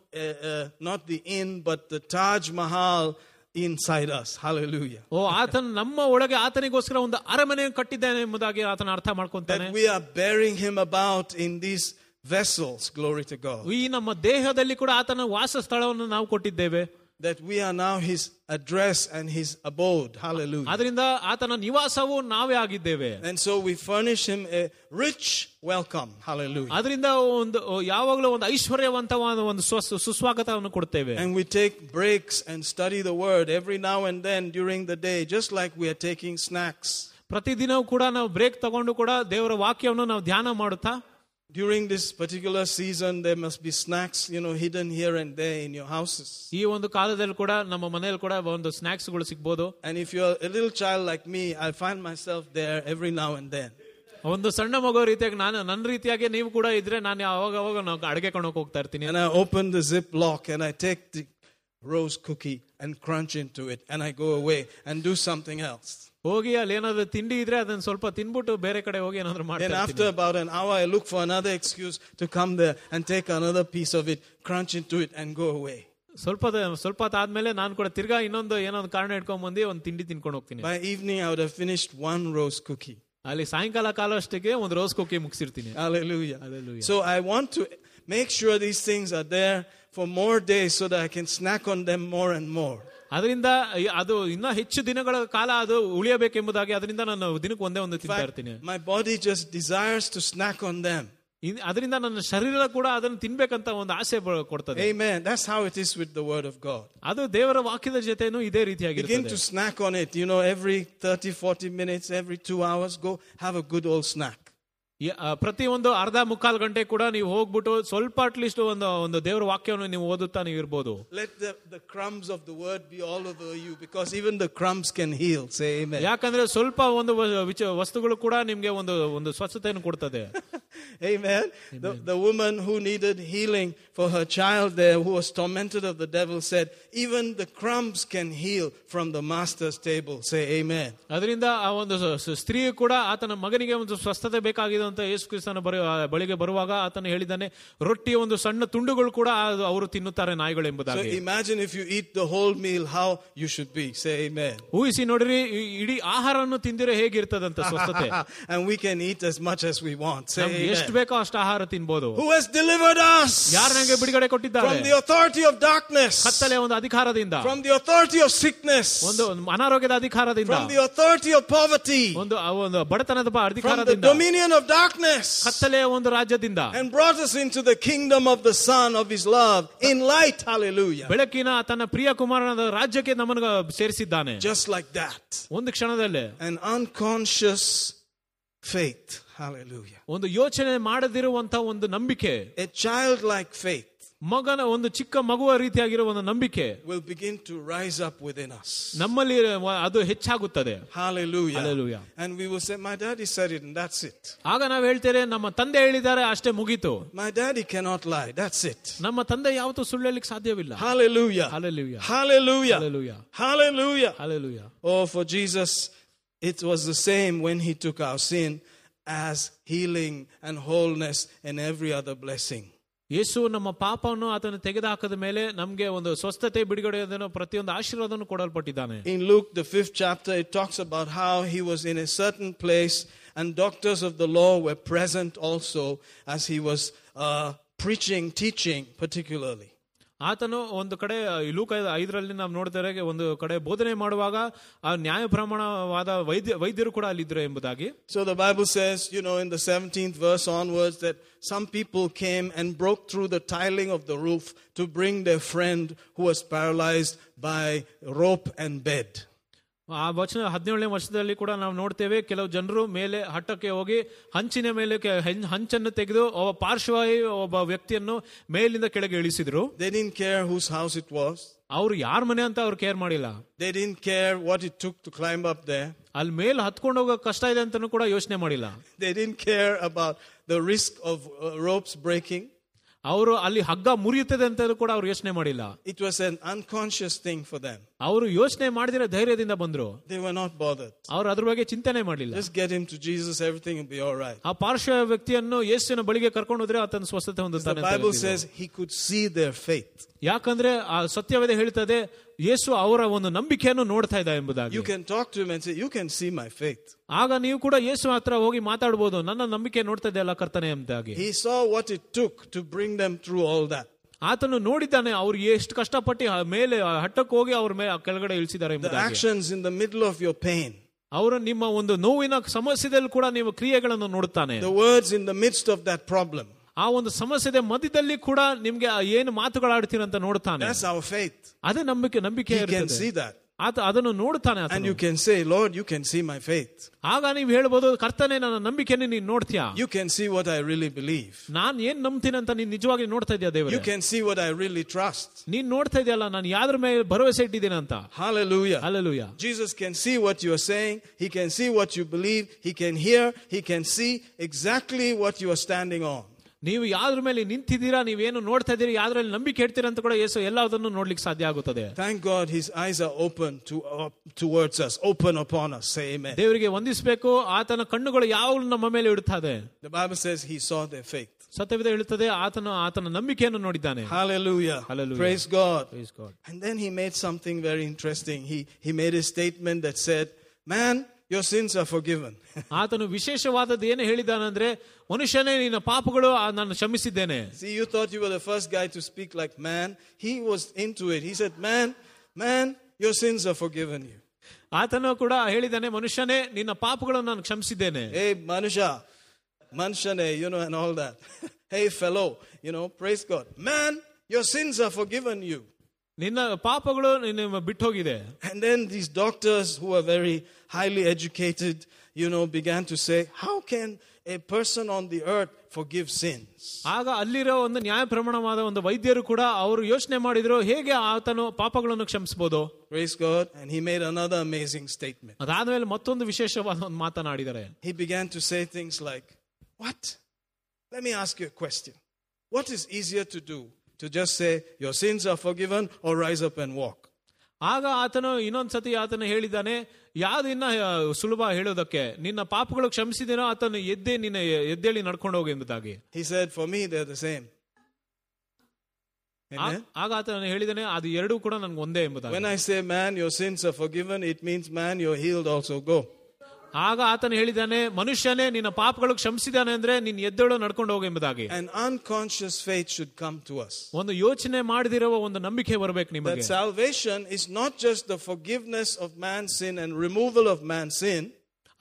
[SPEAKER 1] uh, not the inn, but the Taj Mahal inside us. Hallelujah.
[SPEAKER 2] ಓ ಆತನ ನಮ್ಮ ಒಳಗೆ ಆತನಿಗೋಸ್ಕರ ಒಂದು ಅರಮನೆ ಕಟ್ಟಿದ್ದಾನೆ ಎಂಬುದಾಗಿ ಆತನ ಅರ್ಥ ಮಾಡ್ಕೊಂತಾನೆ
[SPEAKER 1] That we are bearing Him about in these vessels. Glory to God.
[SPEAKER 2] ಈ ನಮ್ಮ ದೇಹದಲ್ಲಿ ಕೂಡ ಆತನ ವಾಸ ಸ್ಥಳವನ್ನು ನಾವು ಕೊಟ್ಟಿದ್ದೇವೆ
[SPEAKER 1] That we are now His address and His abode. Hallelujah.
[SPEAKER 2] ಅದರಿಂದ ಆತನ ನಿವಾಸವು ನಾವೇ ಆಗಿದ್ದೇವೆ
[SPEAKER 1] And so we furnish Him a rich welcome. Hallelujah.
[SPEAKER 2] ಅದರಿಂದ ಒಂದು ಯಾವಾಗಲೂ ಒಂದು ಐಶ್ವರ್ಯವಂತವಾದ ಒಂದು ಸ್ವ- ಸುಸ್ವಾಗತವನ್ನು ಕೊಡ್ತೇವೆ
[SPEAKER 1] And we take breaks and study the word every now and then during the day, just like we are taking snacks.
[SPEAKER 2] ಪ್ರತಿದಿನವೂ ಕೂಡ ನಾವು ಬ್ರೇಕ್ ತಗೊಂಡು ಕೂಡ ದೇವರ ವಾಕ್ಯವನ್ನು ನಾವು ಧ್ಯಾನ ಮಾಡುತ್ತಾ
[SPEAKER 1] During this particular season, there must be snacks, you know, hidden here and there in your houses.
[SPEAKER 2] ಈ ಒಂದು ಕಾಲದಲ್ಲಿ ಕೂಡ ನಮ್ಮ ಮನೆಯಲ್ಲಿ ಕೂಡ ಒಂದು ಸ್ನಾಕ್ಸ್ಗಳು ಸಿಗ್ಬೋದು
[SPEAKER 1] And if you're a little child like me, I find myself there every now and then.
[SPEAKER 2] ಒಂದು ಸಣ್ಣ ಮಗು ರೀತಿಯಾಗಿ ನಾನು ನನ್ನ ರೀತಿಯಾಗಿ ನೀವು ಕೂಡ ಇದ್ರೆ ನಾನು ಅವಾಗ ಅವಾಗ ನಾವು ಅಡಿಗೆ ಕೊಂಡೋಗಿ ಹೋಗ್ತಾ ಇರ್ತೀನಿ
[SPEAKER 1] And I open the zip lock and I take the rose cookie and crunch into it and I go away and do something else.
[SPEAKER 2] ಹೋಗಿ ಅಲ್ಲಿ ಏನಾದ್ರು ತಿಂಡಿ ಇದ್ರೆ ಅದನ್ನ ಸ್ವಲ್ಪ ತಿನ್ಬಿಟ್ಟು ಬೇರೆ ಕಡೆ ಹೋಗಿ ಏನಾದ್ರು
[SPEAKER 1] Then
[SPEAKER 2] ಮಾಡ್ತೀನಿ
[SPEAKER 1] after about an hour, I look for another excuse to come there and take another piece of it, crunch into it and go away.
[SPEAKER 2] ಸ್ವಲ್ಪ ದ- ಸ್ವಲ್ಪ ಹೊತ್ತಾದ್ಮೇಲೆ ನಾನು ಕೂಡ ತಿರ್ಗಾ ಇನ್ನೊಂದು ಏನೋ ಒಂದು ಕಾರಣ ಇಟ್ಕೊಂಡ್ ಬಂದು ಒಂದು ತಿಂಡಿ ತಿನ್ಕೊಂಡು ಹೋಗ್ತೀನಿ
[SPEAKER 1] By evening, I would have finished one rose cookie.
[SPEAKER 2] ಅಲ್ಲಿ ಸಾಯಂಕಾಲ ಕಾಲ ಅಷ್ಟಿಗೆ ಒಂದು rose Kukki ಮುಗಿಸಿರ್ತೀನಿ
[SPEAKER 1] Hallelujah.
[SPEAKER 2] Hallelujah.
[SPEAKER 1] So I want to make sure these things are there for more days so that I can snack on them more and more.
[SPEAKER 2] ಅದರಿಂದ ಈ- ಅದು ಇನ್ನ ಹೆಚ್ಚು ದಿನಗಳ ಕಾಲ ಅದು ಉಳಿಯಬೇಕೆಂಬುದಾಗಿ ಅದರಿಂದ ನಾನು ದಿನಕ್ಕೆ ಒಂದೇ ಒಂದು
[SPEAKER 1] In
[SPEAKER 2] ತಿಂತಾ
[SPEAKER 1] fact,
[SPEAKER 2] ಇರ್ತೀನಿ
[SPEAKER 1] my body just desires to snack on them.
[SPEAKER 2] ಇನ್- ಅದರಿಂದ ನನ್ನ ಶರೀರ ಕೂಡ ಅದನ್ನು ತಿನ್ಬೇಕಂತ ಒಂದು ಆಸೆ ಬ- ಕೊಡ್ತದೆ
[SPEAKER 1] Amen. That's how it is with the Word of God.
[SPEAKER 2] ಅದು ದೇವರ ವಾಕ್ಯದ ಜೊತೆನೂ ಇದೇ
[SPEAKER 1] Begin
[SPEAKER 2] ರೀತಿಯಾಗಿರ್ತದೆ
[SPEAKER 1] to snack on it. You know, every 30, 40 minutes, every two hours, go have a good old snack.
[SPEAKER 2] ಈ, ಆ, ಪ್ರತಿ ಒಂದು ಅರ್ಧ ಮುಕ್ಕಾಲು ಗಂಟೆ ಕೂಡ ನೀವು ಹೋಗ್ಬಿಟ್ಟು ಸ್ವಲ್ಪ ಅಟ್ಲೀಸ್ಟ್ ಒಂದು ಒಂದು ದೇವರ ವಾಕ್ಯವನ್ನು ನೀವು ಓದುತ್ತಾ ನೀವು ಇರ್ಬೋದು
[SPEAKER 1] Let the, the crumbs of the Word be all over you because even the crumbs can heal. Say amen.
[SPEAKER 2] ಯಾಕಂದ್ರೆ ಸ್ವಲ್ಪ ಒಂದು ವ- ವಿಚ- ವಸ್ತುಗಳು ಕೂಡ ನಿಮ್ಗೆ ಒಂದು ಒಂದು ಸ್ವಚ್ಛತೆಯನ್ನು ಕೊಡ್ತದೆ
[SPEAKER 1] Amen. The, the woman who needed healing for her child there, who was tormented of the devil, said, Even the crumbs can heal from the master's table. Say amen.
[SPEAKER 2] ಅದರಿಂದ ಆ ಒಂದು ಸ- ಸ- ಸ್ತ್ರೀಯು ಕೂಡ ಆತನ ಮಗನಿಗೆ ಒಂದು ಸ್ವಸ್ಥತೆ ಬೇಕಾಗಿದೆ ಅಂತ ಯೇಸು ಕ್ರಿಸ್ತನ ಬರ ಆ ಬಳಿಗೆ ಬರುವಾಗ ಆತನು ಹೇಳಿದ್ದಾನೆ ರೊಟ್ಟಿಯ ಒಂದು ಸಣ್ಣ ತುಂಡುಗಳು ಕೂಡ ಅದು ಅವರು ತಿನ್ನುತ್ತಾರೆ ನಾಯಿಗಳು
[SPEAKER 1] So
[SPEAKER 2] ಎಂಬುದಾಗಿ
[SPEAKER 1] imagine if you eat the whole meal, how you should be. Say amen.
[SPEAKER 2] ಊಹಿಸಿ ನೋಡ್ರಿ ಈ ಇಡೀ ಆಹಾರವನ್ನು ತಿಂದಿರೆ ಹೇಗಿರ್ತದಂತ ಸ್ವಸ್ಥತೆ
[SPEAKER 1] and we can eat as much as we want. Say
[SPEAKER 2] ನಮ್ಗೆ ಎಷ್ಟು
[SPEAKER 1] amen.
[SPEAKER 2] ಬೇಕೋ ಅಷ್ಟು ಆಹಾರ ತಿನ್ಬೋದು
[SPEAKER 1] Who has delivered us
[SPEAKER 2] ಯಾರು ನನಗೆ ಬಿಡುಗಡೆ ಕೊಟ್ಟಿದ್ದಾರೆ
[SPEAKER 1] from the authority of darkness,
[SPEAKER 2] ಕತ್ತಲೆ ಒಂದು ಅಧಿಕಾರದಿಂದ
[SPEAKER 1] from the authority of sickness,
[SPEAKER 2] ಒಂದು ಅನಾರೋಗ್ಯದ ಅಧಿಕಾರದಿಂದ
[SPEAKER 1] from the authority of poverty,
[SPEAKER 2] ಒಂದು ಆ ಒಂದು ಬಡತನದ ಬ-
[SPEAKER 1] from the
[SPEAKER 2] ಅಧಿಕಾರದಿಂದ
[SPEAKER 1] dominion of darkness,
[SPEAKER 2] ಕತ್ತಲೆಯ ಒಂದು ರಾಜ್ಯದಿಂದ
[SPEAKER 1] and brought us into the kingdom of the Son of His love in light. Hallelujah.
[SPEAKER 2] ಬೆಳಕಿನ ತನ್ನ ಪ್ರಿಯ ಕುಮಾರನ ರಾಜ್ಯಕ್ಕೆ ನಮ್ಮನ್ನು ಸೇರಿಸಿದ್ದಾನೆ
[SPEAKER 1] Just like that.
[SPEAKER 2] ಒಂದು ಕ್ಷಣದಲ್ಲೇ
[SPEAKER 1] An unconscious faith. Hallelujah.
[SPEAKER 2] ಒಂದು ಯೋಚನೆ ಮಾಡದಿರುವಂತ ಒಂದು ನಂಬಿಕೆ
[SPEAKER 1] A childlike faith.
[SPEAKER 2] ಮಗನ ಒಂದು ಚಿಕ್ಕ ಮಗುವ ರೀತಿಯಾಗಿರೋ ಒಂದು ನಂಬಿಕೆ
[SPEAKER 1] will begin to rise up within us.
[SPEAKER 2] ನಮ್ಮಲ್ಲಿ ಅದು ಹೆಚ್ಚಾಗುತ್ತದೆ
[SPEAKER 1] Hallelujah.
[SPEAKER 2] Hallelujah.
[SPEAKER 1] And we will say, My daddy said it, and that's it.
[SPEAKER 2] ಆಗ ನಾವು ಹೇಳ್ತೇವೆ ನಮ್ಮ ತಂದೆ ಹೇಳಿದ್ದಾರೆ ಅಷ್ಟೇ ಮುಗೀತು
[SPEAKER 1] My daddy cannot lie, that's it.
[SPEAKER 2] ನಮ್ಮ ತಂದೆ ಯಾವತ್ತೂ ಸುಳ್ಳು ಹೇಳಲಿಕ್ಕೆ ಸಾಧ್ಯವಿಲ್ಲ
[SPEAKER 1] Hallelujah.
[SPEAKER 2] Hallelujah.
[SPEAKER 1] Hallelujah.
[SPEAKER 2] Hallelujah.
[SPEAKER 1] Hallelujah.
[SPEAKER 2] Hallelujah.
[SPEAKER 1] Oh, for Jesus, it was the same when he took our sin as healing and wholeness and every other blessing.
[SPEAKER 2] ಯೇಸು ನಮ್ಮ ಪಾಪವನ್ನು ಆತನು ತೆಗೆದುಹಾಕದ ಮೇಲೆ ನಮಗೆ ಒಂದು ಸ್ವಸ್ಥತೆ ಬಿಡುಗಡೆಯನ್ನು ಪ್ರತಿಯೊಂದು ಆಶೀರ್ವಾದವನ್ನು ಕೊಡಲ್ಪಟ್ಟಿದ್ದಾನೆ
[SPEAKER 1] In Luke, the fifth chapter, it talks about how he was in a certain place and doctors of the law were present also as he was uh, preaching, teaching particularly.
[SPEAKER 2] ಆತನು ಒಂದು ಕಡೆ ಈ ಲೂಕ ಐದರಲ್ಲಿ ನಾವು ನೋಡ್ತಾರೆ ಒಂದು ಕಡೆ ಬೋಧನೆ ಮಾಡುವಾಗ ಆ ನ್ಯಾಯ ಪ್ರಮಾಣವಾದ ವೈದ್ಯ ವೈದ್ಯರು ಕೂಡ ಅಲ್ಲಿದ್ರು ಎಂಬುದಾಗಿ
[SPEAKER 1] So the Bible says, you know, in the 17th verse onwards, that some people came and broke through the tiling of the roof to bring their friend who was paralyzed by rope and bed.
[SPEAKER 2] ಆ ವಚನ ಹದಿನೇಳನೇ ವರ್ಷದಲ್ಲಿ ಕೂಡ ನಾವು ನೋಡ್ತೇವೆ ಕೆಲವು ಜನರು ಮೇಲೆ ಹಟ್ಟಕ್ಕೆ ಹೋಗಿ ಹಂಚಿನ ಮೇಲೆ ಹಂಚನ್ನು ತೆಗೆದು ಒಬ್ಬ ಪಾರ್ಶ್ವಾಯಿ ಒಬ್ಬ ವ್ಯಕ್ತಿಯನ್ನು ಮೇಲಿಂದ ಕೆಳಗೆ ಇಳಿಸಿದ್ರು.
[SPEAKER 1] They care whose house it was
[SPEAKER 2] ಅವರು ಯಾರ ಮನೆ ಅಂತ ಅವ್ರು ಕೇರ್ ಮಾಡಿಲ್ಲ.
[SPEAKER 1] They didn't care what it took to climb up they
[SPEAKER 2] ಅಲ್ಲಿ ಮೇಲೆ ಹತ್ಕೊಂಡು ಹೋಗೋ ಕಷ್ಟ ಇದೆ ಅಂತಾನೂ ಕೂಡ ಯೋಚನೆ ಮಾಡಿಲ್ಲ.
[SPEAKER 1] They didn't care about the risk of ropes breaking
[SPEAKER 2] ಅವರು ಅಲ್ಲಿ ಹಗ್ಗ ಮುರಿಯುತ್ತದೆ ಅಂತ ಕೂಡ ಅವರು ಯೋಚನೆ ಮಾಡಿಲ್ಲ.
[SPEAKER 1] It was an unconscious thing for them
[SPEAKER 2] ಅವರು ಯೋಚನೆ ಮಾಡಿದ್ರೆ ಧೈರ್ಯದಿಂದ ಬಂದ್ರು.
[SPEAKER 1] ದೇ ವರ್ ನಾಟ್ ಬಾದರ್ಡ್
[SPEAKER 2] ಅವರು ಅದ್ರ ಬಗ್ಗೆ ಚಿಂತನೆ ಮಾಡಿಲ್ಲ
[SPEAKER 1] just get him to Jesus everything will be alright
[SPEAKER 2] ಆ ಪಾರ್ಶ್ವ ವ್ಯಕ್ತಿಯನ್ನು ಯೇಸುವಿನ ಬಳಿಗೆ ಕರ್ಕೊಂಡು ಹೋದ್ರೆ ಆತನ ಸ್ವಸ್ಥತೆ ಹೊಂದುತ್ತಾನೆ
[SPEAKER 1] Bible says he could see their faith
[SPEAKER 2] ಯಾಕಂದ್ರೆ ಆ ಸತ್ಯವೇದ ಹೇಳ್ತದೆ ಯೇಸು ಅವರ ಒಂದು ನಂಬಿಕೆಯನ್ನು ನೋಡ್ತಾ ಇದ್ದ ಎಂಬುದಾಗಿ
[SPEAKER 1] You can talk to him and say, You can see my faith.
[SPEAKER 2] ಆಗ ನೀವು ಕೂಡ ಯೇಸು ಹತ್ರ ಹೋಗಿ ಮಾತಾಡ್ಬೋದು ನನ್ನ ನಂಬಿಕೆ ನೋಡ್ತಾ ಇದೆಯಲ್ಲ ಕರ್ತನೆ ಎಂಬುದಾಗಿ
[SPEAKER 1] He saw what it took to bring them through all that.
[SPEAKER 2] ಆತನು ನೋಡಿದ್ದಾನೆ ಅವ್ರು ಎಷ್ಟು ಕಷ್ಟಪಟ್ಟು ಆ ಮೇಲೆ ಆ ಹಟ್ಟಕ್ಕೆ ಹೋಗಿ ಅವ್ರ ಮೇಲೆ ಆ ಕೆಳಗಡೆ ಇಳಿಸಿದ್ದಾರೆ
[SPEAKER 1] The
[SPEAKER 2] ಎಂಬುದಾಗಿ
[SPEAKER 1] actions in the middle of your pain,
[SPEAKER 2] ಅವರು ನಿಮ್ಮ ಒಂದು ನೋವಿನ ಸಮಸ್ಯೆದಲ್ಲಿ ಕೂಡ ನೀವು ಕ್ರಿಯೆಗಳನ್ನು ನೋಡುತ್ತಾನೆ
[SPEAKER 1] the words in the midst of that problem.
[SPEAKER 2] ಆ ಒಂದು ಸಮಸ್ಯೆದ ಮಧ್ಯದಲ್ಲಿ ಕೂಡ ನಿಮ್ಗೆ ಆ ಏನು ಮಾತುಗಳಾಡ್ತೀರಂತ ನೋಡ್ತಾನೆ
[SPEAKER 1] That's our faith.
[SPEAKER 2] ಅದೇ ನಂಬಿಕೆ ನಂಬಿಕೆ
[SPEAKER 1] He can
[SPEAKER 2] ಇರ್ತದೆ.
[SPEAKER 1] see that.
[SPEAKER 2] ಆತ ಅದನ್ನು ನೋಡ್ತಾನೆ
[SPEAKER 1] And
[SPEAKER 2] ಆತನು.
[SPEAKER 1] you can say, Lord, you can see my faith.
[SPEAKER 2] ಆಗ ನೀವು ಹೇಳ್ಬೋದು ಕರ್ತನೆ ನನ್ನ ನಂಬಿಕೆಯನ್ನು ನೀನ್ ನೋಡ್ತೀಯಾ
[SPEAKER 1] You can see what I really believe.
[SPEAKER 2] ನಾನ್ ಏನ್ ನಂಬ್ತೀನಿ ಅಂತ ನೀನ್ ನಿಜವಾಗಿ ನೋಡ್ತಾ ಇದೆಯಾ
[SPEAKER 1] You
[SPEAKER 2] ದೇವರೇ
[SPEAKER 1] can see what I really trust.
[SPEAKER 2] ನೀನ್ ನೋಡ್ತಾ ಇದೆಯಲ್ಲ ನಾನು ಯಾವ್ದ್ರ ಮೇಲೆ ಭರವಸೆ ಇಟ್ಟಿದ್ದೀನಿ ಅಂತ
[SPEAKER 1] Hallelujah.
[SPEAKER 2] Hallelujah
[SPEAKER 1] Jesus can see what you are saying. He can see what you believe. He can hear. He can see exactly what you are standing on.
[SPEAKER 2] ನೀವು ಯಾವ್ದ್ರ ಮೇಲೆ ನಿಂತಿದ್ದೀರಾ ನೀವೇನು ನೋಡ್ತಾ ಇದ್ದೀರಿ ಯಾವ್ದ್ರಲ್ಲಿ ನಂಬಿಕೆ ಇಡ್ತೀರಾ ಅಂತ ಕೂಡ ಯೇಸು ಎಲ್ಲದನ್ನು ನೋಡ್ಲಿಕ್ಕೆ ಸಾಧ್ಯ ಆಗುತ್ತದೆ
[SPEAKER 1] Thank God his eyes are open to, uh, towards us, open upon us. Say amen.
[SPEAKER 2] ದೇವರಿಗೆ ವಂದಿಸಬೇಕು ಆತನ ಕಣ್ಣುಗಳು ಯಾವಾಗಲೂ ನಮ್ಮ ಮೇಲೆ ಇಡುತ್ತದೆ
[SPEAKER 1] The Bible says he saw their faith.
[SPEAKER 2] ಸತ್ಯವಿದ ಹೇಳುತ್ತದೆ ಆತನ ಆತನ ನಂಬಿಕೆಯನ್ನು ನೋಡಿದ್ದಾನೆ
[SPEAKER 1] Hallelujah.
[SPEAKER 2] Hallelujah.
[SPEAKER 1] Praise God.
[SPEAKER 2] Praise God.
[SPEAKER 1] And then he made something very interesting. He, he made a statement that said, Man, your sins are forgiven.
[SPEAKER 2] ಆತನು ವಿಶೇಷವಾದದ್ದು ಏನು ಹೇಳಿದಾನಂದ್ರೆ ಮನುಷ್ಯನೇ ನಿನ್ನ ಪಾಪಗಳು ಆ ನಾನು ಕ್ಷಮಿಸಿದ್ದೇನೆ
[SPEAKER 1] See, you thought you were the first guy to speak like man. He was into it. He said, Man, man, your sins are forgiven you.
[SPEAKER 2] ಆತನು ಕೂಡ ಹೇಳಿದ್ದಾನೆ ಮನುಷ್ಯನೇ ನಿನ್ನ ಪಾಪಗಳನ್ನು ನಾನು ಕ್ಷಮಿಸಿದ್ದೇನೆ
[SPEAKER 1] Hey, Manusha, Manshane, you know, and all that. hey, fellow, you know, praise God. Man, your sins are forgiven you.
[SPEAKER 2] ನಿನ್ನ ಪಾಪಗಳು ನಿನ್ನ ಬಿಟ್ಟು ಹೋಗಿದೆ
[SPEAKER 1] And then these doctors who are very highly educated, you know, began to say, How can a person on the earth forgive sins?
[SPEAKER 2] ಆಗ ಅಲ್ಲಿರೋ ಒಂದು ನ್ಯಾಯ ಪ್ರಮಾಣವಾದ ಒಂದು ವೈದ್ಯರು ಕೂಡ ಅವರು ಯೋಚನೆ ಮಾಡಿದ್ರು ಹೇಗೆ ಆತನು ಪಾಪಗಳನ್ನು ಕ್ಷಮಿಸಬಹುದು
[SPEAKER 1] Praise God. And he made another amazing statement.
[SPEAKER 2] ಅದಾದ್ಮೇಲೆ ಮತ್ತೊಂದು ವಿಶೇಷವಾದ ಒಂದು ಮಾತನಾಡಿದ್ದಾರೆ
[SPEAKER 1] He began to say things like, What? Let me ask you a question. What is easier to do? To just say, Your sins are forgiven, or rise up and walk?
[SPEAKER 2] ಆಗ ಆತನು ಇನ್ನೊಂದ್ಸತಿ ಆತನು ಹೇಳಿದ್ದಾನೆ ಯಾವ್ದು ಇನ್ನ ಆ, ಸುಲಭ ಹೇಳೋದಕ್ಕೆ ನಿನ್ನ ಪಾಪಗಳು ಕ್ಷಮಿಸಿದೇನೋ ಆತನು ಎದ್ದೇ ನಿನ್ನ ಎದ್ದೇಳಿ ನಡ್ಕೊಂಡು ಹೋಗು ಎಂಬುದಾಗಿ
[SPEAKER 1] He said, For me, they're the same.
[SPEAKER 2] ಆ-
[SPEAKER 1] Amen.
[SPEAKER 2] ಆಗ ಆತನು ಹೇಳಿದಾನೆ ಅದು ಎರಡೂ ಕೂಡ ನನ್ಗೆ ಒಂದೇ ಎಂಬುದಾಗಿ
[SPEAKER 1] When I say, Man, your sins are forgiven, it means, Man, you're healed also. Go.
[SPEAKER 2] ಆಗ ಆತನು ಹೇಳಿದಾನೆ ಮನುಷ್ಯನೇ ನಿನ್ನ ಪಾಪಗಳು ಕ್ಷಮಿಸಿದಾನೆ ಅಂದ್ರೆ ನಿನ್ನ ಎದ್ದೇಳು ನಡ್ಕೊಂಡು ಹೋಗಿ ಎಂಬುದಾಗಿ.
[SPEAKER 1] ಶುಡ್ ಕಮ್ ಟು
[SPEAKER 2] ಒಂದು ಯೋಚನೆ ಮಾಡದಿರುವ ಒಂದು ನಂಬಿಕೆ ಬರಬೇಕು ನಿಮಗೆ.
[SPEAKER 1] Salvation is not just the foe of man sin and removal of man sin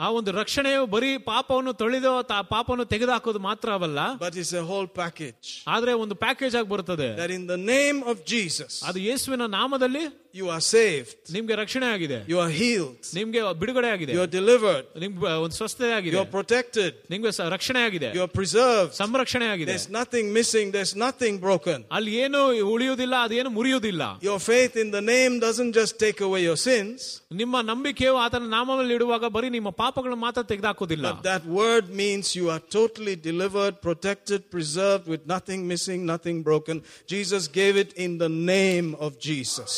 [SPEAKER 2] ಆ ಒಂದು ರಕ್ಷಣೆಯು ಬರೀ ಪಾಪವನ್ನು ತೊಳೆದು ಪಾಪವನ್ನು ತೆಗೆದು ಹಾಕೋದು ಮಾತ್ರವಲ್ಲ
[SPEAKER 1] but is a whole package
[SPEAKER 2] ಆದ್ರೆ ಒಂದು ಪ್ಯಾಕೇಜ್ ಆಗಿ ಬರುತ್ತದೆ.
[SPEAKER 1] There in the name of Jesus
[SPEAKER 2] ಅದು ಯೇಸುವಿನ ನಾಮದಲ್ಲಿ
[SPEAKER 1] you are saved,
[SPEAKER 2] ನಿಮ್ಗೆ ರಕ್ಷಣೆ ಆಗಿದೆ
[SPEAKER 1] you are healed,
[SPEAKER 2] ನಿಮ್ಗೆ ಬಿಡುಗಡೆ ಆಗಿದೆ
[SPEAKER 1] you are delivered,
[SPEAKER 2] ನಿಮ್ಗೆ ಒಂದು ಸ್ವಸ್ಥತೆ ಆಗಿದೆ
[SPEAKER 1] you are protected,
[SPEAKER 2] ನಿಮ್ಗೆ ಸ- ರಕ್ಷಣೆ ಆಗಿದೆ
[SPEAKER 1] you are preserved.
[SPEAKER 2] ಸಂರಕ್ಷಣೆ ಆಗಿದೆ
[SPEAKER 1] There's nothing missing, there's nothing broken.
[SPEAKER 2] ಅಲ್ಲಿ ಏನು ಉಳಿಯುವುದಿಲ್ಲ ಅದೇನು ಮುರಿಯುವುದಿಲ್ಲ
[SPEAKER 1] Your faith in the name doesn't just take away your sins,
[SPEAKER 2] ನಿಮ್ಮ ನಂಬಿಕೆಯು ಆತನ ನಾಮದಲ್ಲಿ ಇಡುವಾಗ ಬರೀ ನಿಮ್ಮ ಪಾಪಗಳನ್ನು ಮಾತ್ರ ತೆಗೆದುಹಾಕೋದಿಲ್ಲ
[SPEAKER 1] but that word means you are totally delivered, protected, preserved with nothing missing, nothing broken. Jesus gave it in the name of Jesus.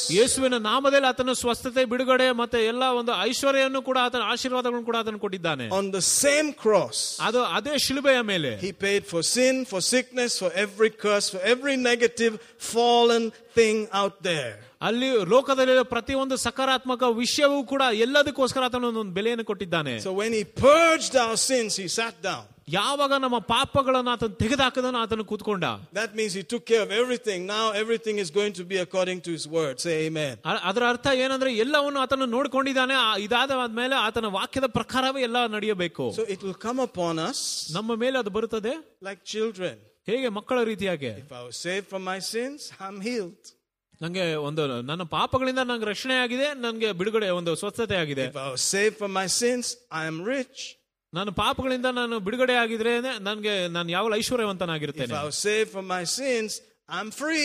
[SPEAKER 2] ಯೇಸುವಿನ ನಾಮದಲ್ಲಿ ಆತನ ಸ್ವಸ್ಥತೆ ಬಿಡುಗಡೆ ಮತ್ತೆ ಎಲ್ಲ ಒಂದು ಐಶ್ವರ್ಯವನ್ನು ಕೂಡ ಆತನ ಆಶೀರ್ವಾದಗಳನ್ನು ಕೂಡ ಆತನು ಕೊಟ್ಟಿದ್ದಾನೆ
[SPEAKER 1] On the same cross,
[SPEAKER 2] ಅದು ಅದೇ ಶಿಲುಬೆಯ ಮೇಲೆ
[SPEAKER 1] He paid for sin, for sickness, for every curse, for every negative, fallen thing out there.
[SPEAKER 2] ಅಲ್ಲಿ ಲೋಕದಲ್ಲಿರೋ ಪ್ರತಿಯೊಂದು ಸಕಾರಾತ್ಮಕ ವಿಷಯವೂ ಕೂಡ ಎಲ್ಲದಕ್ಕೋಸ್ಕರ ಆತನ ಒಂದು ಬೆಲೆಯನ್ನು ಕೊಟ್ಟಿದ್ದಾನೆ
[SPEAKER 1] So when He purged our sins, He sat down.
[SPEAKER 2] ಯಾವಾಗ ನಮ್ಮ ಪಾಪಗಳನ್ನು ಆತನು ತೆಗೆದುಹಾಕದನು ಆತನು ಕೂತ್ಕೊಂಡ
[SPEAKER 1] That means He took care of everything. Now everything is going to be according to His word. Say Amen.
[SPEAKER 2] ಅ- ಅದರ ಅರ್ಥ ಏನಂದ್ರೆ ಎಲ್ಲವನ್ನು ಆತನು ನೋಡ್ಕೊಂಡಿದ್ದಾನೆ ಆ- ಇದಾದ ಆದ್ಮೇಲೆ ಆತನ ವಾಕ್ಯದ ಪ್ರಕಾರವೇ ಎಲ್ಲ ನಡೆಯಬೇಕು
[SPEAKER 1] So it will come upon us
[SPEAKER 2] ನಮ್ಮ ಮೇಲೆ ಅದು ಬರುತ್ತದೆ
[SPEAKER 1] like children.
[SPEAKER 2] ಹೇಗೆ ಮಕ್ಕಳ ರೀತಿಯಾಗಿ
[SPEAKER 1] If I was saved from my sins, I'm healed.
[SPEAKER 2] ನಂಗೆ ಒಂದು ನನ್ನ ಪಾಪಗಳಿಂದ ನಂಗೆ ರಕ್ಷಣೆ ಆಗಿದೆ ನನಗೆ ಬಿಡುಗಡೆ ಒಂದು ಸ್ವಸ್ಥತೆ ಆಗಿದೆ
[SPEAKER 1] If I was saved from my sins,
[SPEAKER 2] ನಾನು ಪಾಪಗಳಿಂದ ನಾನು ಬಿಡುಗಡೆ ಆಗಿದ್ರೆ ನನಗೆ ನಾನು
[SPEAKER 1] ಯಾವ
[SPEAKER 2] ಐಶ್ವರ್ಯವಂತನಾಗಿರುತ್ತೇನೆ?
[SPEAKER 1] I my sins I am free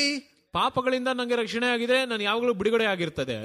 [SPEAKER 2] ಪಾಪಗಳಿಂದ ನನಗೆ ರಕ್ಷಣೆ ಆಗಿದೆ ನಾನು ಯಾವಾಗಲೂ ಬಿಡುಗಡೆ ಆಗಿರ್ತದೆ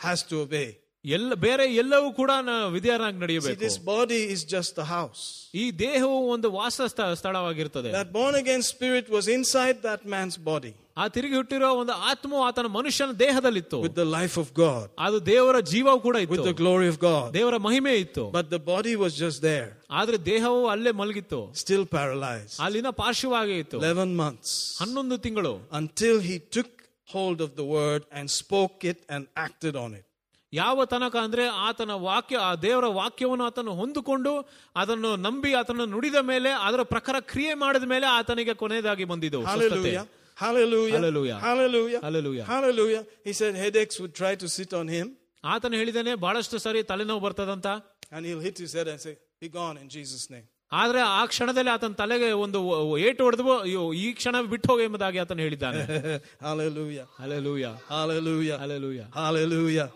[SPEAKER 1] ಹ್ಯಾಸ್ ಟು ಓಬೇ
[SPEAKER 2] ಎಲ್ಲ ಬೇರೆ ಎಲ್ಲವೂ ಕೂಡ
[SPEAKER 1] ವಿದ್ಯಾರಾಗಿ
[SPEAKER 2] ನಡೆಯಬೇಕು.
[SPEAKER 1] This body is just the house
[SPEAKER 2] ಈ ದೇಹವು ಒಂದು ವಾಸ ಸ್ಥಳವಾಗಿರುತ್ತದೆ
[SPEAKER 1] that born again spirit was inside that man's body
[SPEAKER 2] ಆ ತಿರುಗಿ ಹುಟ್ಟಿರೋ ಒಂದು ಆತ್ಮವು ಆತನ ಮನುಷ್ಯನ ದೇಹದಲ್ಲಿತ್ತು
[SPEAKER 1] with the life of God,
[SPEAKER 2] ಅದು ದೇವರ ಜೀವವು ಕೂಡ
[SPEAKER 1] with
[SPEAKER 2] ಇತ್ತು
[SPEAKER 1] the glory of God.
[SPEAKER 2] ದೇವರ ಮಹಿಮೆ ಇತ್ತು
[SPEAKER 1] But the body was just there,
[SPEAKER 2] ಆದ್ರೆ ದೇಹವು ಅಲ್ಲೇ ಮಲಗಿತ್ತು
[SPEAKER 1] still paralyzed.
[SPEAKER 2] ಅಲ್ಲಿನ ಪಾರ್ಶ್ವವಾಗಿ ಇತ್ತು
[SPEAKER 1] 11 months
[SPEAKER 2] ಹನ್ನೊಂದು ತಿಂಗಳು
[SPEAKER 1] until he took hold of the word and spoke it and acted on it.
[SPEAKER 2] ಯಾವ ತನಕ ಅಂದ್ರೆ ಆತನ ವಾಕ್ಯ ಆ ದೇವರ ವಾಕ್ಯವನ್ನು ಆತನು ಹೊಂದಿಕೊಂಡು ಅದನ್ನು ನಂಬಿ ಆತನ ನುಡಿದ ಮೇಲೆ ಅದರ ಪ್ರಕಾರ ಕ್ರಿಯೆ ಮಾಡಿದ ಮೇಲೆ ಆತನಿಗೆ ಕೊನೆಯದಾಗಿ ಬಂದಿದ್ದು ಸ್ವಸ್ಥತೆ.
[SPEAKER 1] Hallelujah. Hallelujah.
[SPEAKER 2] Hallelujah.
[SPEAKER 1] Hallelujah.
[SPEAKER 2] Hallelujah.
[SPEAKER 1] Hallelujah. He said headaches would try to sit on him
[SPEAKER 2] ಆತನು ಹೇಳಿದಾನೆ ಬಹಳಷ್ಟು ಸರಿ ತಲೆನೋವು ಬರ್ತದಂತ
[SPEAKER 1] and he'll hit his head and say, Be gone in Jesus' name.
[SPEAKER 2] ಆದ್ರೆ ಆ ಕ್ಷಣದಲ್ಲಿ ಆತನ ತಲೆಗೆ ಒಂದು ಏಟು ಹೊಡೆದು ಅಯ್ಯೋ ಈ ಕ್ಷಣ ಬಿಟ್ಟು ಹೋಗಿ ಎಂಬುದಾಗಿ ಆತನು ಹೇಳಿದ್ದಾನೆ
[SPEAKER 1] Hallelujah.
[SPEAKER 2] Alleluia
[SPEAKER 1] Hallelujah.
[SPEAKER 2] Alleluia
[SPEAKER 1] Hallelujah.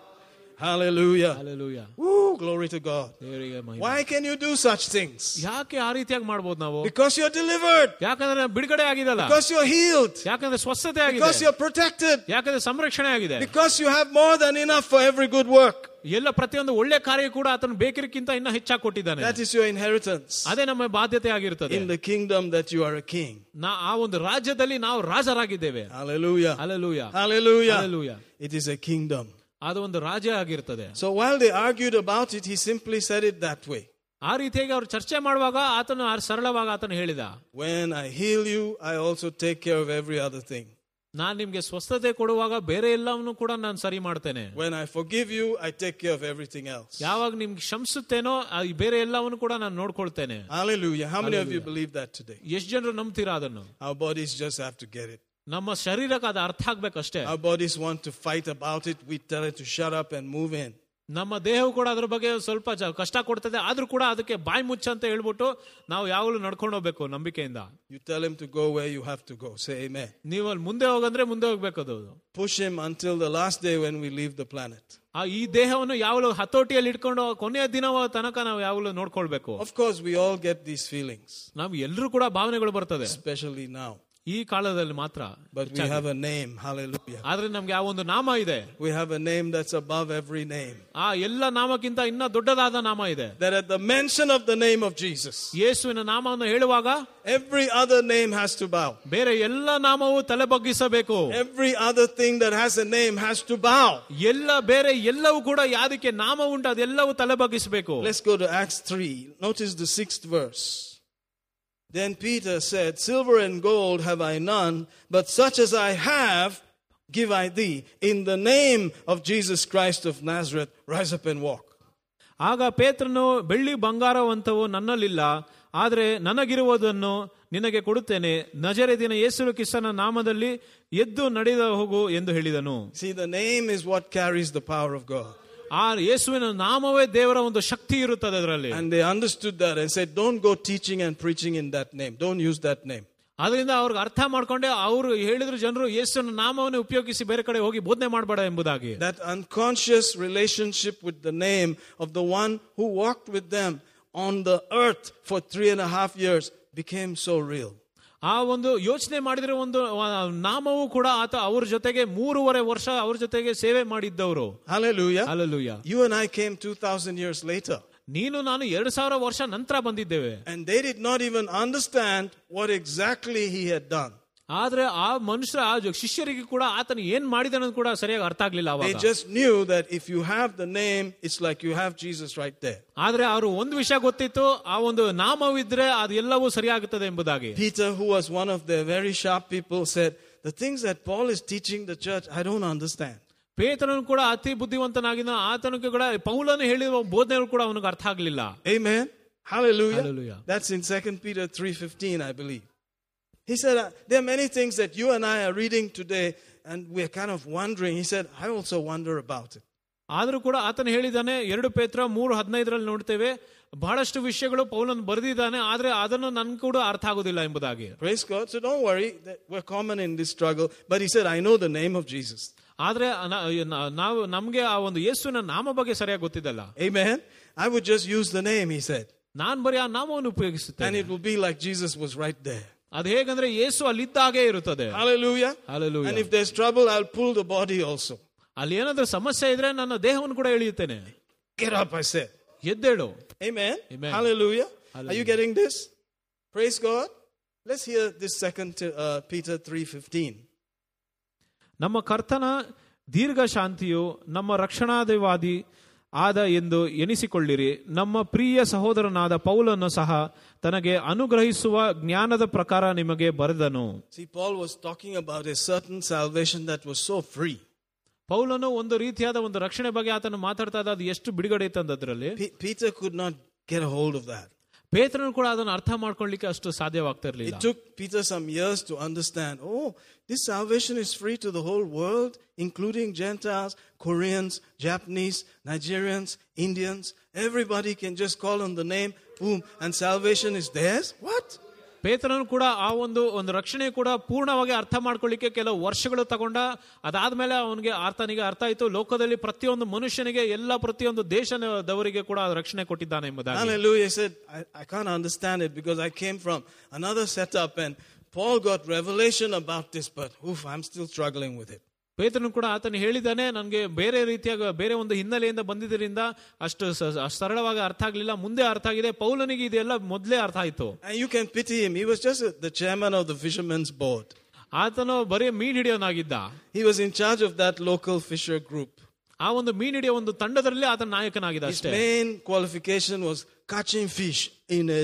[SPEAKER 1] Hallelujah.
[SPEAKER 2] Alleluia
[SPEAKER 1] Woo, glory to God.
[SPEAKER 2] ದೇವರಿಗೆ ಮಹಿಮೆ.
[SPEAKER 1] Why can you do such things?
[SPEAKER 2] ಯಾಕೆ ಆ ರೀತಿಯಾಗಿ ಮಾಡ್ಬೋದು ನಾವು
[SPEAKER 1] Because you're delivered.
[SPEAKER 2] ಯಾಕಂದ್ರೆ ಬಿಡುಗಡೆ ಆಗಿದಲ್ಲ
[SPEAKER 1] Because you're healed.
[SPEAKER 2] ಯಾಕಂದ್ರೆ ಸ್ವಸ್ಥತೆ ಆಗಿದೆ
[SPEAKER 1] Because you're protected.
[SPEAKER 2] ಯಾಕಂದ್ರೆ ಸಂರಕ್ಷಣೆ ಆಗಿದೆ
[SPEAKER 1] Because you have more than enough for every good work.
[SPEAKER 2] ಎಲ್ಲ ಪ್ರತಿಯೊಂದು ಒಳ್ಳೆ ಕಾರ್ಯ ಕೂಡ ಆತನು ಬೇಕಿರಕ್ಕಿಂತ ಇನ್ನ ಹೆಚ್ಚಾಗಿ ಕೊಟ್ಟಿದ್ದಾನೆ
[SPEAKER 1] That is your inheritance
[SPEAKER 2] ಅದೇ ನಮ್ಮ ಬಾಧ್ಯತೆ ಆಗಿರ್ತದೆ
[SPEAKER 1] in the kingdom that you are a king.
[SPEAKER 2] ನಾ ಆ ಒಂದು ರಾಜ್ಯದಲ್ಲಿ ನಾವು ರಾಜರಾಗಿದ್ದೇವೆ
[SPEAKER 1] Hallelujah.
[SPEAKER 2] Hallelujah
[SPEAKER 1] Hallelujah.
[SPEAKER 2] Hallelujah.
[SPEAKER 1] It is a kingdom.
[SPEAKER 2] ಅದು ಒಂದು ರಾಜ್ಯ ಆಗಿರ್ತದೆ
[SPEAKER 1] So while they argued about it, he simply said it that way.
[SPEAKER 2] ಆ ರೀತಿಯಾಗಿ ಅವ್ರು ಚರ್ಚೆ ಮಾಡುವಾಗ ಆತನು ಆ ಸರಳವಾಗಿ ಆತನು ಹೇಳಿದ
[SPEAKER 1] When I heal you, I also take care of every other thing.
[SPEAKER 2] ನಾನ್ ನಿಮ್ಗೆ ಸ್ವಸ್ಥತೆ ಕೊಡುವಾಗ ಬೇರೆ ಎಲ್ಲವನ್ನು ಕೂಡ ನಾನು ಸರಿ ಮಾಡ್ತೇನೆ
[SPEAKER 1] When I forgive you, I take care of everything else.
[SPEAKER 2] ಯಾವಾಗ ನಿಮ್ಗೆ ಕ್ಷಮಿಸುತ್ತೇನೋ ಆ ಬೇರೆ ಎಲ್ಲವನ್ನು ಕೂಡ ನಾನು ನೋಡ್ಕೊಳ್ತೇನೆ
[SPEAKER 1] Hallelujah. How many of you believe that today?
[SPEAKER 2] ಎಷ್ಟು ಜನರು ನಂಬ್ತೀರಾ ಅದನ್ನು
[SPEAKER 1] Our bodies just have to get it.
[SPEAKER 2] ನಮ್ಮ ಶರೀರಕ್ಕೆ ಅದು ಅರ್ಥ ಆಗ್ಬೇಕಷ್ಟೇ.
[SPEAKER 1] Bodies want to fight about it we tell to shut up and move in
[SPEAKER 2] ನಮ್ಮ ದೇಹವು ಕೂಡ ಅದರ ಬಗ್ಗೆ ಸ್ವಲ್ಪ ಕಷ್ಟ ಕೊಡ್ತದೆ. ಆದ್ರೂ ಕೂಡ ಅದಕ್ಕೆ ಬಾಯಿ ಮುಚ್ಚ ಅಂತ ಹೇಳ್ಬಿಟ್ಟು ನಾವು ಯಾವಾಗಲೂ ನಡ್ಕೊಂಡು ಹೋಗ್ಬೇಕು ನಂಬಿಕೆಯಿಂದ.
[SPEAKER 1] You tell M to go way you have to go ಸೇ ಮೇ
[SPEAKER 2] ನೀವು ಅಲ್ಲಿ ಮುಂದೆ ಹೋಗಂದ್ರೆ ಮುಂದೆ ಹೋಗ್ಬೇಕು ಅದು.
[SPEAKER 1] Push M until the last day when we leave the planet
[SPEAKER 2] ಆ ಈ ದೇಹವನ್ನು ಯಾವಾಗಲೂ ಹತೋಟಿಯಲ್ಲಿ ಇಟ್ಕೊಂಡು ಕೊನೆಯ ದಿನವ ತನಕ ನಾವು ಯಾವಾಗಲೂ ನೋಡ್ಕೊಳ್ಬೇಕು.
[SPEAKER 1] Of course we all get these feelings
[SPEAKER 2] ನಾವು ಎಲ್ಲರೂ ಕೂಡ ಭಾವನೆಗಳು ಬರ್ತದೆ.
[SPEAKER 1] ಸ್ಪೆಷಲಿ ನಾವು
[SPEAKER 2] ಈ ಕಾಲದಲ್ಲಿ ಮಾತ್ರ
[SPEAKER 1] But we have a name. Hallelujah.
[SPEAKER 2] ಆದ್ರೆ ನಮ್ಗೆ ಯಾವ ಒಂದು ನಾಮ ಇದೆ
[SPEAKER 1] We have a name that's above every name.
[SPEAKER 2] ಆ ಎಲ್ಲ ನಾಮಕ್ಕಿಂತ ಇನ್ನ ದೊಡ್ಡದಾದ ನಾಮ ಇದೆ
[SPEAKER 1] That at the mention of the name of Jesus,
[SPEAKER 2] ಯೇಸುವಿನ ನಾಮವನ್ನು ಹೇಳುವಾಗ
[SPEAKER 1] every other name has to bow.
[SPEAKER 2] ಬೇರೆ ಎಲ್ಲ ನಾಮವು ತಲೆ ಬಗ್ಗಿಸಬೇಕು
[SPEAKER 1] Every other thing that has a name has to bow.
[SPEAKER 2] ಎಲ್ಲ ಬೇರೆ ಎಲ್ಲವೂ ಕೂಡ ಯಾದಕ್ಕೆ ನಾಮ ಉಂಟು ಅದೆಲ್ಲವೂ ತಲೆ ಬಗ್ಗಿಸಬೇಕು
[SPEAKER 1] Let's go to Acts 3. Notice the sixth verse. Then Peter said, Silver and gold have I none, but such as I have give I thee. In the name of Jesus Christ of Nazareth, rise up and walk.
[SPEAKER 2] ಆಗ ಪೇತ್ರನು ಬೆಳ್ಳಿ ಬಂಗಾರವಂತವು ನನ್ನಲ್ಲಿಲ್ಲ ಆದರೆ ನನಗಿರುವುದನ್ನು ನಿನಗೆ ಕೊಡುತ್ತೇನೆ ನಜರೇದಿನ ಯೇಸು ಕಿಸನ ನಾಮದಲ್ಲಿ ಎದ್ದು ನಡೆದ ಹೋಗು ಎಂದು ಹೇಳಿದನು
[SPEAKER 1] See, the name is what carries the power of God.
[SPEAKER 2] ಆ ಯೇಸುವಿನ ನಾಮವೇ ದೇವರ ಒಂದು ಶಕ್ತಿ ಇರುತ್ತದೆ ಅದರಲ್ಲಿ
[SPEAKER 1] And they understood that and said, Don't go teaching and preaching in that name. Don't use that name.
[SPEAKER 2] ಅದರಿಂದ ಅವ್ರಿಗೆ ಅರ್ಥ ಮಾಡ್ಕೊಂಡೆ ಅವರು ಹೇಳಿದ್ರು ಜನರು ಯೇಸುವಿನ ನಾಮವನ್ನು ಉಪಯೋಗಿಸಿ ಬೇರೆ ಕಡೆ ಹೋಗಿ ಬೋಧನೆ ಮಾಡಬೇಡ ಎಂಬುದಾಗಿ
[SPEAKER 1] That unconscious relationship with the name of the one who walked with them on the earth for three and a half years became so real.
[SPEAKER 2] ಆ ಒಂದು ಯೋಚನೆ ಮಾಡಿದರೆ ಒಂದು ನಾಮವು ಕೂಡ ಆತ ಅವ್ರ ಜೊತೆಗೆ ಮೂರುವರೆ ವರ್ಷ ಅವ್ರ ಜೊತೆಗೆ ಸೇವೆ ಮಾಡಿದ್ದವರು.
[SPEAKER 1] You and I came two thousand years later
[SPEAKER 2] ನೀನು ನಾನು ಎರಡು ಸಾವಿರ ವರ್ಷ ನಂತರ ಬಂದಿದ್ದೇವೆ.
[SPEAKER 1] And they did not even understand what exactly he had done
[SPEAKER 2] ಆದ್ರೆ ಆ ಮನುಷ್ಯ ಆ ಜ- ಶಿಷ್ಯರಿಗೆ ಕೂಡ ಆತನ ಏನ್ ಮಾಡಿದ ಅನ್ನೋದು ಕೂಡ ಸರಿಯಾಗಿ ಅರ್ಥ ಆಗ್ಲಿಲ್ಲ
[SPEAKER 1] They
[SPEAKER 2] ಅವಾಗ
[SPEAKER 1] just knew that if you have the name, it's like you have Jesus right there.
[SPEAKER 2] ಆದ್ರೆ ಅವರು ಒಂದು ವಿಷಯ ಗೊತ್ತಿತ್ತು ಆ ಒಂದು ನಾಮವಿದ್ರೆ ಅದೆಲ್ಲವೂ ಸರಿಯಾಗುತ್ತದೆ ಎಂಬುದಾಗಿ
[SPEAKER 1] Peter, who was one of the very sharp people, said, The things that Paul is teaching the church, I don't understand.
[SPEAKER 2] ಪೇತನನು ಕೂಡ ಅತಿ ಬುದ್ಧಿವಂತನಾಗಿದ್ದ ಆತನಿಗೆ ಕೂಡ ಪೌಲನು ಹೇಳಿರುವ ಬೋಧನೆಗಳು ಕೂಡ ಅವನಿಗೆ ಅರ್ಥ ಆಗ್ಲಿಲ್ಲ
[SPEAKER 1] Amen. Hallelujah.
[SPEAKER 2] Hallelujah.
[SPEAKER 1] That's in 2 Peter 3:15, I believe. He said, uh, There are many things that you and I are reading today, and we're kind of wondering. He said, I also wonder about it.
[SPEAKER 2] ಆದ್ರೂ ಕೂಡ ಆತನು ಹೇಳಿದ್ದಾನೆ ಎರಡು ಪೇತ್ರ ಮೂರು ಹದಿನೈದರಲ್ಲಿ ನೋಡ್ತೇವೆ ಬಹಳಷ್ಟು ವಿಷಯಗಳು ಪೌಲನ್ ಬರೆದಿದ್ದಾನೆ ಆದ್ರೆ ಅದನ್ನು ನನ್ ಕೂಡ ಅರ್ಥ ಆಗುದಿಲ್ಲ ಎಂಬುದಾಗಿ
[SPEAKER 1] Praise God. So don't worry, that we're common in this struggle. But he said, I know the name of Jesus.
[SPEAKER 2] ಆದ್ರೆ ನ- ನ- ನಾವು ನಮ್ಗೆ ಆ ಒಂದು ಯೇಸುವಿನ ನಾಮ ಬಗ್ಗೆ ಸರಿಯಾಗಿ ಗೊತ್ತಿದ್ದಲ್ಲ
[SPEAKER 1] Amen. I would just use the name, he said.
[SPEAKER 2] ನಾನ್ ಬರೀ ಆ ನಾಮವನ್ನು
[SPEAKER 1] And
[SPEAKER 2] ಉಪಯೋಗಿಸುತ್ತೇನೆ
[SPEAKER 1] it will be like Jesus was right there.
[SPEAKER 2] ಅದು ಹೇಗಂದ್ರೆ ಯೇಸು
[SPEAKER 1] ಅಲ್ಲಿ
[SPEAKER 2] ಇದ್ದಾಗೆ
[SPEAKER 1] ಇರುತ್ತದೆ if there's trouble I'll pull the body also
[SPEAKER 2] ಅಲ್ಲಿ ಏನಾದ್ರೂ ಸಮಸ್ಯೆ ಇದ್ರೆ ನನ್ನ ದೇಹವನ್ನು ಕೂಡ ಎಳಿಯುತ್ತೇನೆ. ಎದ್ದೇಳು.
[SPEAKER 1] You get this praise go let's hear the second Peter three fifteen
[SPEAKER 2] ನಮ್ಮ ಕರ್ತನ ದೀರ್ಘ ಶಾಂತಿಯು ನಮ್ಮ ರಕ್ಷಣಾದಿವಾದಿ ಆದ ಎಂದು ಎನಿಸಿಕೊಳ್ಳಿರಿ ನಮ್ಮ ಪ್ರಿಯ ಸಹೋದರನಾದ ಪೌಲನ್ನು ಸಹ ತನಗೆ ಅನುಗ್ರಹಿಸುವ ಜ್ಞಾನದ ಪ್ರಕಾರ ನಿಮಗೆ ಬರೆದನು
[SPEAKER 1] See, Paul was talking about a certain salvation that was so free.
[SPEAKER 2] ಪೌಲನು ಒಂದು ರೀತಿಯಾದ ಒಂದು ರಕ್ಷಣೆ ಬಗ್ಗೆ ಆತನು ಮಾತಾಡ್ತಾ ಇದ್ದ ಅದು ಎಷ್ಟು ಬಿಡುಗಡೆ ಇತ್ತು ಅದರಲ್ಲಿ
[SPEAKER 1] Peter could not get a hold of that.
[SPEAKER 2] ಪೇತ್ರನು ಕೂಡ ಅದನ್ನು ಅರ್ಥ ಮಾಡ್ಕೊಳ್ಳಿಕ್ಕೆ ಅಷ್ಟು ಸಾಧ್ಯವಾಗ್ತಾ ಇರಲಿಲ್ಲ
[SPEAKER 1] It took Peter some years to understand. Oh, this salvation is free to the whole world, including Gentiles, Koreans, Japanese, Nigerians, Indians. Everybody can just call on the name, boom, and salvation is theirs. What?
[SPEAKER 2] ಪೇತ್ರನು ಕೂಡ ಆ ಒಂದು ಒಂದು ರಕ್ಷಣೆ ಕೂಡ ಪೂರ್ಣವಾಗಿ ಅರ್ಥ ಮಾಡ್ಕೊಳ್ಳಿಕ್ಕೆ ಕೆಲವು ವರ್ಷಗಳು ತಗೊಂಡ ಅದಾದ್ಮೇಲೆ ಅವನಿಗೆ ಆತನಿಗೆ ಅರ್ಥ ಆಯ್ತು ಲೋಕದಲ್ಲಿ ಪ್ರತಿಯೊಂದು ಮನುಷ್ಯನಿಗೆ ಎಲ್ಲ ಪ್ರತಿಯೊಂದು ದೇಶದವರಿಗೆ ಕೂಡ ರಕ್ಷಣೆ ಕೊಟ್ಟಿದ್ದಾನೆ ಎಂಬುದಾಗಿ
[SPEAKER 1] Paul got revelation about this, but oof, I'm still struggling with it.
[SPEAKER 2] ಪೇತ್ರನು ಕೂಡ ಆತನು ಹೇಳಿದ್ದಾನೆ ನನಗೆ ಬೇರೆ ರೀತಿಯಾಗ ಬೇರೆ ಒಂದು ಹಿನ್ನೆಲೆಯಿಂದ ಬಂದಿದ್ದರಿಂದ ಅಷ್ಟು ಸ- ಅಷ್ಟು ಸರಳವಾಗಿ ಅರ್ಥ ಆಗ್ಲಿಲ್ಲ ಮುಂದೆ ಅರ್ಥ ಆಗಿದೆ ಪೌಲನಿಗೆ ಇದೆಲ್ಲ ಮೊದಲೇ ಅರ್ಥ ಆಯ್ತು
[SPEAKER 1] And you can pity him. He was just a- the chairman of the fishermen's board.
[SPEAKER 2] ಆತನು ಬರೀ ಮೀನ್ ಹಿಡಿಯೋನಾಗಿದ್ದ
[SPEAKER 1] He was in charge of that local fisher group.
[SPEAKER 2] ಆ ಒಂದು ಮೀನ್ ಹಿಡಿಯೋ ಒಂದು ತಂಡದಲ್ಲಿ ಆತನ ನಾಯಕನಾಗಿದ್ದ
[SPEAKER 1] His
[SPEAKER 2] ಅಷ್ಟೇ
[SPEAKER 1] main qualification was catching fish in a,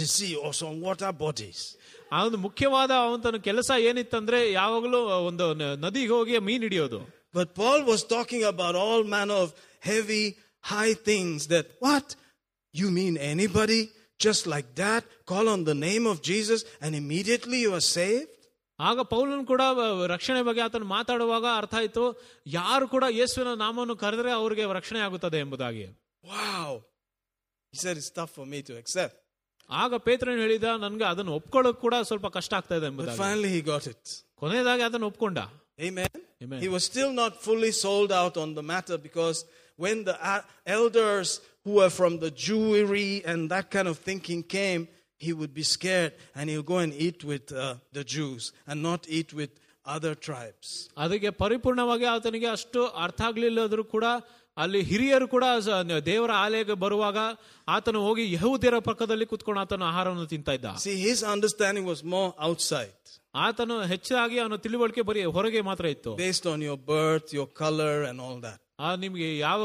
[SPEAKER 1] a sea or some water bodies.
[SPEAKER 2] ಆ ಮುಖ್ಯವಾದ ಅವನ ಕೆಲಸ ಏನಿತ್ತಂದ್ರೆ ಯಾವಾಗಲೂ ಒಂದು ನದಿಗೆ ಹೋಗಿ ಮೀನ್ ಹಿಡಿಯೋದು.
[SPEAKER 1] But Paul was talking about all man of heavy high things that what you mean anybody just like that call on the name of Jesus and immediately you are safe
[SPEAKER 2] ಆಗ ಪೌಲನ್ ಕೂಡ ರಕ್ಷಣೆ ಬಗ್ಗೆ ಆತನು ಮಾತಾಡುವಾಗ ಅರ್ಥ ಆಯ್ತು ಯಾರು ಕೂಡ ಯೇಸುವಿನ ನಾಮವನ್ನು ಕರೆದ್ರೆ ಅವರಿಗೆ ರಕ್ಷಣೆ ಆಗುತ್ತದೆ ಎಂಬುದಾಗಿ.
[SPEAKER 1] Wow it's tough for me to accept
[SPEAKER 2] ಆಗ ಪೇತ್ರನ್ ಹೇಳಿದ ನನ್ಗೆ ಅದನ್ನು ಒಪ್ಕೊಳ್ಳೋಕ್ ಕೂಡ ಸ್ವಲ್ಪ ಕಷ್ಟ ಆಗ್ತಾ ಇದೆ
[SPEAKER 1] But
[SPEAKER 2] ಎಂಬುದಾಗಿ
[SPEAKER 1] finally he got it.
[SPEAKER 2] ಕೊನೆಯದಾಗಿ ಅದನ್ನು ಒಪ್ಕೊಂಡ
[SPEAKER 1] Amen.
[SPEAKER 2] Amen.
[SPEAKER 1] He was still not fully sold out on the matter because when the uh, elders who were from the Jewry and that kind of thinking came, he would be scared and he'll go and eat with uh, the Jews and not eat with other tribes.
[SPEAKER 2] ಅದಕ್ಕೆ ಪರಿಪೂರ್ಣವಾಗಿ ಆತನಿಗೆ ಅಷ್ಟು ಅರ್ಥ ಆಗ್ಲಿಲ್ಲದ್ರು ಕೂಡ ಅಲ್ಲಿ ಹಿರಿಯರು ಕೂಡ ದೇವರ ಆಲಯಕ್ಕೆ ಬರುವಾಗ ಆತನು ಹೋಗಿ ಯಹೂದ್ಯರ ಪಕ್ಕದಲ್ಲಿ ಕುತ್ಕೊಂಡು ಆತನ ಆಹಾರವನ್ನು ತಿಂತ ಇದ್ದ.
[SPEAKER 1] His understanding was more outside,
[SPEAKER 2] ಆತನು ಹೆಚ್ಚಾಗಿ ಅವನ ತಿಳುವಳಿಕೆ ಬರೀ ಹೊರಗೆ ಮಾತ್ರ ಇತ್ತು.
[SPEAKER 1] Based on your birth your colour and all that
[SPEAKER 2] ಆ ನಿಮ್ಗೆ ಯಾವ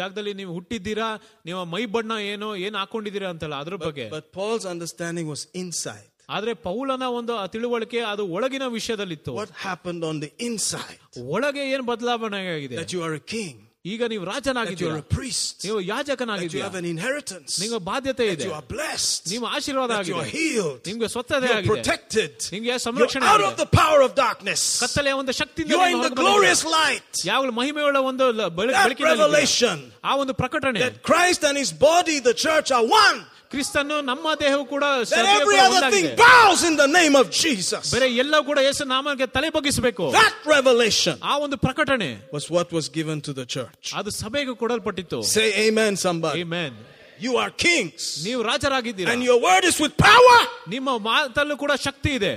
[SPEAKER 2] ಜಾಗದಲ್ಲಿ ನೀವು ಹುಟ್ಟಿದ್ದೀರಾ ನಿಮ್ಮ ಮೈ ಬಣ್ಣ ಏನು ಏನ್ ಹಾಕೊಂಡಿದ್ದೀರಾ ಅಂತಲ್ಲ ಅದ್ರ ಬಗ್ಗೆ.
[SPEAKER 1] But Paul's understanding was inside.
[SPEAKER 2] ಆದ್ರೆ ಪೌಲನ ಒಂದು ಆ ತಿಳುವಳಿಕೆ ಅದು ಒಳಗಿನ ವಿಷಯದಲ್ಲಿತ್ತು.
[SPEAKER 1] What happened on the inside?
[SPEAKER 2] ಒಳಗೆ ಏನ್ ಬದಲಾವಣೆ ಆಗಿದೆ
[SPEAKER 1] ಯು ಆರ್ ಕಿಂಗ್
[SPEAKER 2] ಈಗ ನೀವು
[SPEAKER 1] that you
[SPEAKER 2] ರಾಜನಾಗಿದ್ದೀರಾ
[SPEAKER 1] are a priest,
[SPEAKER 2] ನೀವು
[SPEAKER 1] that you
[SPEAKER 2] ಯಾಜಕನಾಗಿದ್ದೀರಾ
[SPEAKER 1] have an inheritance,
[SPEAKER 2] ನಿಮ್ಗೆ ಬಾಧ್ಯತೆ
[SPEAKER 1] that
[SPEAKER 2] ಇದೆ
[SPEAKER 1] you are blessed,
[SPEAKER 2] ನಿಮ್ಮ ಆಶೀರ್ವಾದ
[SPEAKER 1] that you
[SPEAKER 2] ಆಗಿದೆ
[SPEAKER 1] are healed,
[SPEAKER 2] ನಿಮ್ಗೆ ಸ್ವಚ್ಛತೆ
[SPEAKER 1] you're
[SPEAKER 2] ಆಗಿದೆ
[SPEAKER 1] protected,
[SPEAKER 2] ನಿಮ್ಗೆ
[SPEAKER 1] you're
[SPEAKER 2] ಸಂರಕ್ಷಣೆ
[SPEAKER 1] out of
[SPEAKER 2] ಆಗಿದೆ.
[SPEAKER 1] the power of darkness,
[SPEAKER 2] ಕತ್ತಲೆಯ ಒಂದು ಶಕ್ತಿಯಿಂದ
[SPEAKER 1] you are
[SPEAKER 2] ನೀವು
[SPEAKER 1] in the
[SPEAKER 2] ಹೊರಗೆ ಬಂದಿದ್ದೀರಾ.
[SPEAKER 1] glorious light.
[SPEAKER 2] ಯಾವಾಗಲೂ ಮಹಿಮೆಯುಳ್ಳ ಒಂದು ಲ- ಬೆಳಕು-
[SPEAKER 1] That
[SPEAKER 2] ಬೆಳಕಿನಲ್ಲಿದ್ದೀರಾ.
[SPEAKER 1] revelation
[SPEAKER 2] ಆ ಒಂದು ಪ್ರಕಟಣೆ
[SPEAKER 1] that Christ and his body, the church, are one.
[SPEAKER 2] ಕ್ರಿಸ್ತನು ನಮ್ಮ ದೇಹವು ಕೂಡ
[SPEAKER 1] That
[SPEAKER 2] ಸಭೆಯು
[SPEAKER 1] every
[SPEAKER 2] ಕೂಡ
[SPEAKER 1] other
[SPEAKER 2] ಒಂದಾಗಿದೆ.
[SPEAKER 1] thing bows in the name of Jesus.
[SPEAKER 2] ಬೇರೆ ಎಲ್ಲ ಕೂಡ ಯೇಸು ನಾಮಕ್ಕೆ ತಲೆ ಬಗ್ಗಿಸಬೇಕು
[SPEAKER 1] That revelation
[SPEAKER 2] ಆ ಒಂದು ಪ್ರಕಟಣೆ
[SPEAKER 1] was what was given to the church.
[SPEAKER 2] ಅದು ಸಭೆಗೆ ಕೊಡಲ್ಪಟ್ಟಿತ್ತು
[SPEAKER 1] Say amen, somebody.
[SPEAKER 2] Amen.
[SPEAKER 1] You are kings.
[SPEAKER 2] ನೀವು ರಾಜರಾಗಿದ್ದೀರಾ
[SPEAKER 1] And your word is with power.
[SPEAKER 2] ನಿಮ್ಮ ಮಾತಲ್ಲೂ ಕೂಡ ಶಕ್ತಿ ಇದೆ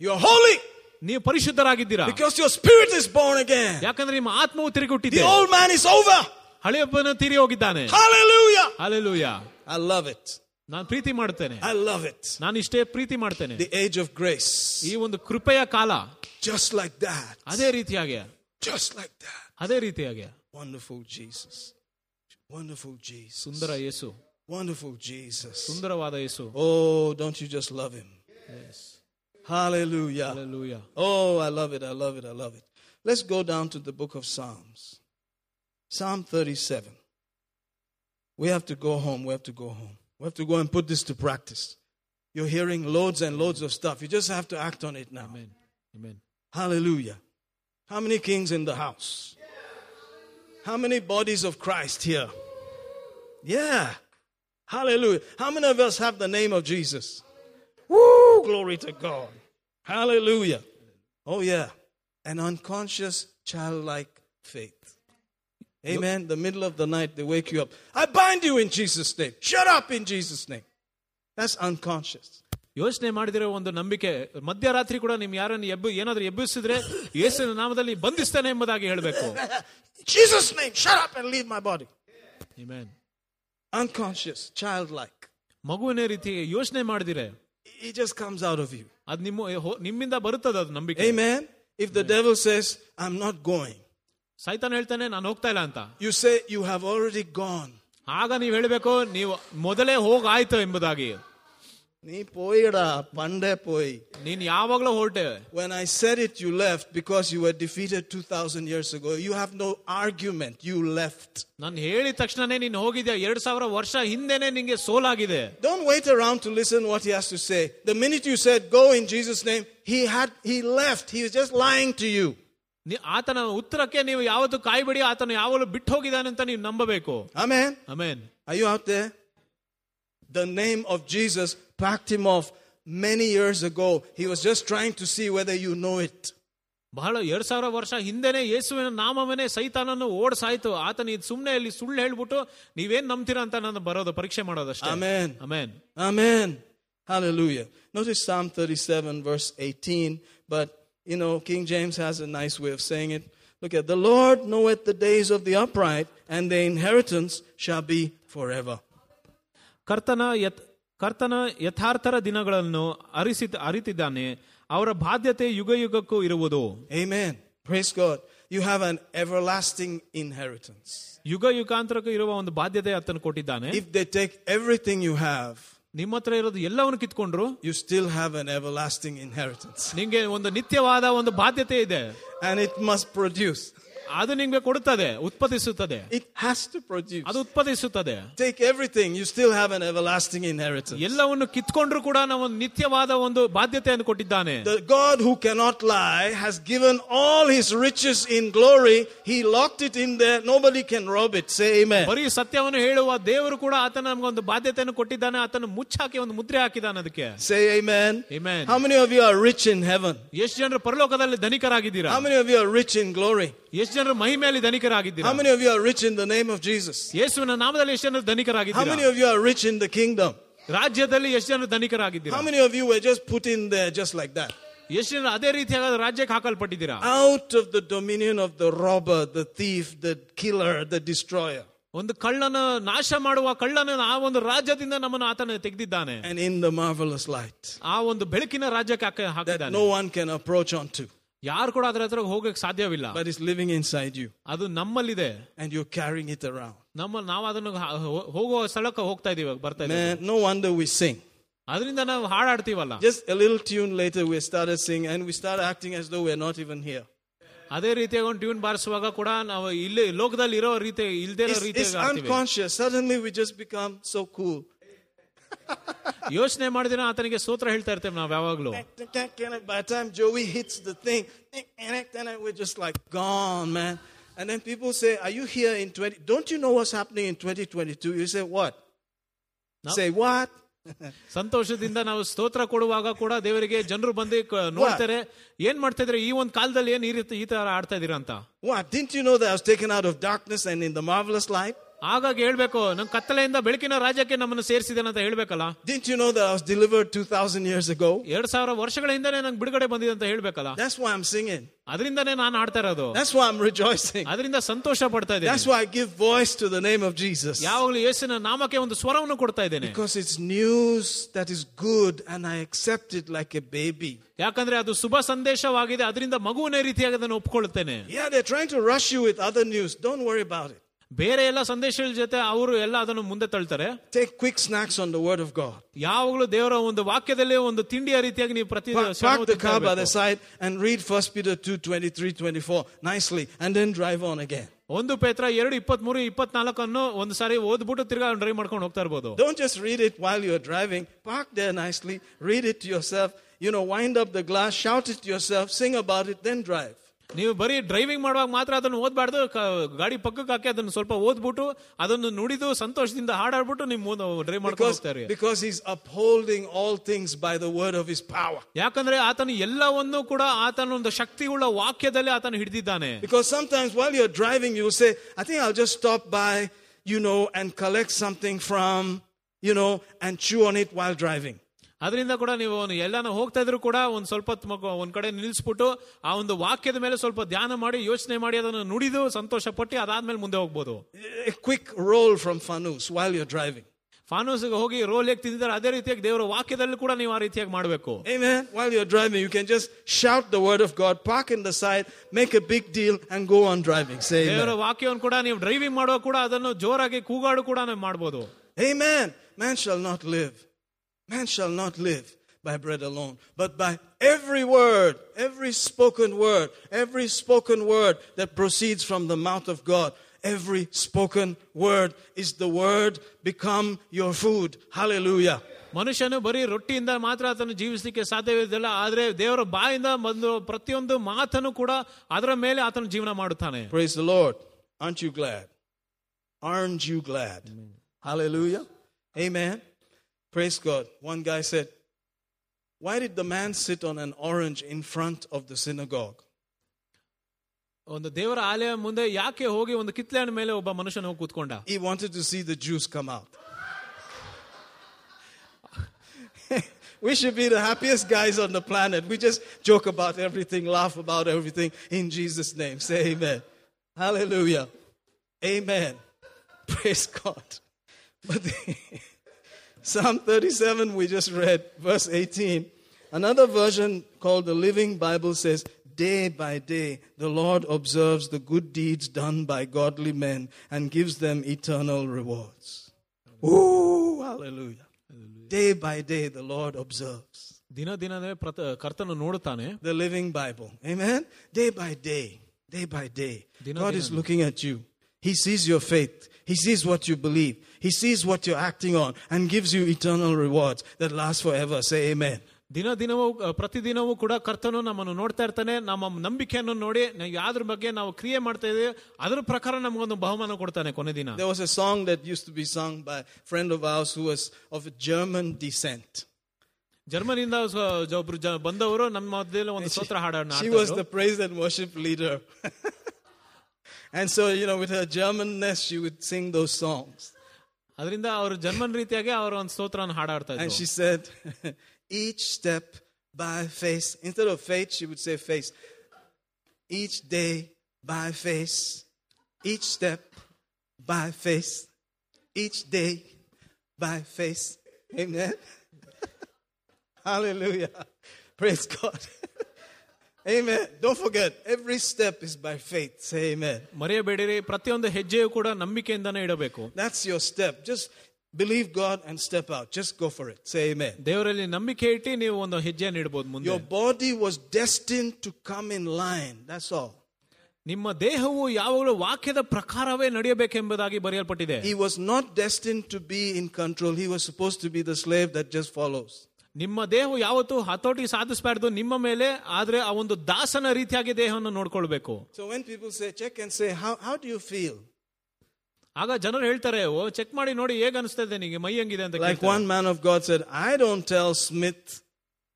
[SPEAKER 1] You're holy
[SPEAKER 2] ನೀವು ಪರಿಶುದ್ಧರಾಗಿದ್ದೀರಾ
[SPEAKER 1] because your spirit is born again.
[SPEAKER 2] ಯಾಕಂದ್ರೆ ನಿಮ್ಮ ಆತ್ಮವು ತಿರುಗಿ
[SPEAKER 1] The
[SPEAKER 2] ಹುಟ್ಟಿದೆ
[SPEAKER 1] old man is over.
[SPEAKER 2] ಹಳೆಯಪ್ಪನ ತೀರಿ ಹೋಗಿದ್ದಾನೆ
[SPEAKER 1] Hallelujah.
[SPEAKER 2] Alleluia
[SPEAKER 1] I love it.
[SPEAKER 2] ನಾನು ಪ್ರೀತಿ ಮಾಡುತ್ತೇನೆ
[SPEAKER 1] I love it.
[SPEAKER 2] ನಾನು ಇಷ್ಟೇ ಪ್ರೀತಿ ಮಾಡ್ತೇನೆ
[SPEAKER 1] The age of grace.
[SPEAKER 2] ಈ ಒಂದು ಕೃಪೆಯ ಕಾಲ
[SPEAKER 1] Just like that.
[SPEAKER 2] ಅದೇ ರೀತಿಯಾಗಿ
[SPEAKER 1] Just like that.
[SPEAKER 2] ಅದೇ ರೀತಿಯಾಗಿ
[SPEAKER 1] Wonderful Jesus. Wonderful Jesus.
[SPEAKER 2] ಸುಂದರ ಯೇಸು
[SPEAKER 1] Wonderful Jesus.
[SPEAKER 2] ಸುಂದರವಾದ ಯೇಸು
[SPEAKER 1] Oh, don't you just love him? Hallelujah.
[SPEAKER 2] Hallelujah.
[SPEAKER 1] Oh, I love it. I love it. I love it. Let's go down to the book of Psalms. Psalm 37. We have to go home. We have to go home. We have to go and put this to practice. You're hearing loads and loads of stuff. You just have to act on it now.
[SPEAKER 2] Amen. Amen.
[SPEAKER 1] Hallelujah. How many kings in the house? How many bodies of Christ here? Yeah. Hallelujah. How many of us have the name of Jesus? Woo! Glory to God. Hallelujah. Oh, yeah. An unconscious, childlike faith. Amen. The middle of the night, they wake you up. I bind you in Jesus' name. Shut up in Jesus' name. That's unconscious.
[SPEAKER 2] ಯೋಚನೆ ಮಾಡಿದಿರೋ ಒಂದು ನಂಬಿಕೆ ಮಧ್ಯರಾತ್ರಿ ಕೂಡ ನಿಮ್ ಯಾರನ್ನು ಎಬ್ಬು ಏನಾದ್ರೂ ಎಬ್ಬಿಸಿದ್ರೆ ಯೇಸುವಿನ ನಾಮದಲ್ಲಿ ಬಂಧಿಸ್ತೇನೆ ಎಂಬುದಾಗಿ ಹೇಳಬೇಕು
[SPEAKER 1] In Jesus' name, shut up and leave my body.
[SPEAKER 2] Amen.
[SPEAKER 1] Unconscious, childlike.
[SPEAKER 2] ಮಗುವಿನ ರೀತಿ ಯೋಚನೆ ಮಾಡಿದಿರೆ
[SPEAKER 1] It just comes out of you.
[SPEAKER 2] ಅದು ನಿಮ್ಮ ಹೊ- ನಿಮ್ಮಿಂದ ಬರುತ್ತದೆ ಅದು ನಂಬಿಕೆ
[SPEAKER 1] Amen. If the devil says, I'm not going,
[SPEAKER 2] ಸೈತಾನ್ ಹೇಳ್ತಾನೆ ನಾನು ಹೋಗ್ತಾ ಇಲ್ಲ ಅಂತ
[SPEAKER 1] you say, You have already gone.
[SPEAKER 2] ಆಗ ನೀವು ಹೇಳಬೇಕು ನೀವು ಮೊದಲೇ ಹೋಗಾಯ್ತು ಎಂಬುದಾಗಿ
[SPEAKER 1] ನೀ ಪೋಯಿಡ ಪಂಡೆ ಪೋಯ್
[SPEAKER 2] ನೀನ್ ಯಾವಾಗ್ಲೂ ಹೊರಟೆ
[SPEAKER 1] When I said it, you left because you were defeated 2,000 years ago. You have no argument. You left.
[SPEAKER 2] ನಾನು ಹೇಳಿದ ತಕ್ಷಣನೇ ನೀನು ಹೋಗಿದ್ಯಾ ಎರಡ್ ಸಾವಿರ ವರ್ಷ ಹಿಂದೆನೆ ನಿಂಗೆ ಸೋಲಾಗಿದೆ
[SPEAKER 1] Don't wait around to listen what he has to say. The minute you said, Go in Jesus' name, he had he left. He was just lying to you.
[SPEAKER 2] ನೀ- ಆತನ ಉತ್ತರಕ್ಕೆ ನೀವು ಯಾವತ್ತು ಕಾಯ್ಬೇಡಿ ಆತನ ಯಾವಾಗಲೂ ಬಿಟ್ಟು ಹೋಗಿದ್ದಾನೆ ಅಂತ ನೀವು ನಂಬಬೇಕು
[SPEAKER 1] Amen.
[SPEAKER 2] Amen
[SPEAKER 1] Are you out there? The name of Jesus packed him off many years ago. He was just trying to see whether you know it.
[SPEAKER 2] ಬಹಳ ಎರಡ್ ಸಾವಿರ ವರ್ಷ ಹಿಂದೆನೆ ಯೇಸುವಿನ ನಾಮವನ್ನೇ ಸೈತಾನನ್ನು ಓಡಿಸಾಯ್ತು ಆತನ ಇದು ಸುಮ್ನೆ ಇಲ್ಲಿ ಸುಳ್ಳು ಹೇಳ್ಬಿಟ್ಟು ನೀವೇನ್ ನಂಬ್ತೀರಾ ಅಂತ ನಾನು ಬರೋದು ಪರೀಕ್ಷೆ ಮಾಡೋದಷ್ಟೇ
[SPEAKER 1] Amen.
[SPEAKER 2] Amen
[SPEAKER 1] Amen. Hallelujah. Notice Psalm 37, verse 18. But, you know, King James has a nice way of saying it. Look at the Lord knoweth the days of the upright, and their inheritance shall be forever.
[SPEAKER 2] ಕರ್ತನ ಯತ್ ಕರ್ತನ ಯಥಾರ್ಥರ ದಿನಗಳನ್ನು ಅರಿಸಿ ಅರಿತಿದ್ದಾನೆ ಅವರ ಬಾಧ್ಯತೆ ಯುಗ ಯುಗಕ್ಕೂ ಇರುವುದು
[SPEAKER 1] Amen. Praise God. You have an everlasting inheritance.
[SPEAKER 2] ಯುಗ ಯುಗಾಂತರಕ್ಕೂ ಇರುವ ಒಂದು ಬಾಧ್ಯತೆ ಆತನು ಕೊಟ್ಟಿದ್ದಾನೆ
[SPEAKER 1] If they take everything you have,
[SPEAKER 2] ನಿಮ್ಮ ಹತ್ರ ಇರೋದು ಎಲ್ಲವನ್ನು ಕಿತ್ಕೊಂಡ್ರು
[SPEAKER 1] you still have an everlasting inheritance.
[SPEAKER 2] ನಿಂಗೆ ಒಂದು ನಿತ್ಯವಾದ ಒಂದು ಬಾಧ್ಯತೆ ಇದೆ
[SPEAKER 1] And it must produce.
[SPEAKER 2] ಅದು ನಿಂಗೆ ಕೊಡುತ್ತದೆ ಉತ್ಪಾದಿಸುತ್ತದೆ
[SPEAKER 1] It has to produce.
[SPEAKER 2] ಅದು ಉತ್ಪಾದಿಸುತ್ತದೆ
[SPEAKER 1] Take everything, you still have an everlasting inheritance.
[SPEAKER 2] ಎಲ್ಲವನ್ನು ಕಿತ್ಕೊಂಡ್ರು ಕೂಡ ನಾವು ಒಂದು ನಿತ್ಯವಾದ ಒಂದು ಬಾಧ್ಯತೆಯನ್ನು ಕೊಟ್ಟಿದ್ದಾನೆ
[SPEAKER 1] The God who cannot lie has given all his riches in glory. He locked it in there. Nobody can rob it. Say amen.
[SPEAKER 2] ಬರೀ ಸತ್ಯವನ್ನು ಹೇಳುವ ದೇವರು ಕೂಡ ಆತನ ನಮ್ಗೆ ಒಂದು ಬಾಧ್ಯತೆಯನ್ನು ಕೊಟ್ಟಿದ್ದಾನೆ ಆತನ ಮುಚ್ಚಾಕಿ ಒಂದು ಮುದ್ರೆ ಹಾಕಿದ್ದಾನೆ ಅದಕ್ಕೆ
[SPEAKER 1] Say amen.
[SPEAKER 2] Amen.
[SPEAKER 1] How many of you are rich in heaven?
[SPEAKER 2] ಎಷ್ಟು ಜನರು ಪರಲೋಕದಲ್ಲಿ ಧನಿಕರಾಗಿದ್ದೀರಾ
[SPEAKER 1] How many of you are rich in glory?
[SPEAKER 2] ಎಷ್ಟು ಜನರು ಮಹಿಮೆಯಲ್ಲಿ ಧನಿಕರಾಗಿದ್ದೀರಾ
[SPEAKER 1] How many of you are rich in the name of Jesus?
[SPEAKER 2] ಯೇಸುವಿನ ನಾಮದಲ್ಲಿ ಎಷ್ಟು ಜನರು
[SPEAKER 1] How many
[SPEAKER 2] ಧನಿಕರಾಗಿದ್ದೀರಾ
[SPEAKER 1] of you are rich in the kingdom?
[SPEAKER 2] ರಾಜ್ಯದಲ್ಲಿ ಎಷ್ಟು ಜನರು ಧನಿಕರಾಗಿದ್ದೀರಾ
[SPEAKER 1] How many of you were just put in there just like that?
[SPEAKER 2] ಎಷ್ಟು ಜನರು ಅದೇ ರೀತಿಯಾದ ರಾಜ್ಯಕ್ಕೆ ಹಾಕಲ್ಪಟ್ಟಿದ್ದೀರಾ
[SPEAKER 1] Out of the dominion of the robber, the thief, the killer, the destroyer.
[SPEAKER 2] ಒಂದು ಕಳ್ಳನ ನಾಶ ಮಾಡುವ ಕಳ್ಳನ ಆ ಒಂದು ರಾಜ್ಯದಿಂದ ನಮ್ಮನ್ನು ಆತನ ತೆಗೆದಿದ್ದಾನೆ
[SPEAKER 1] And in the marvelous light
[SPEAKER 2] ಆ ಒಂದು ಬೆಳಕಿನ ರಾಜ್ಯಕ್ಕೆ ಹಾಕ
[SPEAKER 1] that
[SPEAKER 2] ಹಾಕಿದ್ದಾನೆ
[SPEAKER 1] no one can approach onto,
[SPEAKER 2] ಯಾರು ಕೂಡ ಅದ್ರ ಹತ್ರ ಹೋಗಕ್ ಸಾಧ್ಯವಿಲ್ಲ
[SPEAKER 1] but is living inside you.
[SPEAKER 2] ಅದು ನಮ್ಮಲ್ಲಿದೆ
[SPEAKER 1] And you're carrying it around.
[SPEAKER 2] ನಮ್ಮ ನಾವು ಅದನ್ನು ಹಾ- ಹೋ- ಹೋಗುವ ಸ್ಥಳಕ್ಕೆ ಹೋಗ್ತಾ ಇದೀವಿ ಬರ್ತಾ ಇದೀವಿ
[SPEAKER 1] Man, no wonder we sing.
[SPEAKER 2] ಅದರಿಂದ ನಾವು ಹಾಡಾಡ್ತೀವಲ್ಲ
[SPEAKER 1] Just a little tune later, we started singing and we started acting as though we're not even here.
[SPEAKER 2] ಅದೇ ರೀತಿಯಾಗಿ ಒಂದು ಟ್ಯೂನ್ ಬಾರಿಸುವಾಗ ಕೂಡ ನಾವು ಇಲ್ಲಿ ಲೋಕದಲ್ಲಿ ಇರೋ ರೀತಿ ಇಲ್ದೇ ಇರೋ
[SPEAKER 1] It's, it's
[SPEAKER 2] ರೀತಿಯಾಗಿ ಆಡ್ತೀವಿ.
[SPEAKER 1] unconscious. Suddenly we just become so cool.
[SPEAKER 2] ಯೋಚನೆ ಮಾಡಿದ್ರೆ ಆತನಿಗೆ ಸೂತ್ರ ಹೇಳ್ತಾ ಇರ್ತೇವೆ ನಾವು ಯಾವಾಗ್ಲೂ
[SPEAKER 1] By the time Joey hits the thing, we're just like gone, man. And then people say, Are you here in 20? Don't you know what's happening in 2022? You say, What? Say, what?
[SPEAKER 2] ಸಂತೋಷದಿಂದ ನಾವು ಸ್ತೋತ್ರ ಕೊಡುವಾಗ ಕೂಡ ದೇವರಿಗೆ ಜನರು ಬಂದು ಕ- ನೋಡ್ತಾರೆ ಏನ್ ಮಾಡ್ತಾ ಇದ್ರೆ ಈ ಒಂದು ಕಾಲದಲ್ಲಿ ಏನ್ ಈ ರೀತಿ ಈ ತರ ಆಡ್ತಾ ಇದೀರ ಅಂತ
[SPEAKER 1] What? Didn't you know that I was taken out of darkness and in the marvelous light?
[SPEAKER 2] ಹಾಗಾಗಿ ಹೇಳ್ಬೇಕು ನಮ್ ಕತ್ತಲೆಯಿಂದ ಬೆಳಕಿನ ರಾಜ್ಯಕ್ಕೆ ನಮ್ಮನ್ನು ಸೇರಿಸಿದ್ದೇನೆ ಅಂತ ಹೇಳ್ಬೇಕಲ್ಲ
[SPEAKER 1] Didn't you know that I was delivered 2,000 years ago?
[SPEAKER 2] ಎರಡ್ ಸಾವಿರ ವರ್ಷಗಳ ಹಿಂದೆನೆ ನಂಗೆ ಬಿಡುಗಡೆ ಬಂದಿದೆ ಅಂತ ಹೇಳ್ಬೇಕಲ್ಲ
[SPEAKER 1] That's why I'm singing.
[SPEAKER 2] ಅದರಿಂದನೇ ನಾನು ಆಡ್ತಾ ಇರೋದು
[SPEAKER 1] That's why I'm rejoicing.
[SPEAKER 2] ಅದರಿಂದ ಸಂತೋಷ ಪಡ್ತಾ
[SPEAKER 1] That's
[SPEAKER 2] ಇದ್ದೇನೆ
[SPEAKER 1] why I give voice to the name of Jesus.
[SPEAKER 2] ಯಾವಾಗಲೂ ಯೇಸುವಿನ ನಾಮಕ್ಕೆ ಒಂದು ಸ್ವರವನ್ನು ಕೊಡ್ತಾ ಇದ್ದೇನೆ
[SPEAKER 1] Because it's news that is good and I accept it like a baby.
[SPEAKER 2] ಯಾಕಂದ್ರೆ ಅದು ಶುಭ ಸಂದೇಶವಾಗಿದೆ ಅದರಿಂದ ಮಗುವಿನ ರೀತಿಯಾಗಿ ಅದನ್ನು ಒಪ್ಕೊಳ್ತೇನೆ
[SPEAKER 1] Yeah, they're trying to rush you with other news. Don't worry about it.
[SPEAKER 2] ಬೇರೆ ಎಲ್ಲ ಸಂದೇಶಗಳ ಜೊತೆ ಅವರು ಎಲ್ಲ ಅದನ್ನು ಮುಂದೆ ತಳ್ತಾರೆ
[SPEAKER 1] Take quick snacks on the word of God.
[SPEAKER 2] ಯಾವಾಗಲೂ ದೇವರ ಒಂದು ವಾಕ್ಯದಲ್ಲಿ ಒಂದು ತಿಂಡಿಯ ರೀತಿಯಾಗಿ ನೀವು ಪ್ರತಿ
[SPEAKER 1] Park,
[SPEAKER 2] ಕ್ಷಣವೂ
[SPEAKER 1] park the
[SPEAKER 2] ತಿಂತಾ
[SPEAKER 1] car by
[SPEAKER 2] ಇರ್ಬೇಕು.
[SPEAKER 1] the side and read 1 Peter 2 23 24 nicely and then drive on again.
[SPEAKER 2] ಒಂದು ಪೇತ್ರ ಎರಡು ಇಪ್ಪತ್ಮೂರು ಇಪ್ಪತ್ನಾಲ್ಕನ್ನು ಒಂದು ಸಾರಿ ಓದ್ಬಿಟ್ಟು ತಿರ್ಗಾ ಡ್ರೈವ್ ಮಾಡ್ಕೊಂಡು ಹೋಗ್ತಾ ಇರ್ಬೋದು
[SPEAKER 1] Don't just read it while you're driving. Park there nicely, read it to yourself, you know, wind up the glass, shout it to yourself, sing about it, then drive.
[SPEAKER 2] ನೀವು ಬರೀ ಡ್ರೈವಿಂಗ್ ಮಾಡುವಾಗ ಮಾತ್ರ ಅದನ್ನು ಓದ್ಬಾರ್ದು ಕ- ಗಾಡಿ ಪಕ್ಕಕ್ಕೆ ಹಾಕಿ ಅದನ್ನು ಸ್ವಲ್ಪ ಓದ್ಬಿಟ್ಟು ಅದನ್ನು ನುಡಿದು ಸಂತೋಷದಿಂದ ಹಾಡಾಡ್ಬಿಟ್ಟು ನೀವು ಡ್ರೈವ್ ಮಾಡ್ಕೊಂಡು
[SPEAKER 1] Because,
[SPEAKER 2] ಹೋಗ್ತಾರೆ
[SPEAKER 1] because he's upholding all things by the word of his power.
[SPEAKER 2] ಯಾಕಂದ್ರೆ ಆತನು ಎಲ್ಲವನ್ನೂ ಕೂಡ ಆತನ ಒಂದು ಶಕ್ತಿಯುಳ್ಳ ವಾಕ್ಯದಲ್ಲಿ ಆತನು ಹಿಡಿದಿದ್ದಾನೆ
[SPEAKER 1] Because sometimes while you're driving, you'll say, I think I'll just stop by, you know, and collect something from, you know, and chew on it while driving.
[SPEAKER 2] ಅದರಿಂದ ಕೂಡ ನೀವು ಒಂದು ಎಲ್ಲಾನ ಹೋಗ್ತಾ ಇದ್ರು ಕೂಡ ಒಂದ್ ಸ್ವಲ್ಪ ಹೊತ್ತು ಮಗು- ಒಂದ್ ಕಡೆ ನಿಲ್ಲಿಸ್ಬಿಟ್ಟು ಆ ಒಂದು ವಾಕ್ಯದ ಮೇಲೆ ಸ್ವಲ್ಪ ಧ್ಯಾನ ಮಾಡಿ ಯೋಚನೆ ಮಾಡಿ ಅದನ್ನು ನುಡಿದು ಸಂತೋಷ ಪಟ್ಟು ಅದಾದ್ಮೇಲೆ ಮುಂದೆ ಹೋಗ್ಬೋದು
[SPEAKER 1] A quick roll from Fanus while you're driving.
[SPEAKER 2] ಫಾನೂಸ್ಗೆ ಹೋಗಿ ರೋಲ್ ಹೇಗೆ ತಿಂದಿದ್ದಾರೆ ಅದೇ ರೀತಿಯಾಗಿ ದೇವರ ವಾಕ್ಯದಲ್ಲಿ ಕೂಡ ನೀವು ಆ ರೀತಿಯಾಗಿ ಮಾಡಬೇಕು
[SPEAKER 1] Amen. While you're driving, you can just shout the word of God, park in the side, make a big deal, and go on driving. Say
[SPEAKER 2] ದೇವರ
[SPEAKER 1] amen.
[SPEAKER 2] ವಾಕ್ಯವನ್ನು ಕೂಡ ನೀವು ಡ್ರೈವಿಂಗ್ ಮಾಡುವಾಗ ಕೂಡ ಅದನ್ನು ಜೋರಾಗಿ ಕೂಗಾಡು ಕೂಡ ನೀವು ಮಾಡ್ಬೋದು
[SPEAKER 1] Amen. Man shall not live. Man shall not live by bread alone, but by every word, every spoken word, every spoken word that proceeds from the mouth of God. Every spoken word is the word become your food. Hallelujah.
[SPEAKER 2] ಮನುಷ್ಯನು ಬರೀ ರೊಟ್ಟಿಯಿಂದ ಮಾತ್ರ ಆತನು ಜೀವಿಸಲಿಕ್ಕೆ ಸಾಧ್ಯವಿಲ್ಲ ಆದ್ರೆ ದೇವರ ಬಾಯಿಂದ ಬಂದು ಪ್ರತಿಯೊಂದು ಮಾತನ್ನು ಕೂಡ ಅದರ ಮೇಲೆ ಆತನು ಜೀವನ ಮಾಡುತ್ತಾನೆ
[SPEAKER 1] Praise the Lord. Aren't you glad? Aren't you glad? Hallelujah. Amen. Praise God. One guy said, Why did the man sit on an orange in front of the synagogue?
[SPEAKER 2] ಒಂದು ದೇವರ ಆಲಯ ಮುಂದೆ ಯಾಕೆ ಹೋಗಿ ಒಂದು ಕಿತ್ಲೆ ಹಣ್ಣು ಮೇಲೆ ಒಬ್ಬ ಮನುಷ್ಯನ ಹೋಗಿ ಕೂತ್ಕೊಂಡ
[SPEAKER 1] He wanted to see the Jews come out. we should be the happiest guys on the planet. We just joke about everything, laugh about everything in Jesus' name. Say amen. Hallelujah. Amen. Praise God. But Psalm 37, we just read, verse 18. Another version called the Living Bible says, Day by day, the Lord observes the good deeds done by godly men and gives them eternal rewards. Ooh, hallelujah. Day by day, the Lord observes.
[SPEAKER 2] ದಿನ ದಿನವೇ ಪ್ರತ ಕರ್ತನು ನೋಡುತ್ತಾನೆ
[SPEAKER 1] The Living Bible. Amen. Day by day, day by day,
[SPEAKER 2] Dino
[SPEAKER 1] God
[SPEAKER 2] dino.
[SPEAKER 1] is looking at you. He sees your faith. He sees what you believe. He sees what you're acting on and gives you eternal rewards that last forever. Say amen.
[SPEAKER 2] ದಿನ ದಿನವೂ ಅ, ಪ್ರತಿದಿನವೂ ಕೂಡ ಕರ್ತನು ನಮ್ಮನ್ನು ನೋಡ್ತಾ ಇರ್ತಾನೆ ನಮ್ಮ ನಂಬಿಕೆಯನ್ನು ನೋಡಿ ನಾವು ಯಾವ್ದ್ರ ಬಗ್ಗೆ ನಾವು ಕ್ರಿಯೆ ಮಾಡ್ತಾ ಇದೀವಿ ಅದ್ರ ಪ್ರಕಾರ ನಮಗೊಂದು ಬಹುಮಾನ ಕೊಡ್ತಾನೆ ಕೊನೆ ದಿನ
[SPEAKER 1] There was a song that used to be sung by a friend of ours who was of German descent.
[SPEAKER 2] ಜರ್ಮನಿಯಿಂದ ಸ- ಜ- ಒಬ್ರು ಜ- ಬಂದವರು ನಮ್ಮ ಮಧ್ಯದಲ್ಲಿ ಒಂದು ಸ್ತೋತ್ರ ಹಾಡನ್ನ
[SPEAKER 1] She was the praise and worship leader. and so, you know, with her Germanness, she would sing those songs.
[SPEAKER 2] ಅದರಿಂದ ಅವರು ಜರ್ಮನ್ ರೀತಿಯಾಗಿ ಅವರು ಒಂದು ಸ್ತೋತ್ರನ ಹಾಡಾಡ್ತಾ
[SPEAKER 1] And
[SPEAKER 2] ಇದ್ರು
[SPEAKER 1] she said, each step by faith. Instead of faith, she would say face. Each day by face. Each step by faith. Each day by faith. Amen. Hallelujah. Praise God. amen. Don't forget, every step is by faith. Say amen.
[SPEAKER 2] ಮರೆಯಬೇಡಿರಿ ಪ್ರತಿಯೊಂದು ಹೆಜ್ಜೆಯು ಕೂಡ ನಂಬಿಕೆಯಿಂದಾನೇ ಇಡಬೇಕು
[SPEAKER 1] That's your step. Just believe God and step out. Just go for it. Say amen.
[SPEAKER 2] ದೇವರಲ್ಲಿ ನಂಬಿಕೆ ಇಟ್ಟು ನೀವು ಒಂದು ಹೆಜ್ಜೆಯನ್ನು ಇಡಬಹುದು ಮುಂದೆ
[SPEAKER 1] Your body was destined to come in line. That's all.
[SPEAKER 2] ನಿಮ್ಮ ದೇಹವು ಯಾವಾಗಲೂ ವಾಕ್ಯದ ಪ್ರಕಾರವೇ ನಡೆಯಬೇಕೆಂಬುದಾಗಿ ಬರೆಯಲ್ಪಟ್ಟಿದೆ
[SPEAKER 1] He was not destined to be in control. He was supposed to be the slave that just follows.
[SPEAKER 2] ನಿಮ್ಮ ದೇಹವು ಯಾವತ್ತು ಹತೋಟಿ ಸಾಧಿಸಬಾರ್ದು ನಿಮ್ಮ ಮೇಲೆ ಆದ್ರೆ ಆ ಒಂದು ದಾಸನ ರೀತಿಯಾಗಿ ದೇಹವನ್ನು ನೋಡ್ಕೊಳ್ಬೇಕು.
[SPEAKER 1] So when people say check and say how how you feel
[SPEAKER 2] ಆಗ ಜನರು ಹೇಳ್ತಾರೆ ಓ ಚೆಕ್ ಮಾಡಿ ನೋಡಿ ಹೇಗೆ ಅನಿಸ್ತಾ ಇದೆ ನಿಮಗೆ ಮೈ ಹಂಗಿದೆ ಅಂತ
[SPEAKER 1] like one man of God said I don't tell Smith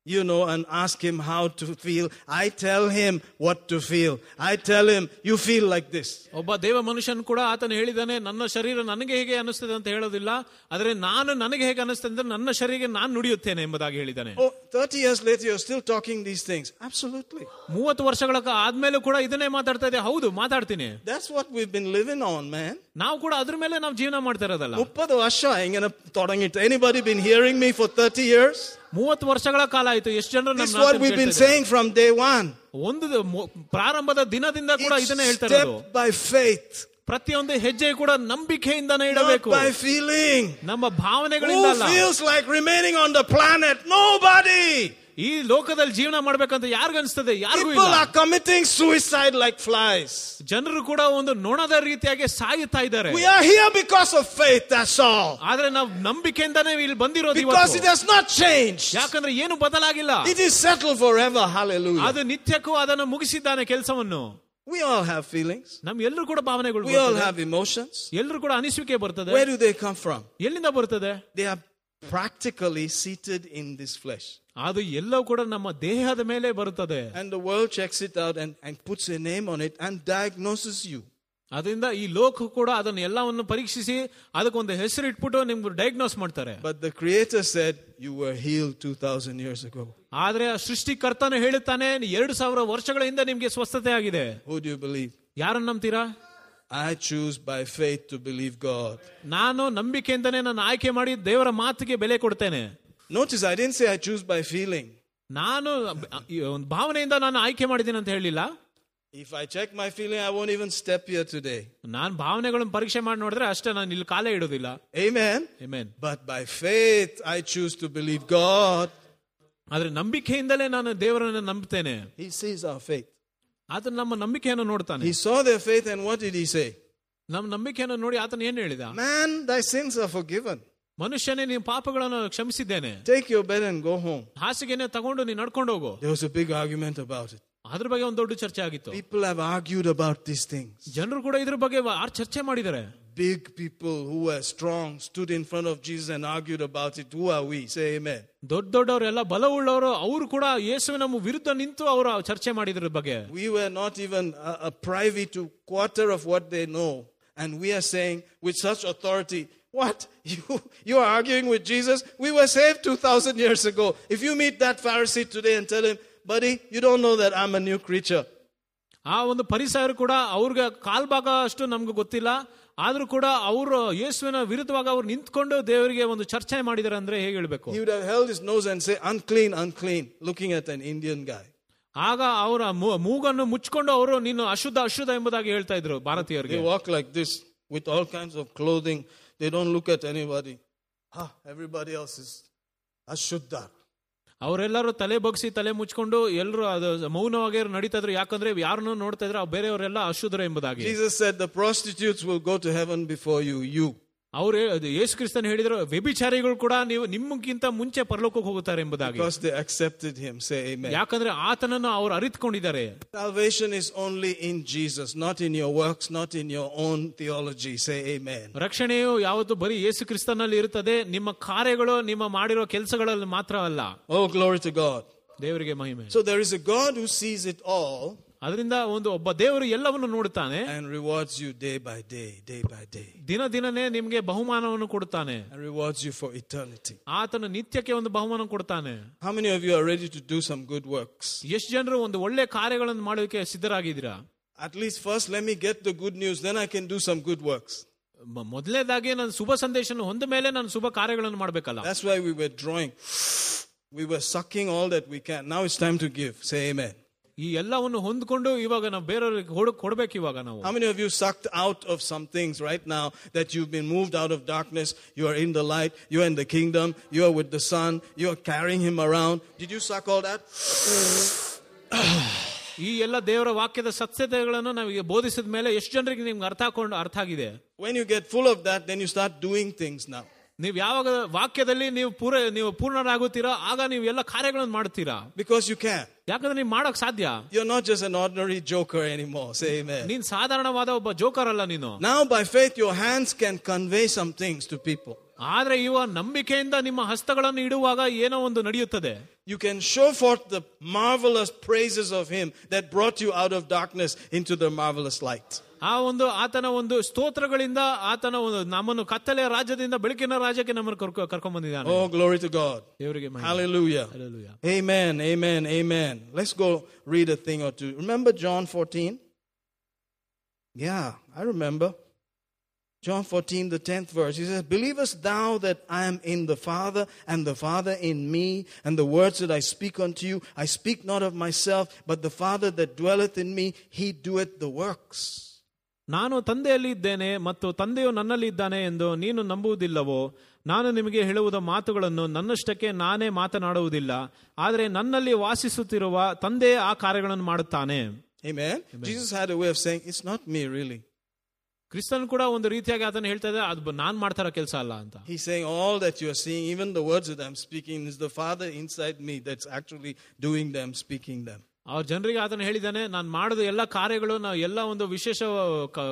[SPEAKER 1] you know, and ask him how to feel. I tell him what to feel. I tell him, you feel like this.
[SPEAKER 2] ಒಬ್ಬ ದೇವ ಮನುಷ್ಯನ್ ಕೂಡ ಆತನು ಹೇಳಿದಾನೆ ನನ್ನ ಶರೀರ ನನಗೆ ಹೇಗೆ ಅನಿಸ್ತದೆ ಅಂತ ಹೇಳೋದಿಲ್ಲ ಆದ್ರೆ ನಾನು ನನಗೆ ಹೇಗೆ ಅನಿಸ್ತದೆ ಅಂದ್ರೆ ನನ್ನ ಶರೀರಕ್ಕೆ ನಾನು ನುಡಿಯುತ್ತೇನೆ ಎಂಬುದಾಗಿ ಹೇಳಿದ್ದಾನೆ
[SPEAKER 1] Oh, 30 years later, you're still talking these things. Absolutely.
[SPEAKER 2] ಮೂವತ್ತು ವರ್ಷಗಳ ಕ- ಆದ್ಮೇಲೂ ಕೂಡ ಇದನ್ನೇ ಮಾತಾಡ್ತಾ ಇದೆ ಹೌದು ಮಾತಾಡ್ತೀನಿ
[SPEAKER 1] That's what we've been living on, man.
[SPEAKER 2] ನಾವು ಕೂಡ ಅದ್ರ ಮೇಲೆ ನಾವು ಜೀವನ ಮಾಡ್ತಾ ಇರೋದಲ್ಲ
[SPEAKER 1] ಮುಪ್ಪದು ವರ್ಷ ಹಿಂಗನ ತೊಡಗಿತ್ತು anybody been hearing me for thirty years
[SPEAKER 2] ಮೂವತ್ತು ವರ್ಷಗಳ ಕಾಲ ಆಯ್ತು ಎಷ್ಟು ಜನರು
[SPEAKER 1] ದಿಸ್
[SPEAKER 2] ನಮ್ಮ
[SPEAKER 1] ವಾಟ್ ವಿ
[SPEAKER 2] ಮಾತನ್ನ
[SPEAKER 1] ಬಿನ್
[SPEAKER 2] ಕೇಳ್ತಾ ಇದ್ದಾರೆ.
[SPEAKER 1] ಸೇಯಿಂಗ್ ಫ್ರಮ್ ಡೇ ಒನ್
[SPEAKER 2] ಒಂದು ದ- ಮೊ- ಪ್ರಾರಂಭದ ದಿನದಿಂದ ಕೂಡ ಇದನ್ನೇ ಹೇಳ್ತಾ ಇರೋದು
[SPEAKER 1] ಸ್ಟೆಪ್ ಬೈ ಫೇತ್
[SPEAKER 2] ಪ್ರತಿಯೊಂದು ಹೆಜ್ಜೆ ಕೂಡ ನಂಬಿಕೆಯಿಂದನೇ
[SPEAKER 1] not
[SPEAKER 2] ಇಡಬೇಕು
[SPEAKER 1] by feeling
[SPEAKER 2] ನಮ್ಮ
[SPEAKER 1] who
[SPEAKER 2] ಭಾವನೆಗಳಿಂದ ಅಲ್ಲ
[SPEAKER 1] feels like remaining on the planet nobody
[SPEAKER 2] ಈ ಲೋಕದಲ್ಲಿ ಜೀವನ ಮಾಡ್ಬೇಕಂತ ಯಾರಿಗನ್ಸ್ತದೆ ಯಾರಿಗೂ
[SPEAKER 1] people
[SPEAKER 2] ಇಲ್ಲ
[SPEAKER 1] are committing suicide like flies
[SPEAKER 2] ಜನರು ಕೂಡ ಒಂದು ನೊಣದ ರೀತಿಯಾಗಿ ಸಾಯುತ್ತಾ ಇದ್ದಾರೆ
[SPEAKER 1] we are here because of faith that's all
[SPEAKER 2] ಆದ್ರೆ ನಾವು ನಂಬಿಕೆಯಿಂದಾನೇ ಇಲ್ಲಿ ಬಂದಿರೋದು
[SPEAKER 1] because it
[SPEAKER 2] ಇವತ್ತು
[SPEAKER 1] has not changed
[SPEAKER 2] ಯಾಕಂದ್ರೆ ಏನು ಬದಲಾಗಿಲ್ಲ
[SPEAKER 1] it is settled forever hallelujah
[SPEAKER 2] ಅದು ನಿತ್ಯಕ್ಕೂ ಅದನ್ನು ಮುಗಿಸಿದ್ದಾನೆ ಕೆಲಸವನ್ನು
[SPEAKER 1] we all have feelings
[SPEAKER 2] ನಮ್ ಎಲ್ಲರೂ ಕೂಡ ಭಾವನೆಗಳು
[SPEAKER 1] we all
[SPEAKER 2] ಬರ್ತದೆ.
[SPEAKER 1] have emotions
[SPEAKER 2] ಎಲ್ಲರೂ ಕೂಡ ಅನಿಸುವಿಕೆ ಬರ್ತದೆ
[SPEAKER 1] where do they come from
[SPEAKER 2] ಎಲ್ಲಿಂದ ಬರ್ತದೆ
[SPEAKER 1] they are practically seated in this flesh.
[SPEAKER 2] ಅದು ಎಲ್ಲವೂ ಕೂಡ ನಮ್ಮ ದೇಹದ ಮೇಲೆ ಬರುತ್ತದೆ
[SPEAKER 1] And the world checks it out and, and puts a name on it and diagnoses you.
[SPEAKER 2] ಅದರಿಂದ ಈ ಲೋಕ ಕೂಡ ಅದನ್ನ ಎಲ್ಲವನ್ನು ಪರೀಕ್ಷಿಸಿ ಅದಕ್ಕೊಂದು ಹೆಸರು ಇಟ್ಬಿಟ್ಟು ನಿಮ್ಗೆ ಡಯಾಗ್ನೋಸ್ ಮಾಡ್ತಾರೆ
[SPEAKER 1] But the Creator said, You were healed 2,000 years ago.
[SPEAKER 2] ಆದ್ರೆ ಆ ಸೃಷ್ಟಿಕರ್ತನ ಹೇಳುತ್ತಾನೆ ಎರಡು ಸಾವಿರ ವರ್ಷಗಳ ಹಿಂದೆ ನಿಮ್ಗೆ ಸ್ವಸ್ಥತೆ ಆಗಿದೆ
[SPEAKER 1] Who do you believe?
[SPEAKER 2] ಯಾರನ್ನ ನಂಬ್ತೀರಾ
[SPEAKER 1] I choose by faith to believe God.
[SPEAKER 2] ನಾನು ನಂಬಿಕೆಯಿಂದನೇ ನಾನು ಆಯ್ಕೆ ಮಾಡಿ ದೇವರ ಮಾತಿಗೆ ಬೆಲೆ ಕೊಡ್ತೇನೆ
[SPEAKER 1] Notice I didn't say I choose by feeling.
[SPEAKER 2] ನಾನು ಈ ಒಂದು ಭಾವನೆಯಿಂದ ನಾನು ಆಯ್ಕೆ ಮಾಡಿದ್ದೀನಿ ಅಂತ ಹೇಳಿಲ್ಲ
[SPEAKER 1] If I check my feeling, I won't even step here today.
[SPEAKER 2] ನಾನು ಭಾವನೆಗಳನ್ನು ಪರೀಕ್ಷೆ ಮಾಡಿ ನೋಡಿದ್ರೆ ಅಷ್ಟೇ ನಾನು ಇಲ್ಲಿ ಕಾಲೇ ಇಡೋದಿಲ್ಲ
[SPEAKER 1] Amen.
[SPEAKER 2] Amen.
[SPEAKER 1] But by faith, I choose to believe God.
[SPEAKER 2] ಆದ್ರೆ ನಂಬಿಕೆಯಿಂದಲೇ ನಾನು ದೇವರನ್ನು ನಂಬ್ತೇನೆ
[SPEAKER 1] He sees our faith.
[SPEAKER 2] ಆತನ ನಮ್ಮ ನಂಬಿಕೆಯನ್ನು ನೋಡ್ತಾನೆ
[SPEAKER 1] He saw their faith, and what did He say?
[SPEAKER 2] ನಮ್ಮ ನಂಬಿಕೆಯನ್ನು ನೋಡಿ ಆತನ ಏನ್ ಹೇಳಿದ
[SPEAKER 1] Man, thy sins are forgiven.
[SPEAKER 2] ಮನುಷ್ಯನೇ ನೀನು ಪಾಪಗಳನ್ನು ಕ್ಷಮಿಸಿದ್ದೇನೆ
[SPEAKER 1] Take your bed and go home.
[SPEAKER 2] ಹಾಸಿಗೆನೆ ತಗೊಂಡು ನೀನು ನಡ್ಕೊಂಡು ಹೋಗು
[SPEAKER 1] There was a big argument about it.
[SPEAKER 2] ಅದ್ರ ಬಗ್ಗೆ ಒಂದು ದೊಡ್ಡ ಚರ್ಚೆ ಆಗಿತ್ತು
[SPEAKER 1] People have argued about these things.
[SPEAKER 2] ಜನರು ಕೂಡ ಇದ್ರ ಬಗ್ಗೆ ವ- ಆ ಚರ್ಚೆ ಮಾಡಿದ್ದಾರೆ
[SPEAKER 1] Big people who were strong stood in front of Jesus and argued about it. Who are we? Say amen.
[SPEAKER 2] ದೊಡ್ಡ ದೊಡ್ಡವರೆಲ್ಲ ಬಲವುಳ್ಳವರು ಅವರು ಕೂಡ ಯೇಸುವಿನ ವಿರುದ್ಧ ನಿಂತು ಅವರು ಚರ್ಚೆ ಮಾಡಿದ್ರ ಬಗ್ಗೆ
[SPEAKER 1] We were not even a, a privy to quarter of what they know. And we are saying with such authority, what? You, you are arguing with Jesus? We were saved 2,000 years ago. If you meet that Pharisee today and tell him, buddy, you don't know that I'm a new creature.
[SPEAKER 2] ಆ ಒಂದು ಪರಿಸರ ಕೂಡ ಅವ್ರಿಗೆ ಕಾಲ್ಭಾಗ ಅಷ್ಟು ನಮ್ಗೆ ಗೊತ್ತಿಲ್ಲ ಆದ್ರೂ ಕೂಡ ಅವರು ಯೇಸುವಿನ ವಿರುದ್ಧವಾಗಿ ಅವ್ರು ನಿಂತ್ಕೊಂಡು ದೇವರಿಗೆ ಒಂದು ಚರ್ಚೆ ಮಾಡಿದಾರೆ ಅಂದ್ರೆ ಹೇಗೆ ಹೇಳ್ಬೇಕು
[SPEAKER 1] He would have held his nose and say, unclean, unclean, looking at an Indian guy.
[SPEAKER 2] ಆಗ ಅವರ ಮೂ- ಮೂಗನ್ನು ಮುಚ್ಕೊಂಡು ಅವರು ನೀನು ಅಶುದ್ಧ ಅಶುದ್ಧ ಎಂಬುದಾಗಿ ಹೇಳ್ತಾ ಇದ್ರು
[SPEAKER 1] They
[SPEAKER 2] ಭಾರತೀಯರಿಗೆ
[SPEAKER 1] walk like this with all kinds of clothing. They don't look at anybody. Ah, everybody else is ashuddha.
[SPEAKER 2] ಅವರೆಲ್ಲರೂ ತಲೆ ಬಗ್ಸಿ ತಲೆ ಮುಚ್ಕೊಂಡು ಎಲ್ಲರೂ ಅದು ಮೌನವಾಗಿ ನಡೀತಾ ಇದ್ರು ಯಾಕಂದ್ರೆ ಯಾರನ್ನು ನೋಡ್ತಾ ಇದ್ರೆ ಬೇರೆಯವರೆಲ್ಲ ಅಶುದ್ಧರು ಎಂಬುದಾಗಿ
[SPEAKER 1] Jesus said, the prostitutes will go to heaven before you. You.
[SPEAKER 2] ಅವರು ಅದು ಯೇಸು ಕ್ರಿಸ್ತನ್ ಹೇಳಿದ್ರು ವ್ಯಭಿಚಾರಿಗಳು ಕೂಡ ನೀವು ನಿಮ್ಗಿಂತ ಮುಂಚೆ ಪರಲೋಕಕ್ಕೆ ಹೋಗುತ್ತಾರೆ ಎಂಬುದಾಗಿ. ಯಾಕಂದ್ರೆ ಆತನನ್ನು ಅವರು ಅರಿತುಕೊಂಡಿದ್ದಾರೆ.
[SPEAKER 1] Salvation is only in Jesus not in your works not in your own theology say amen
[SPEAKER 2] ರಕ್ಷಣೆಯು ಯಾವತ್ತು ಬರೀ ಯೇಸುಕ್ರಿಸ್ತನಲ್ಲಿ ಇರುತ್ತದೆ ನಿಮ್ಮ ಕಾರ್ಯಗಳು ನಿಮ್ಮ ಮಾಡಿರುವ ಕೆಲಸಗಳಲ್ಲಿ ಮಾತ್ರವಲ್ಲ
[SPEAKER 1] ಓ ಗ್ಲೋರಿ ಟು ಗಾಡ್
[SPEAKER 2] ದೇವರಿಗೆ ಮಹಿಮೆ.
[SPEAKER 1] So there is a God who sees it all
[SPEAKER 2] ಅದರಿಂದ ಒಂದು ಒಬ್ಬ ದೇವರು ಎಲ್ಲವನ್ನು ನೋಡುತ್ತಾನೆ
[SPEAKER 1] and rewards you day by day, day by day,
[SPEAKER 2] ದಿನ ದಿನನೇ ನಿಮ್ಗೆ ಬಹುಮಾನವನ್ನು ಕೊಡುತ್ತಾನೆ
[SPEAKER 1] and rewards you for eternity.
[SPEAKER 2] ಆತನ ನಿತ್ಯಕ್ಕೆ ಒಂದು ಬಹುಮಾನ ಕೊಡ್ತಾನೆ
[SPEAKER 1] How many of you are ready to do some good works?
[SPEAKER 2] ಎಷ್ಟು ಜನರು ಒಂದು ಒಳ್ಳೆ ಕಾರ್ಯಗಳನ್ನು ಮಾಡೋದಕ್ಕೆ ಸಿದ್ಧರಾಗಿದ್ದೀರಾ
[SPEAKER 1] At least first let me get the good news, then I can do some good works.
[SPEAKER 2] ಮ- ಮೊದಲನೇದಾಗಿ ನಾನು ಶುಭ ಸಂದೇಶ ಹೊಂದ ಮೇಲೆ ನಾನು ಶುಭ ಕಾರ್ಯಗಳನ್ನು ಮಾಡ್ಬೇಕಲ್ಲ
[SPEAKER 1] That's why we were drawing. We were sucking all that we can. Now it's time to give. Say amen. How many of you sucked out of some things right now that you've been moved out of darkness? You are in the light, you are in the kingdom, you are with the Son. you are carrying Him around. Did you suck all that? When you get full of that, then you start doing things now.
[SPEAKER 2] ನೀವು ಯಾವಾಗ ವಾಕ್ಯದಲ್ಲಿ ನೀವು ಪೂರ ನೀವು ಪೂರ್ಣರಾಗುತ್ತೀರಾ ಆಗ ನೀವು ಎಲ್ಲ ಕಾರ್ಯಗಳನ್ನು ಮಾಡ್ತೀರಾ
[SPEAKER 1] ಬಿಕಾಸ್ ಯು ಕ್ಯಾನ್
[SPEAKER 2] ಯಾಕಂದ್ರೆ ನೀವು ಮಾಡಕ್ ಸಾಧ್ಯ?
[SPEAKER 1] You not just an ordinary joker anymore same
[SPEAKER 2] ನೀನ್ ಸಾಧಾರಣವಾದ ಒಬ್ಬ ಜೋಕರ್ ಅಲ್ಲ ನೀನು.
[SPEAKER 1] Now by faith your hands can convey some things to people
[SPEAKER 2] ಆದ್ರೆ ಇವ ನಂಬಿಕೆಯಿಂದ ನಿಮ್ಮ ಹಸ್ತಗಳನ್ನು ಇಡುವಾಗ ಏನೋ ಒಂದು ನಡೆಯುತ್ತದೆ.
[SPEAKER 1] You can show for the marvellous praises of him that brought you out of darkness into the marvellous light
[SPEAKER 2] ಆ ಒಂದು ಆತನ ಒಂದು ಸ್ತೋತ್ರಗಳಿಂದ ಆತನ ಒಂದು ನಮ್ಮನ್ನು ಕತ್ತಲೆಯ ರಾಜ್ಯದಿಂದ ಬೆಳಕಿನ ರಾಜ್ಯಕ್ಕೆ ನಮ್ಮನ್ನು ಕರ್ಕೊ ಕರ್ಕೊಂಡ್ ಬಂದಿದ್ದಾನೆ
[SPEAKER 1] Oh, glory to God.
[SPEAKER 2] ದೇವರಿಗೆ ಮಹಿಮೆ.
[SPEAKER 1] Hallelujah.
[SPEAKER 2] Hallelujah.
[SPEAKER 1] Amen, amen, amen. Let's go read a thing or two. Remember John 14? Yeah, I remember. John 14, the 10th verse. He says, Believest thou that I am in the Father, and the Father in me, and the words that I speak unto you, I speak not of myself, but the Father that dwelleth in me, he doeth the works.
[SPEAKER 2] ನಾನು ತಂದೆಯಲ್ಲಿ ಇದ್ದೇನೆ ಮತ್ತು ತಂದೆಯು ನನ್ನಲ್ಲಿ ಇದ್ದಾನೆ ಎಂದು ನೀನು ನಂಬುವುದಿಲ್ಲವೋ ನಾನು ನಿಮಗೆ ಹೇಳುವುದ ಮಾತುಗಳನ್ನು ನನ್ನಷ್ಟಕ್ಕೆ ನಾನೇ ಮಾತನಾಡುವುದಿಲ್ಲ ಆದರೆ ನನ್ನಲ್ಲಿ ವಾಸಿಸುತ್ತಿರುವ ತಂದೆಯೇ ಆ ಕಾರ್ಯಗಳನ್ನು ಮಾಡುತ್ತಾನೆ
[SPEAKER 1] Amen. Jesus had a way of saying, It's not me, really.
[SPEAKER 2] ಕ್ರಿಸ್ತನ್ ಕೂಡ ಒಂದು ರೀತಿಯಾಗಿ ಆತನ ಹೇಳ್ತಾ ಇದ್ದ ಅದು ನಾನ್ ಮಾಡ್ತಾರ ಕೆಲಸ ಅಲ್ಲ ಅಂತ
[SPEAKER 1] He's saying, All that you are seeing, even the words that I'm speaking, is the Father inside me that's actually doing them, speaking them.
[SPEAKER 2] ಅವ್ರ ಜನರಿಗೆ ಅದನ್ನು ಹೇಳಿದ್ದಾನೆ ನಾನು ಮಾಡಿದ ಎಲ್ಲ ಕಾರ್ಯಗಳು ನಾವು ಎಲ್ಲ ಒಂದು ವಿಶೇಷ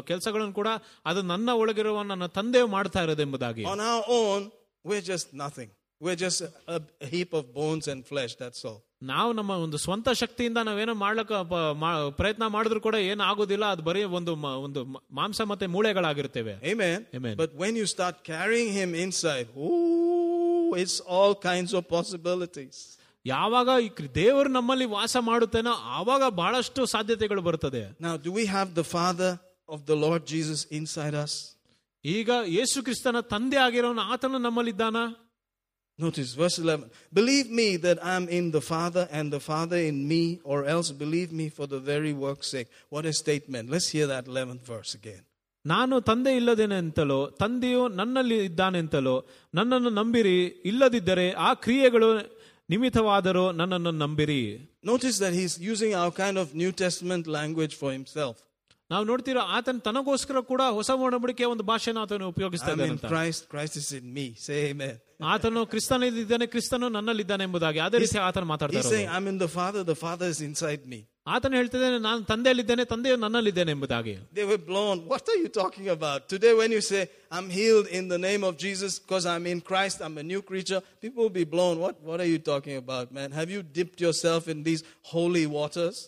[SPEAKER 2] ಕೆಲಸಗಳನ್ನು ಕೂಡ ಅದು ನನ್ನ ಒಳಗಿರುವ ನನ್ನ ತಂದೆ ಮಾಡ್ತಾ ಇರೋದೆಂಬುದಾಗಿ
[SPEAKER 1] On our own, we're just nothing. We're just a, a heap of bones and flesh, that's all.
[SPEAKER 2] ನಾವು ನಮ್ಮ ಒಂದು ಸ್ವಂತ ಶಕ್ತಿಯಿಂದ ನಾವೇನೋ ಮಾಡ್ಲಕ್ಕ ಪ್ರಯತ್ನ ಮಾಡಿದ್ರು ಕೂಡ ಏನು ಆಗೋದಿಲ್ಲ ಅದು ಬರೀ ಒಂದು ಒಂದು ಮಾಂಸ ಮತ್ತೆ ಮೂಳೆಗಳಾಗಿರ್ತೇವೆ
[SPEAKER 1] but
[SPEAKER 2] when
[SPEAKER 1] you when you start carrying Him inside, ooh, it's all kinds of possibilities.
[SPEAKER 2] ಯಾವಾಗ ಈ ಕ್ರಿ- ದೇವರು ನಮ್ಮಲ್ಲಿ ವಾಸ ಮಾಡುತ್ತೇನೋ ಆವಾಗ ಬಹಳಷ್ಟು ಸಾಧ್ಯತೆಗಳು ಬರ್ತದೆ
[SPEAKER 1] Now, do we have the Father of the Lord Jesus inside us?
[SPEAKER 2] ಈಗ ಯೇಸು ಕ್ರಿಸ್ತನ ತಂದೆ ಆಗಿರೋನು ಆತನು ನಮ್ಮಲ್ಲಿದ್ದಾನ
[SPEAKER 1] Notice verse 11. Believe me that I'm in the Father and the Father in me, or else believe me for the very work's sake. What a statement. Let's hear that 11th verse again.
[SPEAKER 2] ನಾನು ತಂದೆ ಇಲ್ಲದೇನೆ ಅಂತಲೋ ತಂದೆಯು ನನ್ನಲ್ಲಿ ಇದ್ದಾನೆಂತಲೋ ನನ್ನನ್ನು ನಂಬಿರಿ ಇಲ್ಲದಿದ್ದರೆ ಆ ಕ್ರಿಯೆಗಳು ನಿಮಿತ್ತವಾದರೂ ನನ್ನನ್ನು ನಂಬಿರಿ
[SPEAKER 1] Notice that he's using our kind of New Testament language for himself.
[SPEAKER 2] ನಾವು ನೋಡ್ತೀರಾ ಆತನ ತನಗೋಸ್ಕರ ಕೂಡ ಹೊಸ ಒಡಂಬಡಿಕೆ ಒಂದು ಭಾಷೆನ ಆತನು ಉಪಯೋಗಿಸ್ತಾ
[SPEAKER 1] I'm
[SPEAKER 2] ಇದ್ದಾನೆ
[SPEAKER 1] in
[SPEAKER 2] ಅಂತ.
[SPEAKER 1] Christ, Christ is in me. Say amen.
[SPEAKER 2] ಆತನು ಕ್ರಿಸ್ತನಲ್ಲಿದ್ದಾನೆ ಕ್ರಿಸ್ತನು ನನ್ನಲ್ಲಿದ್ದಾನೆ ಎಂಬುದಾಗಿ ಅದೇ ರೀತಿ ಆತನ ಮಾತಾಡ್ತಾ
[SPEAKER 1] He's
[SPEAKER 2] ಇರೋದು.
[SPEAKER 1] saying, I'm in the Father, the Father is inside me.
[SPEAKER 2] ಆತನು ಹೇಳ್ತಿದ್ದಾನೆ ನಾನು ತಂದೆಯಲ್ಲಿದ್ದೇನೆ ತಂದೆಯು ನನ್ನಲ್ಲಿದ್ದೇನೆ ಎಂಬುದಾಗಿ
[SPEAKER 1] They were blown. What are you talking about? Today, when you say, I'm healed in the name of Jesus because I'm in Christ, I'm a new creature, people will be blown. What, what are you talking about, man? Have you dipped yourself in these holy waters?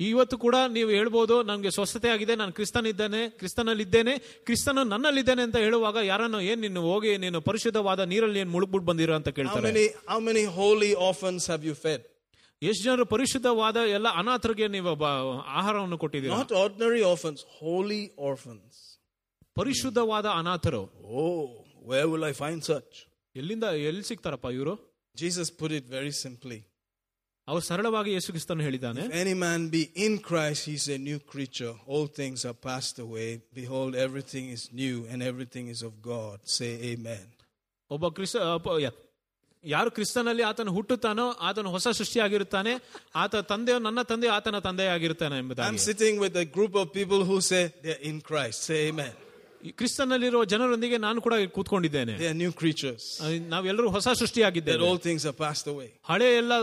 [SPEAKER 2] ಇವತ್ತು ಕೂಡ ನೀವು ಹೇಳ್ಬೋದು ನನಗೆ ಸ್ವಸ್ಥತೆ ಆಗಿದೆ ನಾನು ಕ್ರಿಸ್ತನಿದ್ದೇನೆ ಕ್ರಿಸ್ತನಲ್ಲಿದ್ದೇನೆ ಕ್ರಿಸ್ತನ ನನ್ನಲ್ಲಿದ್ದೇನೆ ಅಂತ ಹೇಳುವಾಗ ಯಾರನ್ನು ಏನು ನೀನು ಹೋಗಿ ನೀನು ಪರಿಶುದ್ಧವಾದ ನೀರಲ್ಲಿ ಏನು ಮುಳುಗ್ಬಿಟ್ಟು ಬಂದಿರೋ ಅಂತ ಕೇಳ್ತಾರೆ? ಎಷ್ಟು ಜನರು ಪರಿಶುದ್ಧವಾದ ಎಲ್ಲ ಅನಾಥರಿಗೆ ನೀವು ಆಹಾರವನ್ನು ಕೊಟ್ಟಿದ್ದೀರಾ?
[SPEAKER 1] ಆಫನ್ಸ್ ಹೋಲಿ ಆರ್ಫನ್ಸ್
[SPEAKER 2] ಪರಿಶುದ್ಧವಾದ ಅನಾಥರು.
[SPEAKER 1] ಓ where will I find such
[SPEAKER 2] ಎಲ್ಲಿಂದ ಎಲ್ಲಿ ಸಿಗ್ತಾರಪ್ಪ ಇವರು?
[SPEAKER 1] Jesus put it very simply
[SPEAKER 2] ಅವ್ರು ಸರಳವಾಗಿ ಯೇಸು ಕ್ರಿಸ್ತನು ಹೇಳಿದ್ದಾನೆ
[SPEAKER 1] If any man be in Christ, he's a new creature. All things are passed away. Behold, everything is new and everything is of God. Say amen.
[SPEAKER 2] ಒಬ್ಬ ಕ್ರಿಸ್ತ ಅಪ್ಪ- ಯ- ಯಾರು ಕ್ರಿಸ್ತನಲ್ಲಿ ಆತನು ಹುಟ್ಟುತ್ತಾನೋ ಆತನು ಹೊಸ ಸೃಷ್ಟಿಯಾಗಿರುತ್ತಾನೆ ಆತ ತಂದೆಯು ನನ್ನ ತಂದೆ ಆತನ ತಂದೆಯಾಗಿರುತ್ತಾನೆ
[SPEAKER 1] I'm
[SPEAKER 2] ಎಂಬುದಾಗಿ
[SPEAKER 1] sitting with a group of people who say they're in Christ. Say amen.
[SPEAKER 2] ಈ ಕ್ರಿಸ್ತನಲ್ಲಿರುವ ಜನರೊಂದಿಗೆ ನಾನು ಕೂಡ ಕೂತ್ಕೊಂಡಿದ್ದೇನೆ
[SPEAKER 1] They are new creatures.
[SPEAKER 2] ನಾವೆಲ್ಲರೂ ಹೊಸ
[SPEAKER 1] That
[SPEAKER 2] ಸೃಷ್ಟಿಯಾಗಿದ್ದೇವೆ
[SPEAKER 1] all things are passed away.
[SPEAKER 2] ಹಳೆ ಎಲ್ಲ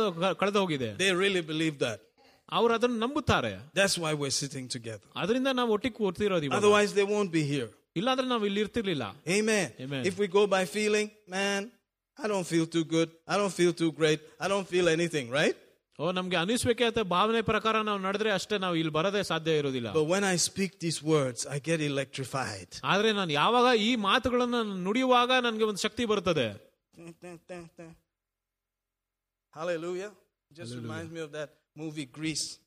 [SPEAKER 2] ಕಳೆದು ಹೋಗಿದೆ
[SPEAKER 1] They really believe that.
[SPEAKER 2] ಅವ್ರು ಅದನ್ನು ನಂಬುತ್ತಾರೆ
[SPEAKER 1] That's why we're sitting together.
[SPEAKER 2] ಅದರಿಂದ ನಾವು ಒಟ್ಟಿಗೆ ಕೂರ್ತಿರೋದು ಇವಾಗ.
[SPEAKER 1] Otherwise, they won't be here.
[SPEAKER 2] ಇಲ್ಲಾಂದ್ರೆ ನಾವು ಇಲ್ಲಿ ಇರ್ತಿರ್ಲಿಲ್ಲ
[SPEAKER 1] Amen.
[SPEAKER 2] Amen.
[SPEAKER 1] If we go by feeling, man, I don't feel too good. I don't feel too great. I don't feel anything, right?
[SPEAKER 2] ಓ ನಮ್ಗೆ ಅನಿಸ್ಬೇಕೆ ಅಥವಾ ಭಾವನೆ ಪ್ರಕಾರ ನಾವು ನಡೆದ್ರೆ ಅಷ್ಟೇ ನಾವು ಇಲ್ಲಿ ಬರೋದೇ ಸಾಧ್ಯ ಇರೋದಿಲ್ಲ
[SPEAKER 1] But when I speak these words, I get electrified.
[SPEAKER 2] ಆದ್ರೆ ನಾನು ಯಾವಾಗ ಈ ಮಾತುಗಳನ್ನ ನುಡಿಯುವಾಗ ನನಗೆ ಒಂದು ಶಕ್ತಿ ಬರುತ್ತದೆ
[SPEAKER 1] Hallelujah. Just reminds me of that movie Grease.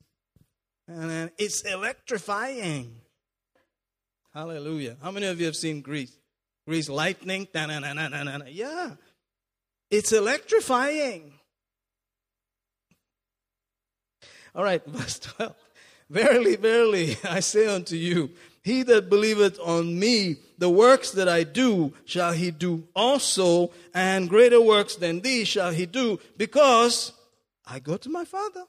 [SPEAKER 1] And then it's electrifying. Hallelujah. How many of you have seen Grease? Grease lightning. Da-na-na-na-na-na. Yeah. It's electrifying. All right, verse 12. Verily, verily, I say unto you, he that believeth on me, the works that I do, shall he do also, and greater works than these shall he do, because I go to my Father.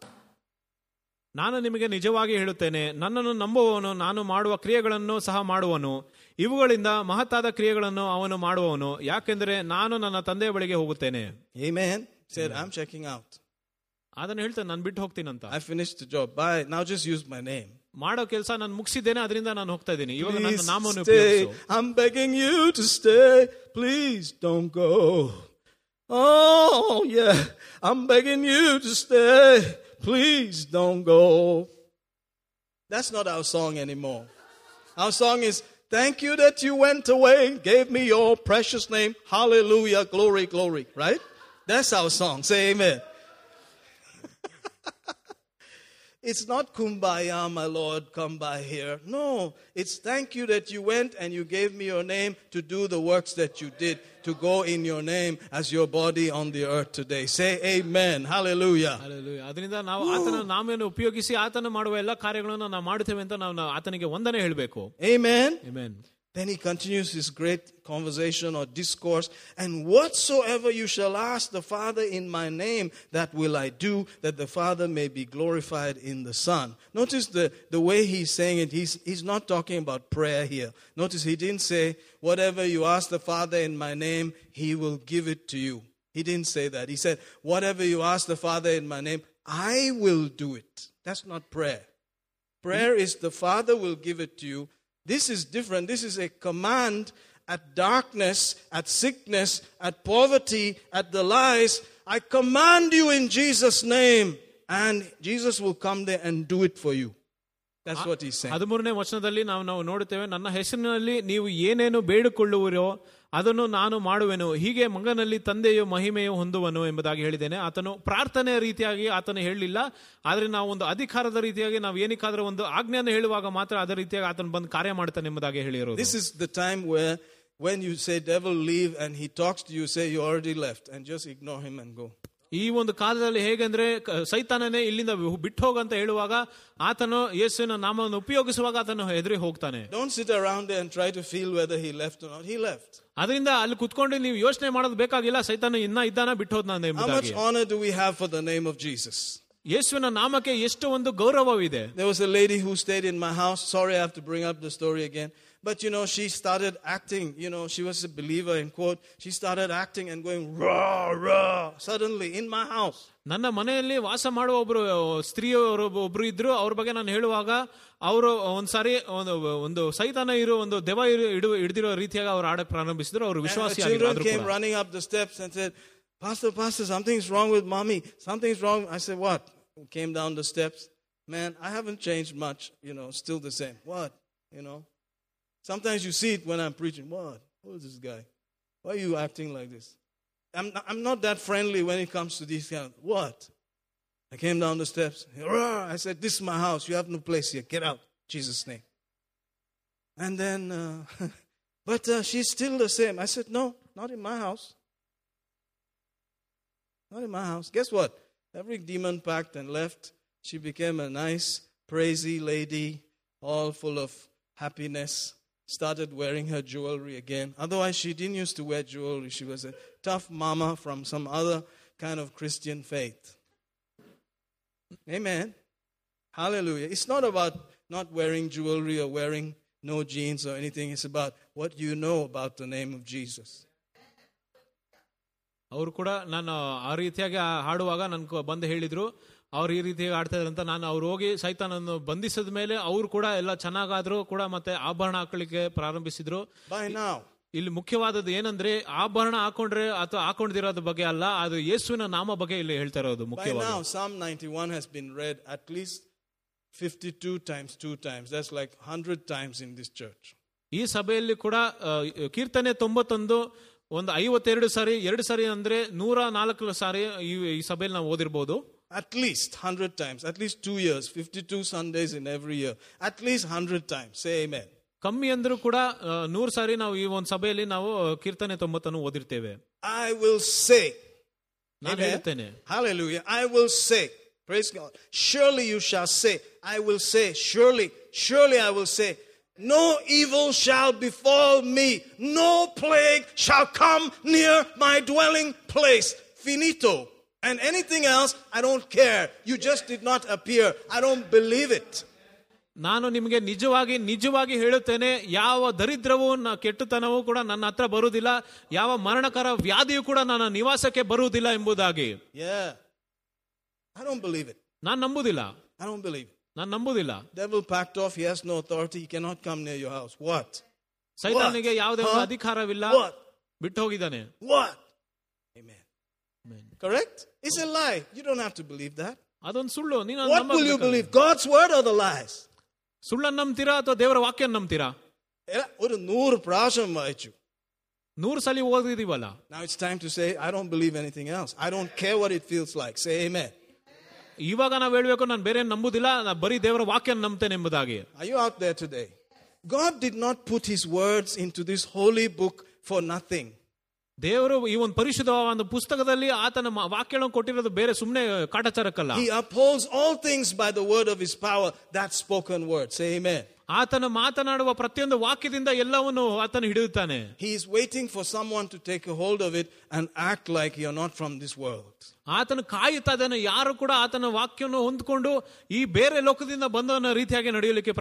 [SPEAKER 2] ನಾನು ನಿಮಗೆ ನಿಜವಾಗಿ ಹೇಳುತ್ತೇನೆ ನನ್ನನ್ನು ನಂಬುವವನು ನಾನು ಮಾಡುವ ಕ್ರಿಯೆಗಳನ್ನು ಸಹ ಮಾಡುವನು ಇವುಗಳಿಂದ ಮಹತ್ತಾದ ಕ್ರಿಯೆಗಳನ್ನು ಅವನು ಮಾಡುವವನು ಯಾಕೆಂದರೆ ನಾನು ನನ್ನ ತಂದೆಯ ಬಳಿಗೆ ಹೋಗುತ್ತೇನೆ
[SPEAKER 1] Amen. Said, I'm checking out.
[SPEAKER 2] ಅದನ್ನು ಹೇಳ್ತೇನೆ ನಾನು ಬಿಟ್ಟು ಹೋಗ್ತೀನಂತ
[SPEAKER 1] I finished the job. Bye. Now just use my name.
[SPEAKER 2] ಮಾಡೋ ಕೆಲಸ ನಾನು ಮುಗಿಸಿದ್ದೇನೆ ಅದರಿಂದ ನಾನು ಹೋಗ್ತಾ ಇದ್ದೀನಿ ಇವಾಗ ನನ್ನ
[SPEAKER 1] Please
[SPEAKER 2] ನಾಮವನ್ನು
[SPEAKER 1] stay.
[SPEAKER 2] ಉಪಯೋಗಿಸು
[SPEAKER 1] I'm begging you to stay. Please don't go. Oh, yeah. I'm begging you to stay. Please don't go. That's not our song anymore. Our song is, Thank you that you went away, gave me your precious name. Hallelujah, glory, glory. Right? That's our song. Say amen. It's not kumbaya, my Lord, come by here. No, it's thank you that you went and you gave me your name to do the works that you did, to go in your name as your body on the earth today. Say amen. Hallelujah.
[SPEAKER 2] Hallelujah. ಅದರಿಂದ ನಾವು ಆತನ ನಾಮವನ್ನು ಉಪಯೋಗಿಸಿ ಆತನ ಮಾಡುವ ಎಲ್ಲ ಕಾರ್ಯಗಳನ್ನು ನಾವು ಮಾಡುತ್ತೇವೆ ಅಂತ ನಾವು ನಾವು ಆತನಿಗೆ ವಂದನೆ ಹೇಳಬೇಕು
[SPEAKER 1] Amen.
[SPEAKER 2] Amen.
[SPEAKER 1] then he continues his great conversation or discourse. And whatsoever you shall ask the Father in my name, that will I do, that the Father may be glorified in the Son. Notice the, the way he's saying it. He's, he's not talking about prayer here. Notice he didn't say, whatever you ask the Father in my name, he will give it to you. He didn't say that. He said, whatever you ask the Father in my name, I will do it. That's not prayer. Prayer is the Father will give it to you. This is different. This is a command at darkness, at sickness, at poverty, at the lies. I command you in Jesus' name. And Jesus will come there and do it for you. That's what he's saying.
[SPEAKER 2] ಹದಿಮೂರನೇ ವಚನದಲ್ಲಿ ನಾವು ನಾವು ನೋಡುತ್ತೇವೆ ನನ್ನ ಹೆಸರಿನಲ್ಲಿ ನೀವು ಏನೇನು ಬೇಡಿಕೊಳ್ಳುವಿರೋ ಅದನ್ನು ನಾನು ಮಾಡುವೆನು. ಹೀಗೆ ಮಗನಲ್ಲಿ ತಂದೆಯು ಮಹಿಮೆಯು ಹೊಂದುವನು ಎಂಬುದಾಗಿ ಹೇಳಿದ್ದೇನೆ. ಆತನು ಪ್ರಾರ್ಥನೆಯ ರೀತಿಯಾಗಿ ಆತನು ಹೇಳಲಿಲ್ಲ. ಆದರೆ ನಾವು ಒಂದು ಅಧಿಕಾರದ ರೀತಿಯಾಗಿ ನಾವು ಏನಕ್ಕಾದರೂ ಒಂದು ಆಜ್ಞೆಯನ್ನು ಹೇಳುವಾಗ ಮಾತ್ರ ಅದೇ ರೀತಿಯಾಗಿ ಆತನು ಬಂದು ಕಾರ್ಯ ಮಾಡ್ತಾನೆ ಎಂಬುದಾಗಿ ಹೇಳಿರೋದು.
[SPEAKER 1] This is the time when you say, devil, leave, and he talks to you, say, you already left, and just ignore him and go.
[SPEAKER 2] ಈ ಒಂದು ಕಾಲದಲ್ಲಿ ಹೇಗೆಂದ್ರೆ ಸೈತಾನನೇ ಇಲ್ಲಿಂದ ಬಿಟ್ಟು ಹೋಗು ಅಂತ ಹೇಳುವಾಗ ಆತನು ಯೇಸುವಿನ ನಾಮವನ್ನು ಉಪಯೋಗಿಸುವಾಗ ಆತನು ಹೆದರಿ ಹೋಗ್ತಾನೆ. ಅದರಿಂದ ಅಲ್ಲಿ ಕುತ್ಕೊಂಡು ನೀವು ಯೋಚನೆ ಮಾಡೋದು ಬೇಕಾಗಿಲ್ಲ ಸೈತಾನ ಇನ್ನ ಇದ್ದಾನ ಬಿಟ್ಟು
[SPEAKER 1] ಹೋದ್ನೇಮ್ಸ್
[SPEAKER 2] ಯೇಸುವಿನ ನಾಮಕ್ಕೆ ಎಷ್ಟು ಒಂದು ಗೌರವವಿದೆ.
[SPEAKER 1] Lady who stayed in my house sorry have to bring up the story again But you know, she started acting. You know, she was a believer in quote. She started acting and going rah rah suddenly in my house.
[SPEAKER 2] ನನ್ನ ಮನೆಯಲ್ಲಿ ವಾಸ ಮಾಡುವ ಒಬ್ರು ಸ್ತ್ರೀಯವರು ಒಬ್ರು ಇದ್ರು ಅವ್ರ ಬಗ್ಗೆ ನಾನು ಹೇಳುವಾಗ ಅವರು ಒಂದ್ಸಾರಿ ಒಂದು ಒಂದು ಸೈತಾನ ಇರೋ ಒಂದು ದೆವ ಇರು- ಇಡು ಹಿಡಿದಿರೋ ರೀತಿಯಾಗಿ ಅವ್ರು ಆಡಕ್ ಪ್ರಾರಂಭಿಸಿದ್ರು ಅವರು
[SPEAKER 1] And her
[SPEAKER 2] ವಿಶ್ವಾಸಿ
[SPEAKER 1] children came running up the steps and said, "Pastor, Pastor, something's wrong with mommy. Something's wrong." I said, "What?" Came down the steps. Man, I haven't changed much. You know, still the same. What? You know. Sometimes you see it when I'm preaching. What? Who is this guy? Why are you acting like this? I'm not, I'm not that friendly when it comes to these kind what? I came down the steps. I said, This is my house. You have no place here. Get out. Jesus' name. And then, uh, but uh, she's still the same. I said, No, not in my house. Not in my house. Guess what? Every demon packed and left. She became a nice, praisy lady, all full of happiness Started wearing her jewelry again. Otherwise, she didn't used to wear jewelry. She was a tough mama from some other kind of Christian faith. Amen. Hallelujah. It's not about not wearing jewelry or wearing no jeans or anything. It's about what you know about the name of Jesus.
[SPEAKER 2] ಅವರು ಕೂಡ ನಾನು ಆ ರೀತಿಯಾಗಿ ಆ- ಹಾಡುವಾಗ ನನ್ ಬಂದು ಹೇಳಿದ್ರು ಅವ್ರು ಈ ರೀತಿ ಆಡ್ತಾ ಇದ್ರು ಅಂತ ನಾನು ಅವ್ರು ಹೋಗಿ ಸೈತಾನನ್ನು ಬಂಧಿಸಿದ ಮೇಲೆ ಅವ್ರು ಕೂಡ ಎಲ್ಲ ಚೆನ್ನಾಗಾದ್ರು ಕೂಡ ಮತ್ತೆ ಆಭರಣ ಹಾಕೊಳ್ಳಿಕ್ಕೆ ಪ್ರಾರಂಭಿಸಿದ್ರು. ಇಲ್ಲಿ ಮುಖ್ಯವಾದದ್ದು ಏನಂದ್ರೆ ಆಭರಣ ಹಾಕೊಂಡ್ರೆ ಅಥವಾ ಹಾಕೊಂಡಿರೋದ್ರ ಬಗ್ಗೆ ಅಲ್ಲ ಅದು ಯೇಸುವಿನ ನಾಮ ಬಗ್ಗೆ ಇಲ್ಲಿ ಹೇಳ್ತಾ ಇರೋದು
[SPEAKER 1] ಮುಖ್ಯವಾದ
[SPEAKER 2] ಮುಖ್ಯವಾಗಿ
[SPEAKER 1] now, Psalm 91 has been read at least 52 times, two times. That's like 100 times in this church.
[SPEAKER 2] ಈ ಸಭೆಯಲ್ಲಿ ಕೂಡ ಕೀರ್ತನೆ ತೊಂಬತ್ತೊಂದು ಒಂದು ಐವತ್ತೆರಡು ಸಾರಿ ಎರಡು ಸಾರಿ ಅಂದ್ರೆ ನೂರ ನಾಲ್ಕು ಸಾರಿ ಈ ಈ ಸಭೆಯಲ್ಲಿ ನಾವು ಓದಿರ್ಬೋದು.
[SPEAKER 1] At least 100 times. At least two years. 52 Sundays in every year. At least 100 times. Say amen.
[SPEAKER 2] ಕಮ್ಮಿ ಅಂದ್ರೂ ಕೂಡ ಆ, ನೂರು ಸಾರಿ ನಾವು ಈ ಒಂದು ಸಭೆಯಲ್ಲಿ ನಾವು ಕೀರ್ತನೆ ತೊಂಬತ್ತನ್ನು ಓದಿರ್ತೇವೆ
[SPEAKER 1] I will say.
[SPEAKER 2] ನಾನು
[SPEAKER 1] Amen.
[SPEAKER 2] ಹೇಳ್ತೇನೆ
[SPEAKER 1] Hallelujah. I will say. Praise God. Surely you shall say. I will say. Surely. Surely I will say. No evil shall befall me. No plague shall come near my dwelling place. Finito. And anything else, I don't care. You just did not appear. I don't believe it.
[SPEAKER 2] ನಾನು ನಿಮಗೆ ನಿಜವಾಗಿ ನಿಜವಾಗಿ ಹೇಳುತ್ತೇನೆ ಯಾವ ದರಿದ್ರವೂ ನ- ಕೆಟ್ಟತನವೂ ಕೂಡ ನನ್ನ ಹತ್ರ ಬರುವುದಿಲ್ಲ ಯಾವ ಮರಣಕರ ವ್ಯಾಧಿಯೂ ಕೂಡ ನನ್ನ ನಿವಾಸಕ್ಕೆ ಬರುವುದಿಲ್ಲ ಎಂಬುದಾಗಿ
[SPEAKER 1] Yeah. I don't believe it.
[SPEAKER 2] ನಾನು ನಂಬುದಿಲ್ಲ
[SPEAKER 1] I don't believe it.
[SPEAKER 2] ನಾನು ನಂಬುದಿಲ್ಲ
[SPEAKER 1] Devil packed off. He has no authority. He cannot come near your house. What?
[SPEAKER 2] ಸೈತಾನಿಗೆ ಯಾವುದೇ ಒಂದು
[SPEAKER 1] Huh?
[SPEAKER 2] ಅಧಿಕಾರವಿಲ್ಲ
[SPEAKER 1] What?
[SPEAKER 2] ಬಿಟ್ಟು ಹೋಗಿದ್ದಾನೆ
[SPEAKER 1] What? Amen. Correct? It's a lie. You don't have to believe that.
[SPEAKER 2] ಅದೊಂದು ಸುಳ್ಳು ನೀನು
[SPEAKER 1] What will you believe? God's word or the lies?
[SPEAKER 2] ಸುಳ್ಳನ್ನು ನಂಬ್ತೀರಾ ಅಥವಾ ದೇವರ ವಾಕ್ಯ ನಂಬ್ತೀರಾ
[SPEAKER 1] ഏ, ഒരു നൂറ് പ്രാവശ്യം വായിച്ചു
[SPEAKER 2] ನೂರು ಸಲ ಓದಿದೀವಲ್ಲ
[SPEAKER 1] Now it's time to say, I don't believe anything else. I don't care what it feels like. Say amen.
[SPEAKER 2] ಇವಾಗ ನಾವು ಹೇಳ್ಬೇಕು ನಾನು ಬೇರೆ ನಂಬುದಿಲ್ಲ ನಾನು ಬರೀ ದೇವರ ವಾಕ್ಯ ನಂಬ್ತೇನೆ ಎಂಬುದಾಗಿ
[SPEAKER 1] Are you out there today? God did not put his words into this holy book for nothing.
[SPEAKER 2] ದೇವರು ಈ ಒಂದು ಪರಿಶುದ್ಧ ಒಂದು ಪುಸ್ತಕದಲ್ಲಿ ಆತನ ವಾಕ್ಯಗಳನ್ನು ಕೊಟ್ಟಿರೋದು ಬೇರೆ ಸುಮ್ನೆ ಕಾಟಾಚಾರಕ್ಕಲ್ಲ.
[SPEAKER 1] ಈ upholds all things by the word of is power that spoken word same
[SPEAKER 2] ಆತನ ಮಾತನಾಡುವ ಪ್ರತಿಯೊಂದು ವಾಕ್ಯದಿಂದ ಎಲ್ಲವನ್ನು ಆತನ ಹಿಡಿಯುತ್ತಾನೆ.
[SPEAKER 1] He is waiting for someone to take hold of it and act like you not from this world
[SPEAKER 2] ಆತನು ಕಾಯುತ್ತಾ ಯಾರು ಕೂಡ ಆತನ ವಾಕ್ಯವನ್ನು ಹೊಂದ್ಕೊಂಡು ಈ ಬೇರೆ ಲೋಕದಿಂದ ಬಂದವನ ರೀತಿಯಾಗಿ ನಡೆಯಲಿಕ್ಕೆ
[SPEAKER 1] ಪ್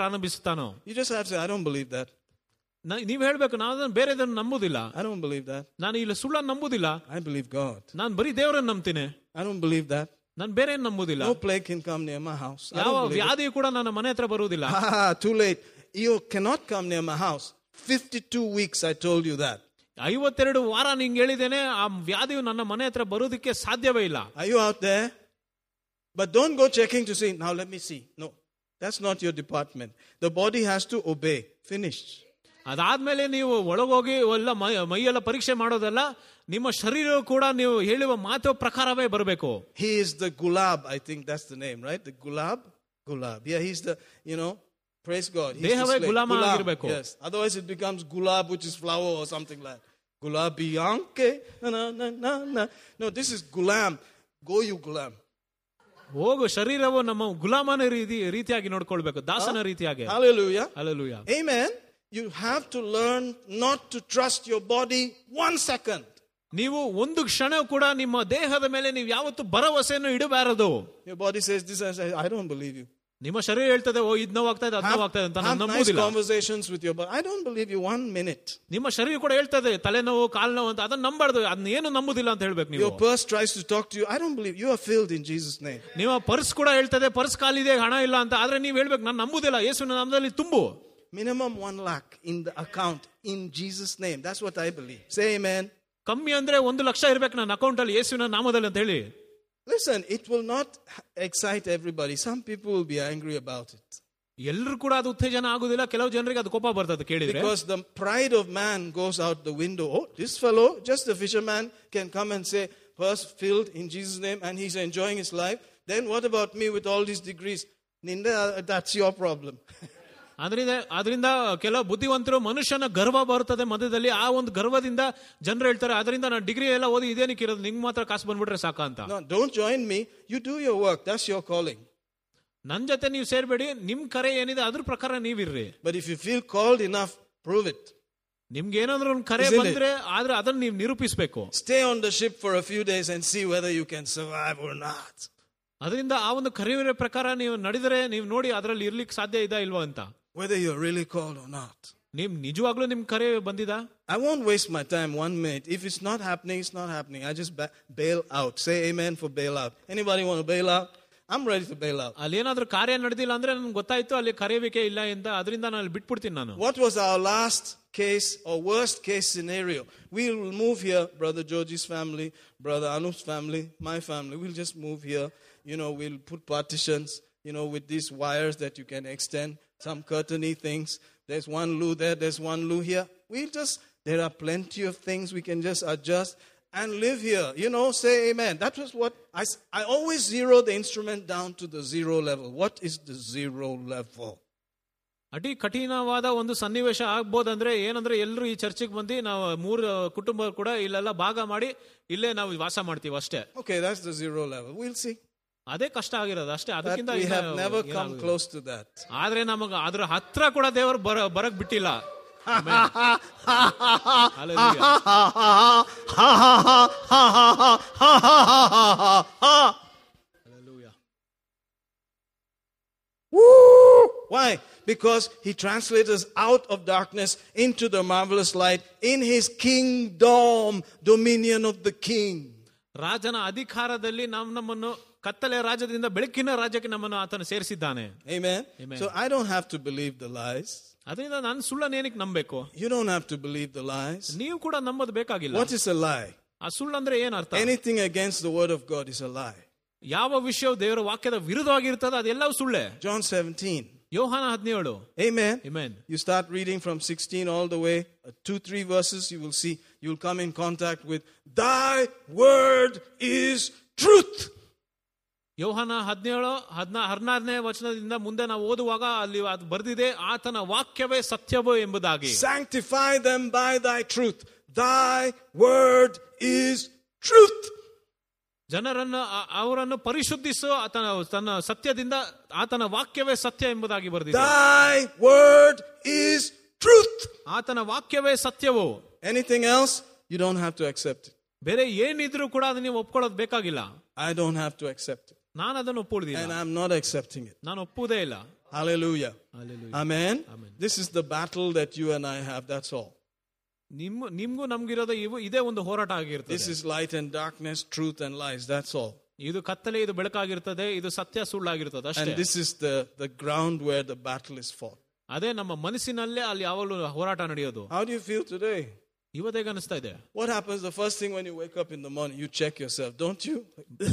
[SPEAKER 2] ನ- ನೀವ್ ಹೇಳ್ಬೇಕು ನಾನು ಅದನ್ನ ಬೇರೆದನ್ನು ನಂಬುದಿಲ್ಲ
[SPEAKER 1] I don't believe that.
[SPEAKER 2] ನಾನು ಇಲ್ಲ ಸುಳ್ಳನ್ನು ನಂಬುದಿಲ್ಲ
[SPEAKER 1] I believe God.
[SPEAKER 2] ನಾನು ಬರೀ ದೇವರನ್ನು ನಂಬ್ತೀನಿ
[SPEAKER 1] I don't believe that.
[SPEAKER 2] ನಾನು ಬೇರೆ ಏನ್ ನಂಬುದಿಲ್ಲ
[SPEAKER 1] No plague can come near my house. I
[SPEAKER 2] ಯಾವ
[SPEAKER 1] don't believe it.
[SPEAKER 2] ವ್ಯಾಧಿಯು ಕೂಡ ನನ್ನ ಮನೆ ಹತ್ರ ಬರುವುದಿಲ್ಲ
[SPEAKER 1] Ah, too late. You cannot come near my house. 52 weeks, I told you that.
[SPEAKER 2] ಐವತ್ತೆರಡು ವಾರ ನಿಂಗೆ ಹೇಳಿದ್ದೇನೆ ಆ ವ್ಯಾಧಿಯು ನನ್ನ ಮನೆ ಹತ್ರ ಬರೋದಕ್ಕೆ ಸಾಧ್ಯವೇ ಇಲ್ಲ
[SPEAKER 1] Are you out there? But don't go checking to see, now let me see. No, that's not your department. The body has to obey. Finished.
[SPEAKER 2] ಅದಾದ್ಮೇಲೆ ನೀವು ಒಳಗೋಗಿ ಎಲ್ಲ ಮೈ ಮೈಯೆಲ್ಲ ಪರೀಕ್ಷೆ ಮಾಡೋದಲ್ಲ ನಿಮ್ಮ ಶರೀರವು ಕೂಡ ನೀವು ಹೇಳುವ ಮಾತು ಪ್ರಕಾರವೇ ಬರಬೇಕು
[SPEAKER 1] He is the gulab, I think that's the name, right? The gulab? Gulab. Yeah, he's the, you know, praise God. He's the
[SPEAKER 2] ದೇಹವೇ
[SPEAKER 1] slave.
[SPEAKER 2] ಗುಲಾಮ
[SPEAKER 1] Gulab,
[SPEAKER 2] ಆಗಿರ್ಬೇಕು.
[SPEAKER 1] Yes. Otherwise it becomes gulab, which is flower or something like Gulab Bianche. Na, na, na, na, na. No, this is gulam. Go you gulam.
[SPEAKER 2] ಹೋಗು ಶರೀರವು ನಮ್ಮ ಗುಲಾಮನ ರೀತಿ ರೀತಿಯಾಗಿ ನೋಡ್ಕೊಳ್ಬೇಕು ದಾಸನ ರೀತಿಯಾಗಿ
[SPEAKER 1] Hallelujah.
[SPEAKER 2] Alleluia
[SPEAKER 1] Amen. You have to learn not to trust your body one second.
[SPEAKER 2] ನೀವು ಒಂದು ಕ್ಷಣ ಕೂಡ ನಿಮ್ಮ ದೇಹದ ಮೇಲೆ ನೀವು ಯಾವತ್ತು ಭರವಸೆಯನ್ನು ಇಡಬಾರದು
[SPEAKER 1] Your body says this, I say, I don't believe you.
[SPEAKER 2] ನಿಮ್ಮ ಶರೀರ ಹೇಳ್ತದೆ ಓ ಇದ್ ನೋವಾಗ್ತಾ ಇದೆ ಅದ್
[SPEAKER 1] Have,
[SPEAKER 2] ನೋವಾಗ್ತಾ ಇದೆ ಅಂತ
[SPEAKER 1] have
[SPEAKER 2] ನಾನು
[SPEAKER 1] nice
[SPEAKER 2] ನಂಬುದಿಲ್ಲ
[SPEAKER 1] conversations with your body. I don't believe you one minute.
[SPEAKER 2] ನಿಮ್ಮ ಶರೀರ ಕೂಡ ಹೇಳ್ತದೆ ತಲೆನೋವು ಕಾಲ್ ನೋವು ಅಂತ ಅದನ್ನ ನಂಬಾರ್ದು ಅದನ್ನ ಏನು ನಂಬುದಿಲ್ಲ ಅಂತ ಹೇಳ್ಬೇಕು ನೀವು
[SPEAKER 1] Your purse tries to talk to you. I don't believe you are filled in Jesus' name.
[SPEAKER 2] ನಿಮ್ಮ ಪರ್ಸ್ ಕೂಡ ಹೇಳ್ತದೆ ಪರ್ಸ್ ಖಾಲಿದೆ ಹಣ ಇಲ್ಲ ಅಂತ ಆದ್ರೆ ನೀವು ಹೇಳ್ಬೇಕು ನಾನು ನಂಬುದಿಲ್ಲ ಯೇಸುವಿನ ನಾಮದಲ್ಲಿ ತುಂಬು
[SPEAKER 1] Minimum one lakh in the account in Jesus' name. That's what I believe. Say amen.
[SPEAKER 2] ಕಮ್ಮಿ ಅಂದ್ರೆ ಒಂದು ಲಕ್ಷ ಇರ್ಬೇಕು ನನ್ನ ಅಕೌಂಟ್ ಅಲ್ಲಿ ಯೇಸುವಿನ ನಾಮದಲ್ಲಿ ಅಂತ ಹೇಳಿ
[SPEAKER 1] Listen, it will not excite everybody. Some people will be angry about it.
[SPEAKER 2] ಎಲ್ಲರೂ ಕೂಡ ಅದು ಉತ್ತೇಜನ ಆಗುದಿಲ್ಲ ಕೆಲವು ಜನರಿಗೆ ಅದು ಕೋಪ ಬರ್ತದೆ ಕೇಳಿದ್ರೆ
[SPEAKER 1] Because the pride of man goes out the window. Oh, this fellow, just a fisherman, can come and say, purse filled in Jesus' name, and he's enjoying his life. Then what about me with all these degrees? Ninda, that's your problem.
[SPEAKER 2] ಅದರಿಂದ ಅದರಿಂದ ಕೆಲವು ಬುದ್ಧಿವಂತರು ಮನುಷ್ಯನ ಗರ್ವ ಬರುತ್ತದೆ ಮಧ್ಯದಲ್ಲಿ. ಆ ಒಂದು ಗರ್ವದಿಂದ ಜನರು ಹೇಳ್ತಾರೆ ಅದರಿಂದ ನಾನು ಡಿಗ್ರಿ ಎಲ್ಲ ಓದಿ ಇದೇನಕ್ಕೆ ಇರೋದು ನಿಂಗೆ ಮಾತ್ರ ಕಾಸು ಬಂದ್ಬಿಟ್ರೆ
[SPEAKER 1] ಸಾಕಂತ don't join me you do your work that's your calling
[SPEAKER 2] ನನ್ನ ಜೊತೆ ನೀವು ಸೇರ್ಬೇಡಿ. ನಿಮ್ ಕರೆ ಏನಿದೆ ಅದ್ರ ಪ್ರಕಾರ ನೀವಿರ್ರಿ.
[SPEAKER 1] But if you feel called enough prove it
[SPEAKER 2] ನಿಮ್ಗೆ ಏನಾದ್ರು ಒಂದು ಕರೆ ಬಂದ್ರೆ ಆದ್ರೆ ಅದನ್ನ ನೀವು ನಿರೂಪಿಸಬೇಕು.
[SPEAKER 1] Stay on the ship for a few days and see whether you can survive or not
[SPEAKER 2] ಅದರಿಂದ ಆ ಒಂದು ಕರೆಯುವ ಪ್ರಕಾರ ನೀವು ನಡೆದರೆ ನೀವು ನೋಡಿ ಅದರಲ್ಲಿ ಇರ್ಲಿಕ್ಕೆ ಸಾಧ್ಯ ಇದಾ ಇಲ್ವಾ ಅಂತ.
[SPEAKER 1] Whether you're really called or not.
[SPEAKER 2] ನಿಮ್ ನಿಜವಾಗ್ಲೂ ನಿಮ್ ಕರೆ ಬಂದಿದ
[SPEAKER 1] I won't waste my time one minute. If it's not happening, it's not happening. I just ba- bail out. Say amen for bail out. Anybody want to bail out? I'm ready to bail out.
[SPEAKER 2] ಅಲ್ಲಿ ಏನಾದ್ರೂ ಕಾರ್ಯ ನಡೆದಿಲ್ಲ ಅಂದ್ರೆ ನನ್ಗೆ ಗೊತ್ತಾಯ್ತು ಅಲ್ಲಿ ಕರೆಯುವಿಕೆ ಇಲ್ಲ ಅಂತ ಅದರಿಂದ ನಾನು ಅಲ್ಲಿ ಬಿಟ್ಬಿಡ್ತೀನಿ ನಾನು
[SPEAKER 1] What was our last case or worst case scenario? We'll move here, Brother Georgie's family, Brother Anup's family, my family. We'll just move here. You know, we'll put partitions, you know, with these wires that you can extend, some curtainy things. There's one loo there, there's one loo here. We'll just, there are plenty of things we can just adjust and live here. You know, say amen. That was what I, s- I always zero the instrument down to the zero level. What is the zero level?
[SPEAKER 2] ಅತಿ ಕಠಿಣವಾದ ಒಂದು ಸನ್ನಿವೇಶ ಆಗ್ಬೋದಂದ್ರೆ ಏನಂದ್ರೆ ಎಲ್ಲರೂ ಈ ಚರ್ಚೆಗೆ ಬಂದು ನಾವು ಮೂರು ಕುಟುಂಬ ಕೂಡ ಇಲ್ಲೆಲ್ಲ ಭಾಗ ಮಾಡಿ ಇಲ್ಲೇ ನಾವು ವಾಸ ಮಾಡ್ತೀವಿ ಅಷ್ಟೇ
[SPEAKER 1] Okay, that's the zero level. We'll see.
[SPEAKER 2] ಅದೇ ಕಷ್ಟ ಆಗಿರೋದು ಅಷ್ಟೇ
[SPEAKER 1] But
[SPEAKER 2] ಅದಕ್ಕಿಂತ
[SPEAKER 1] we
[SPEAKER 2] ಇನ್ನ
[SPEAKER 1] have never come
[SPEAKER 2] ಏನಾಗುದಿಲ್ಲ.
[SPEAKER 1] close to that.
[SPEAKER 2] ಆದ್ರೆ ನಮಗ ಅದ್ರ ಹತ್ರ ಕೂಡ ದೇವರು ಬರ ಬರಕ್ ಬಿಟ್ಟಿಲ್ಲ Hallelujah. Hallelujah.
[SPEAKER 1] Woo! Why? Because he translates us out of darkness into the marvelous light in his kingdom, dominion of the king.
[SPEAKER 2] ರಾಜನ ಅಧಿಕಾರದಲ್ಲಿ ನಾವು ನಮ್ಮನ್ನು ಕತ್ತಲೆ ರಾಜ್ಯದಿಂದ ಬೆಳಕಿನ ರಾಜ್ಯಕ್ಕೆ ನಮ್ಮನ್ನು ಆತನು ಸೇರಿಸಿದ್ದಾನೆ
[SPEAKER 1] Amen?
[SPEAKER 2] Amen.
[SPEAKER 1] So I don't have to believe the lies.
[SPEAKER 2] ಅದರಿಂದ ನಾನು ಸುಳ್ಳನ್ನು ಏನಕ್ಕೆ ನಂಬಬೇಕು
[SPEAKER 1] You don't have to believe the lies.
[SPEAKER 2] ನೀವು ಕೂಡ ನಂಬೋದು ಬೇಕಾಗಿಲ್ಲ
[SPEAKER 1] What is a lie?
[SPEAKER 2] ಆ ಸುಳ್ಳಂದ್ರೆ ಏನ್ ಅರ್ಥ
[SPEAKER 1] Anything against the word of God is a lie.
[SPEAKER 2] ಯಾವ ವಿಷಯವು ದೇವರ ವಾಕ್ಯದ ವಿರುದ್ಧವಾಗಿರ್ತದೆ ಅದೆಲ್ಲವೂ ಸುಳ್ಳೆ
[SPEAKER 1] John 17.
[SPEAKER 2] ಯೋಹಾನ ಹದಿನೇಳು
[SPEAKER 1] Amen.
[SPEAKER 2] Amen.
[SPEAKER 1] You start reading from 16 all the way, uh, two, three verses, you will see, you'll come in contact with, Thy word is truth.
[SPEAKER 2] ಯೌಹನ ಹದಿನೇಳು ಹದಿನಾ ಹದಿನಾರನೇ ವಚನದಿಂದ ಮುಂದೆ ನಾವು ಓದುವಾಗ ಅಲ್ಲಿ ಅದು ಬರೆದಿದೆ ಆತನ ವಾಕ್ಯವೇ ಸತ್ಯವೋ ಎಂಬುದಾಗಿ.
[SPEAKER 1] Sanctify them by thy truth thy word is truth
[SPEAKER 2] ಜನರನ್ನು ಅವರನ್ನು ಪರಿಶುದ್ಧಿಸೋ ಆತನ ತನ್ನ ಸತ್ಯದಿಂದ ಆತನ ವಾಕ್ಯವೇ ಸತ್ಯ ಎಂಬುದಾಗಿ ಬರೆದಿದೆ.
[SPEAKER 1] ದೈ ವರ್ಡ್ ಈಸ್ ಟ್ರೂತ್
[SPEAKER 2] ಆತನ ವಾಕ್ಯವೇ ಸತ್ಯವೋ?
[SPEAKER 1] Anything else you don't have to accept
[SPEAKER 2] ಬೇರೆ ಏನಿದ್ರೂ ಕೂಡ ಅದನ್ನ ನೀವು ಒಪ್ಕೊಳ್ಳೋದು ಬೇಕಾಗಿಲ್ಲ.
[SPEAKER 1] I don't have to accept
[SPEAKER 2] ನಾನು ಅದನ್ನು
[SPEAKER 1] And
[SPEAKER 2] ಒಪ್ಪುವುದಿಲ್ಲ
[SPEAKER 1] I'm not accepting it.
[SPEAKER 2] ನಾನು ಒಪ್ಪುವುದೇ ಇಲ್ಲ
[SPEAKER 1] Hallelujah.
[SPEAKER 2] Hallelujah.
[SPEAKER 1] Amen.
[SPEAKER 2] Amen.
[SPEAKER 1] This is the battle that you and I have. That's all.
[SPEAKER 2] ನಿಮ್ ನಿಮ್ಗೂ ನಮ್ಗಿರೋದು ಇವು ಇದೇ ಒಂದು ಹೋರಾಟ
[SPEAKER 1] This
[SPEAKER 2] ಆಗಿರ್ತದೆ
[SPEAKER 1] is light and darkness, truth and lies. That's all.
[SPEAKER 2] ಇದು ಕತ್ತಲೆ ಇದು ಬೆಳಕಾಗಿರ್ತದೆ ಇದು ಸತ್ಯ ಸುಳ್ಳಾಗಿರ್ತದೆ
[SPEAKER 1] And
[SPEAKER 2] ಅಷ್ಟೇ
[SPEAKER 1] this is the, the ground where the battle is fought.
[SPEAKER 2] ಅದೇ ನಮ್ಮ ಮನಸ್ಸಿನಲ್ಲೇ ಅಲ್ಲಿ ಯಾವಾಗಲೂ ಹೋರಾಟ ನಡೆಯೋದು
[SPEAKER 1] How do you feel today?
[SPEAKER 2] ಇವತ್ತೇಗ ಅನಿಸ್ತಾ ಇದೆ
[SPEAKER 1] What happens the first thing when you wake up in the morning? You check yourself, don't you?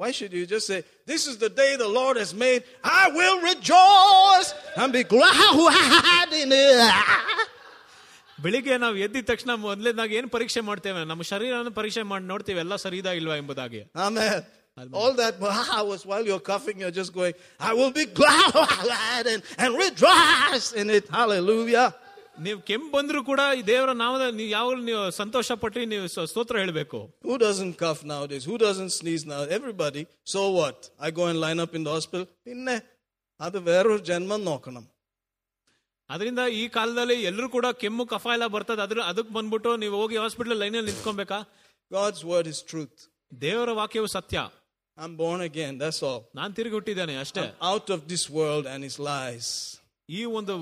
[SPEAKER 1] Why should you just say, This is the day the Lord has made? I will rejoice and be glad in it.
[SPEAKER 2] ಬೆಳಿಗ್ಗೆ ನಾವು ಎದ್ದಿದ ತಕ್ಷಣ ಮೊದಲನೇದಾಗಿ ಏನ್ ಪರೀಕ್ಷೆ ಮಾಡ್ತೇವೆ ನಮ್ಮ ಶರೀರವನ್ನು ಪರೀಕ್ಷೆ ಮಾಡಿ ನೋಡ್ತೀವಿ ಎಲ್ಲ ಸರಿದಾ ಇಲ್ವಾ ಎಂಬುದಾಗಿ
[SPEAKER 1] Amen. All that was while you're coughing, you're just going, I will be glad and, and rejoice in it. Hallelujah.
[SPEAKER 2] ನೀವು ಕೆಮ್ಮು ಬಂದ್ರು ಕೂಡ ಈ ದೇವರ ನಾಮದ ನೀವು ಯಾವಾಗಲೂ ನೀವು ಸಂತೋಷ ಪಟ್ಟು ನೀವು ಸ- ಸ್ತೋತ್ರ ಹೇಳಬೇಕು
[SPEAKER 1] Who doesn't cough nowadays? Who doesn't sneeze now? Everybody. So what? I go and line up in the hospital. പിന്നെ അത് വേറൊരു ജന്മം നോക്കണം
[SPEAKER 2] ಅದರಿಂದ ಈ ಕಾಲದಲ್ಲಿ ಎಲ್ಲರೂ ಕೂಡ ಕೆಮ್ಮು ಕಫ ಎಲ್ಲ ಬರ್ತದೆ ಅದ್ರ ಅದಕ್ಕೆ ಬಂದ್ಬಿಟ್ಟು ನೀವು ಹೋಗಿ ಹಾಸ್ಪಿಟಲ್ ಲೈನಲ್ಲಿ ನಿಂತ್ಕೊಬೇಕಾ
[SPEAKER 1] God's word is truth.
[SPEAKER 2] ದೇವರ ವಾಕ್ಯವು ಸತ್ಯ
[SPEAKER 1] I'm born again. That's all.
[SPEAKER 2] ನಾನ್ ತಿರುಗಿ ಹುಟ್ಟಿದ್ದೇನೆ ಅಷ್ಟೇ
[SPEAKER 1] Out of this world and its lies.
[SPEAKER 2] ಈ ಒಂದು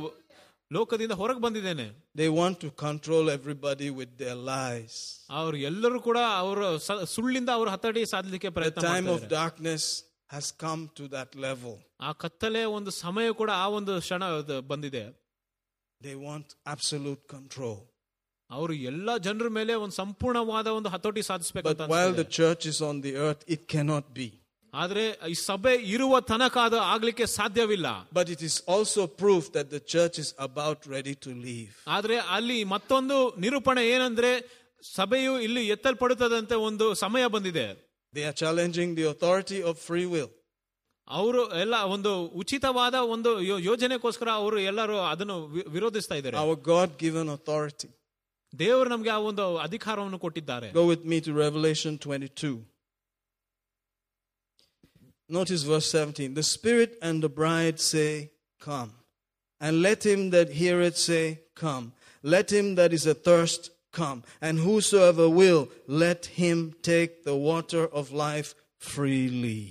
[SPEAKER 2] ಲೋಕದಿಂದ ಹೊರಗೆ ಬಂದಿದ್ದೇನೆ
[SPEAKER 1] They want to control everybody with their lies.
[SPEAKER 2] ಅವ್ರು ಎಲ್ಲರೂ ಕೂಡ ಅವರು ಸುಳ್ಳಿಂದ ಅವ್ರ ಹತಡಿ ಸಾಧಲಿಕ್ಕೆ
[SPEAKER 1] The
[SPEAKER 2] ಪ್ರಯತ್ನ
[SPEAKER 1] time of
[SPEAKER 2] ಮಾಡ್ತಾರೆ
[SPEAKER 1] darkness has come to that level.
[SPEAKER 2] ಆ ಕತ್ತಲೆ ಒಂದು ಸಮಯ ಕೂಡ ಆ ಒಂದು ಕ್ಷಣ ಅದು ಬಂದಿದೆ
[SPEAKER 1] They want absolute control.
[SPEAKER 2] ಅವರು ಎಲ್ಲ ಜನರ ಮೇಲೆ ಒಂದು ಸಂಪೂರ್ಣವಾದ ಒಂದು ಹತೋಟಿ ಸಾಧಿಸಬೇಕಂತ
[SPEAKER 1] But while the church is on the earth, it cannot be.
[SPEAKER 2] ಆದರೆ ಈ ಸಭೆ ಇರುವ ತನಕ ಅದು ಆಗ್ಲಿಕ್ಕೆ ಸಾಧ್ಯವಿಲ್ಲ.
[SPEAKER 1] But it is also proof that the church is about ready to leave
[SPEAKER 2] ಆದ್ರೆ ಅಲ್ಲಿ ಮತ್ತೊಂದು ನಿರೂಪಣೆ ಏನಂದ್ರೆ ಸಭೆಯು ಇಲ್ಲಿ ಎತ್ತಲ್ಪಡುತ್ತದಂತೆ ಒಂದು ಸಮಯ ಬಂದಿದೆ.
[SPEAKER 1] They are challenging the authority of free will
[SPEAKER 2] ಅವರು ಎಲ್ಲ ಒಂದು ಉಚಿತವಾದ ಒಂದು ಯೋಜನೆಗೋಸ್ಕರ ಅವರು ಎಲ್ಲರೂ ಅದನ್ನು ವಿರೋಧಿಸ್ತಾ ಇದ್ದಾರೆ.
[SPEAKER 1] ಅವರ್ ಗಾಡ್ ಗಿವನ್ ಅಥಾರಿಟಿ
[SPEAKER 2] ದೇವರು ನಮಗೆ ಆ ಒಂದು ಅಧಿಕಾರವನ್ನು ಕೊಟ್ಟಿದ್ದಾರೆ.
[SPEAKER 1] Go with me to Revelation 22 Notice verse 17. The Spirit and the bride say, Come. And let him that heareth say, Come. Let him that is athirst come. And whosoever will, let him take the water of life freely.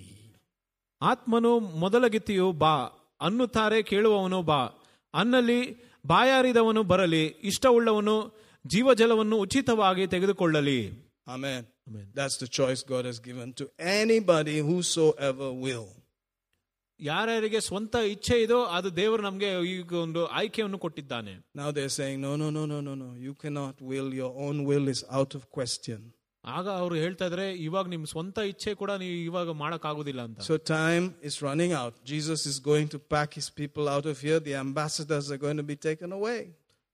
[SPEAKER 2] ಆತ್ಮನು ಮೊದಲಗಿತ್ತಿಯು ಬಾ ಅನ್ನುತ್ತಾರೆ ಕೇಳುವವನು ಬಾ ಅನ್ನಲ್ಲಿ ಬಾಯಾರಿದವನು ಬರಲಿ ಇಷ್ಟವುಳ್ಳವನು ಜೀವಜಲವನ್ನು ಉಚಿತವಾಗಿ ತೆಗೆದುಕೊಳ್ಳಲಿ
[SPEAKER 1] Amen.
[SPEAKER 2] Amen.
[SPEAKER 1] That's the choice God has given to anybody whosoever will.
[SPEAKER 2] ಯಾರ್ಯಾರಿಗೆ ಸ್ವಂತ ಇಚ್ಛೆ ಇದೋ ಅದು ದೇವರು ನಮ್ಗೆ ಈಗ ಒಂದು ಆಯ್ಕೆಯನ್ನು ಕೊಟ್ಟಿದ್ದಾನೆ
[SPEAKER 1] Now they're saying, No, no, no, no, no, no. You cannot will. Your own will is out of question.
[SPEAKER 2] ಆಗ ಅವರು ಹೇಳ್ತಾ ಇದ್ರೆ ಇವಾಗ ನಿಮ್ ಸ್ವಂತ ಇಚ್ಛೆ ಕೂಡ ನೀವು ಇವಾಗ ಮಾಡಕ್ ಆಗುದಿಲ್ಲ ಅಂತ
[SPEAKER 1] So time is running out. Jesus is going to pack his people out of here. The ambassadors are going to be taken away.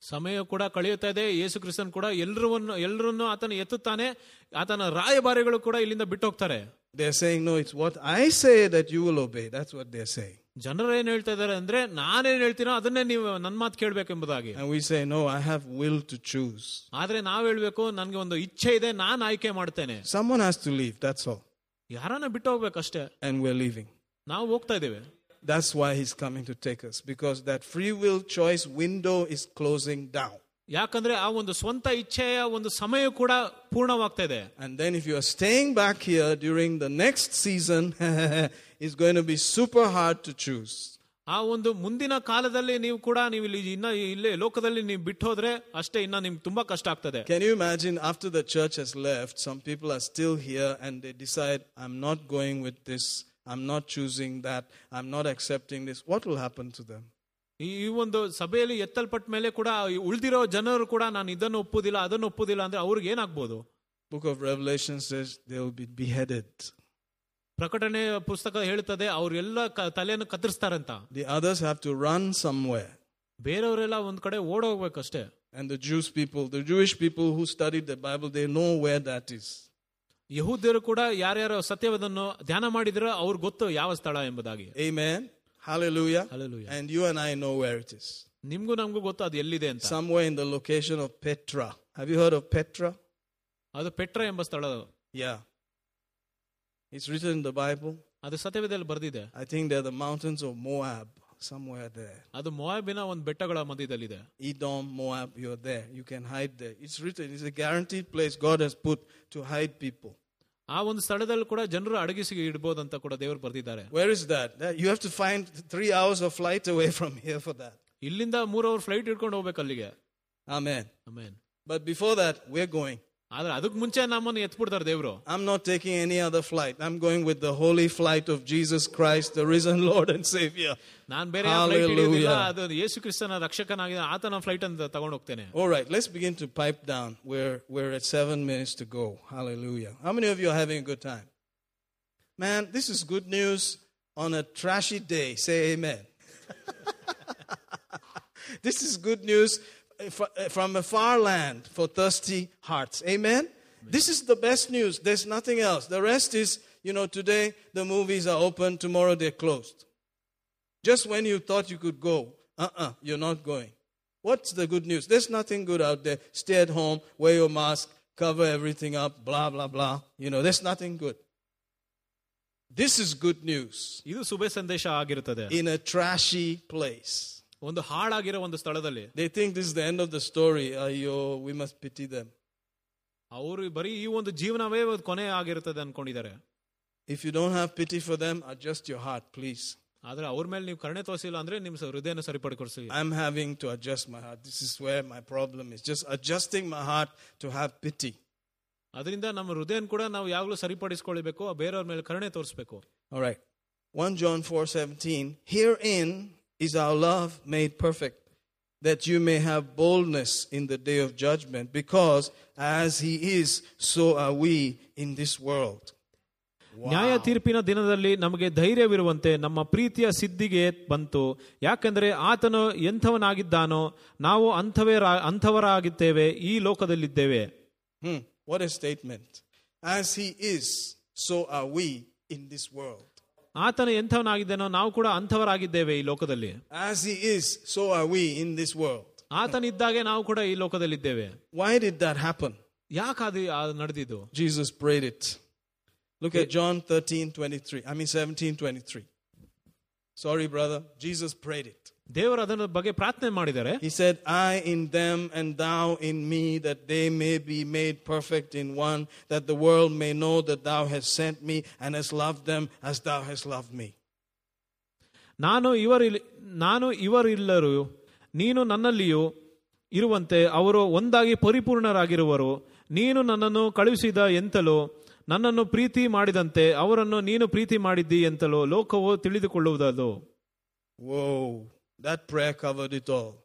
[SPEAKER 2] ಸಮಯ ಕೂಡ ಕಳೆಯುತ್ತಾ ಇದೆ ಯೇಸು ಕ್ರಿಸ್ತನ್ ಕೂಡ ಎಲ್ಲರನ್ನು ಎಲ್ಲರನ್ನು ಆತನ ಎತ್ತುತ್ತಾನೆ ಆತನ ರಾಯಭಾರಿಗಳು ಕೂಡ ಇಲ್ಲಿಂದ ಬಿಟ್ಟು ಹೋಗ್ತಾರೆ
[SPEAKER 1] They're saying, No, it's what I say that you will obey. That's what they're saying.
[SPEAKER 2] ಜನರು ಏನ್ ಹೇಳ್ತಾ ಇದಾರೆ ಅಂದ್ರೆ ನಾನೇನ್ ಹೇಳ್ತೀನೋ ಅದನ್ನೇ ನೀವು ನನ್ನ ಮಾತು ಕೇಳಬೇಕೆಂಬುದಾಗಿ
[SPEAKER 1] we say, No, I have will to choose.
[SPEAKER 2] ಆದ್ರೆ ನಾವ್ ಹೇಳ್ಬೇಕು ನನ್ಗೆ ಒಂದು ಇಚ್ಛೆ ಇದೆ ನಾನು ಆಯ್ಕೆ ಮಾಡ್ತೇನೆ
[SPEAKER 1] Someone has to leave. That's all.
[SPEAKER 2] ಯಾರನ್ನ ಬಿಟ್ಟು ಹೋಗ್ಬೇಕಷ್ಟೇ
[SPEAKER 1] And we're leaving.
[SPEAKER 2] ನಾವು ಹೋಗ್ತಾ ಇದ್ದೇವೆ
[SPEAKER 1] That's why he's coming to take us, because that free will choice window is closing down.
[SPEAKER 2] ಯಾಕಂದ್ರೆ ಆ ಒಂದು ಸ್ವಂತ ಇಚ್ಛೆಯ ಒಂದು ಸಮಯ ಕೂಡ ಪೂರ್ಣವಾಗ್ತಾ ಇದೆ
[SPEAKER 1] And then if you are staying back here during the next season, it's going to be super hard to choose.
[SPEAKER 2] ಆ ಒಂದು ಮುಂದಿನ ಕಾಲದಲ್ಲಿ ನೀವು ಕೂಡ ನೀವು ಇಲ್ಲಿ ಇನ್ನ ಇಲ್ಲೇ ಲೋಕದಲ್ಲಿ ನೀವು ಬಿಟ್ಟು ಹೋದ್ರೆ ಅಷ್ಟೇ ಇನ್ನ ನಿಮ್ಗೆ ತುಂಬಾ ಕಷ್ಟ ಆಗ್ತದೆ
[SPEAKER 1] Can you imagine after the church has left, some people are still here and they decide, I'm not going with this, I'm not choosing that, I'm not accepting this. What will happen to them?
[SPEAKER 2] ಈ ಈ ಒಂದು ಸಭೆಯಲ್ಲಿ ಎತ್ತಲ್ಪಟ್ಟ ಮೇಲೆ ಕೂಡ ಈ ಉಳ್ದಿರೋ ಜನರು ಕೂಡ ನಾನು ಇದನ್ನು ಒಪ್ಪುದಿಲ್ಲ ಅದನ್ನು ಒಪ್ಪುದಿಲ್ಲ ಅಂದ್ರೆ ಅವ್ರಿಗೆ ಏನಾಗ್ಬೋದು
[SPEAKER 1] Book of Revelation says they will be beheaded.
[SPEAKER 2] ಪ್ರಕಟಣೆ ಪುಸ್ತಕ ಹೇಳ್ತದೆ ಅವ್ರೆಲ್ಲ ಕ- ತಲೆಯನ್ನು ಕತ್ತರಿಸ್ತಾರಂತ
[SPEAKER 1] The others have to run somewhere.
[SPEAKER 2] ಬೇರೆಯವರೆಲ್ಲ ಒಂದ್ ಕಡೆ ಓಡೋಗ್ಬೇಕಷ್ಟೇ
[SPEAKER 1] And the Jewish people, the Jewish people who studied the Bible, they know where that is.
[SPEAKER 2] ಯಹೂದ್ಯರು ಕೂಡ ಯಾರ್ಯಾರು ಸತ್ಯವನ್ನು ಧ್ಯಾನ ಮಾಡಿದ್ರೆ ಅವ್ರಿಗೆ ಗೊತ್ತು ಯಾವ ಸ್ಥಳ ಎಂಬುದಾಗಿ
[SPEAKER 1] Amen. Hallelujah.
[SPEAKER 2] Hallelujah.
[SPEAKER 1] And you and I know where it is.
[SPEAKER 2] ನಿಮ್ಗೂ ನಮ್ಗೂ ಗೊತ್ತು ಅದು ಎಲ್ಲಿದೆ ಅಂತ
[SPEAKER 1] Somewhere in the location of Petra. Have you heard of Petra?
[SPEAKER 2] ಅದು ಪೆಟ್ರ ಎಂಬ ಸ್ಥಳ
[SPEAKER 1] Yeah. It's written in the Bible.
[SPEAKER 2] ಅದು ಸತ್ಯವೇದಲ್ಲಿ ಬರೆದಿದೆ
[SPEAKER 1] I think they're the mountains of Moab, somewhere there.
[SPEAKER 2] ಅದು ಮೊಯಾಬಿನ ಒಂದು ಬೆಟ್ಟಗಳ ಮಧ್ಯದಲ್ಲಿದೆ
[SPEAKER 1] Edom, Moab, you're there. You can hide there. It's written. It's a guaranteed place God has put to hide people.
[SPEAKER 2] ಆ ಒಂದು ಸ್ಥಳದಲ್ಲಿ ಕೂಡ ಜನರು ಅಡಗಿಸಿ ಇಡ್ಬೋದು ಅಂತ ಕೂಡ ದೇವರು ಬರೆದಿದ್ದಾರೆ
[SPEAKER 1] Where is that? That- You have to find three hours of flight away from here for that.
[SPEAKER 2] ಇಲ್ಲಿಂದ ಮೂರ್ ಅವರ್ ಫ್ಲೈಟ್ ಇಟ್ಕೊಂಡು ಹೋಗ್ಬೇಕು ಅಲ್ಲಿಗೆ
[SPEAKER 1] Amen.
[SPEAKER 2] Amen
[SPEAKER 1] But before that, we're going.
[SPEAKER 2] ಆದ್ರೆ ಅದಕ್ ಮುಂಚೆ ನಮ್ಮನ್ನು ಎತ್ಬಿಡ್ತಾರೆ ದೇವ್ರು
[SPEAKER 1] I'm not taking any other flight. I'm going with the holy flight of Jesus Christ, the risen Lord and Savior.
[SPEAKER 2] ನಾನ್ ಬೇರೆ ಫ್ಲೈಟ್
[SPEAKER 1] Hallelujah.
[SPEAKER 2] ಹಿಡಿಯೋದಿಲ್ಲ ಅದು ಯೇಸು ಕ್ರಿಸ್ತನ ರಕ್ಷಕನಾಗಿದೆ ಆತನ ಫ್ಲೈಟ್ ಅಂತ ತಗೊಂಡು ಹೋಗ್ತೇನೆ
[SPEAKER 1] All right, let's begin to pipe down. We're, we're at seven minutes to go. Hallelujah. How many of you are having a good time? Man, this is good news on a trashy day. Say amen. this is good news fr- from a far land for thirsty hearts. Amen? This is the best news. There's nothing else. The rest is, you know, today the movies are open, tomorrow they're closed. Just when you thought you could go, uh uh-uh, uh, you are not going. What's the good news? There's nothing good out there. Stay at home, wear your mask, cover everything up, blah, blah, blah. You know, there's nothing good. This is good news
[SPEAKER 2] ಇದು ಶುಭ ಸಂದೇಶ ಆಗಿರುತ್ತದೆ
[SPEAKER 1] in a trashy place.
[SPEAKER 2] ಒಂದು ಹಾಳಾಗಿರೋ ಒಂದು ಸ್ಥಳದಲ್ಲಿ
[SPEAKER 1] They think this is the end of the story. Ayo, we must pity them.
[SPEAKER 2] ಅವರು ಬರೀ ಈ ಒಂದು ಜೀವನವೇ ಒಂದು ಕೊನೆ ಆಗಿರುತ್ತದೆ ಅನ್ಕೊಂಡಿದ್ದಾರೆ
[SPEAKER 1] If you don't have pity for them, adjust your heart, please.
[SPEAKER 2] ಆದ್ರೆ ಅವ್ರ ಮೇಲೆ ನೀವು ಕರುಣೆ ತೋರಿಸಿಲ್ಲ ಅಂದ್ರೆ ನಿಮ್ ಸ- ಹೃದಯನ ಸರಿಪಡಿಸಿ
[SPEAKER 1] I'm having to adjust my heart. This is where my problem is. Just adjusting my heart to have pity.
[SPEAKER 2] ಅದರಿಂದ ನಮ್ಮ ಹೃದಯನ ಕೂಡ ನಾವು ಯಾವಾಗಲೂ ಸರಿಪಡಿಸ್ಕೊಳ್ಬೇಕು ಬೇರೆಯವ್ರ ಮೇಲೆ ಕರುಣೆ ತೋರಿಸ್ಬೇಕು
[SPEAKER 1] All right. 1 John 4:17 Herein is our love made perfect that you may have boldness in the day of judgment because as he is so are we in this world.
[SPEAKER 2] ನ್ಯಾಯ ತೀರ್ಪಿನ ದಿನದಲ್ಲಿ ನಮಗೆ ಧೈರ್ಯವಿರುವಂತೆ ನಮ್ಮ ಪ್ರೀತಿಯ ಸಿದ್ಧಿಗೆ ಬಂತು ಯಾಕಂದ್ರೆ ಆತನು ಎಂಥವನಾಗಿದ್ದಾನೋ ನಾವು ಅಂಥವೇ ಅಂಥವರಾಗಿದ್ದೇವೆ ಈ ಲೋಕದಲ್ಲಿದ್ದೇವೆ
[SPEAKER 1] Hmm, what a statement. As he is so are we in this world.
[SPEAKER 2] ಆತನು ಎಂಥವನಾಗಿದ್ದಾನೋ ನಾವು ಕೂಡ ಅಂಥವರಾಗಿದ್ದೇವೆ ಈ ಲೋಕದಲ್ಲಿ
[SPEAKER 1] As he is so are we in this world.
[SPEAKER 2] ಆತನಿದ್ದಾಗೆ ನಾವು ಕೂಡ ಈ ಲೋಕದಲ್ಲಿದ್ದೇವೆ
[SPEAKER 1] Why did that happen?
[SPEAKER 2] ಯಾಕೆ ಅದು ಅದು ನಡೆದಿದ್ದು
[SPEAKER 1] Jesus prayed it. Look at John 13 23. I mean 17 23. Sorry, brother. Jesus prayed it.
[SPEAKER 2] ದೇವರು ಅದರ ಬಗ್ಗೆ ಪ್ರಾರ್ಥನೆ ಮಾಡಿದ್ದಾರೆ
[SPEAKER 1] He said, I in them and thou in me, that they may be made perfect in one, that the world may know that thou hast sent me and hast loved them as thou hast loved me.
[SPEAKER 2] ನಾನು ಇವರು ನಾನು ಇವರಿಲ್ಲರು ನೀನು ನನ್ನಲ್ಲಿಯೂ ಇರುವಂತೆ ಅವರು ಒಂದಾಗಿ ಪರಿಪೂರ್ಣರಾಗಿರುವರು ನೀನು ನನ್ನನ್ನು ಕಳುಹಿಸಿದ ಎಂತಲೋ ನನ್ನನ್ನು ಪ್ರೀತಿ ಮಾಡಿದಂತೆ ಅವರನ್ನು ನೀನು ಪ್ರೀತಿ ಮಾಡಿದ್ದಿ ಎಂತಲೋ ಲೋಕವು ತಿಳಿದುಕೊಳ್ಳುವುದದು
[SPEAKER 1] Whoa, that prayer covered it all.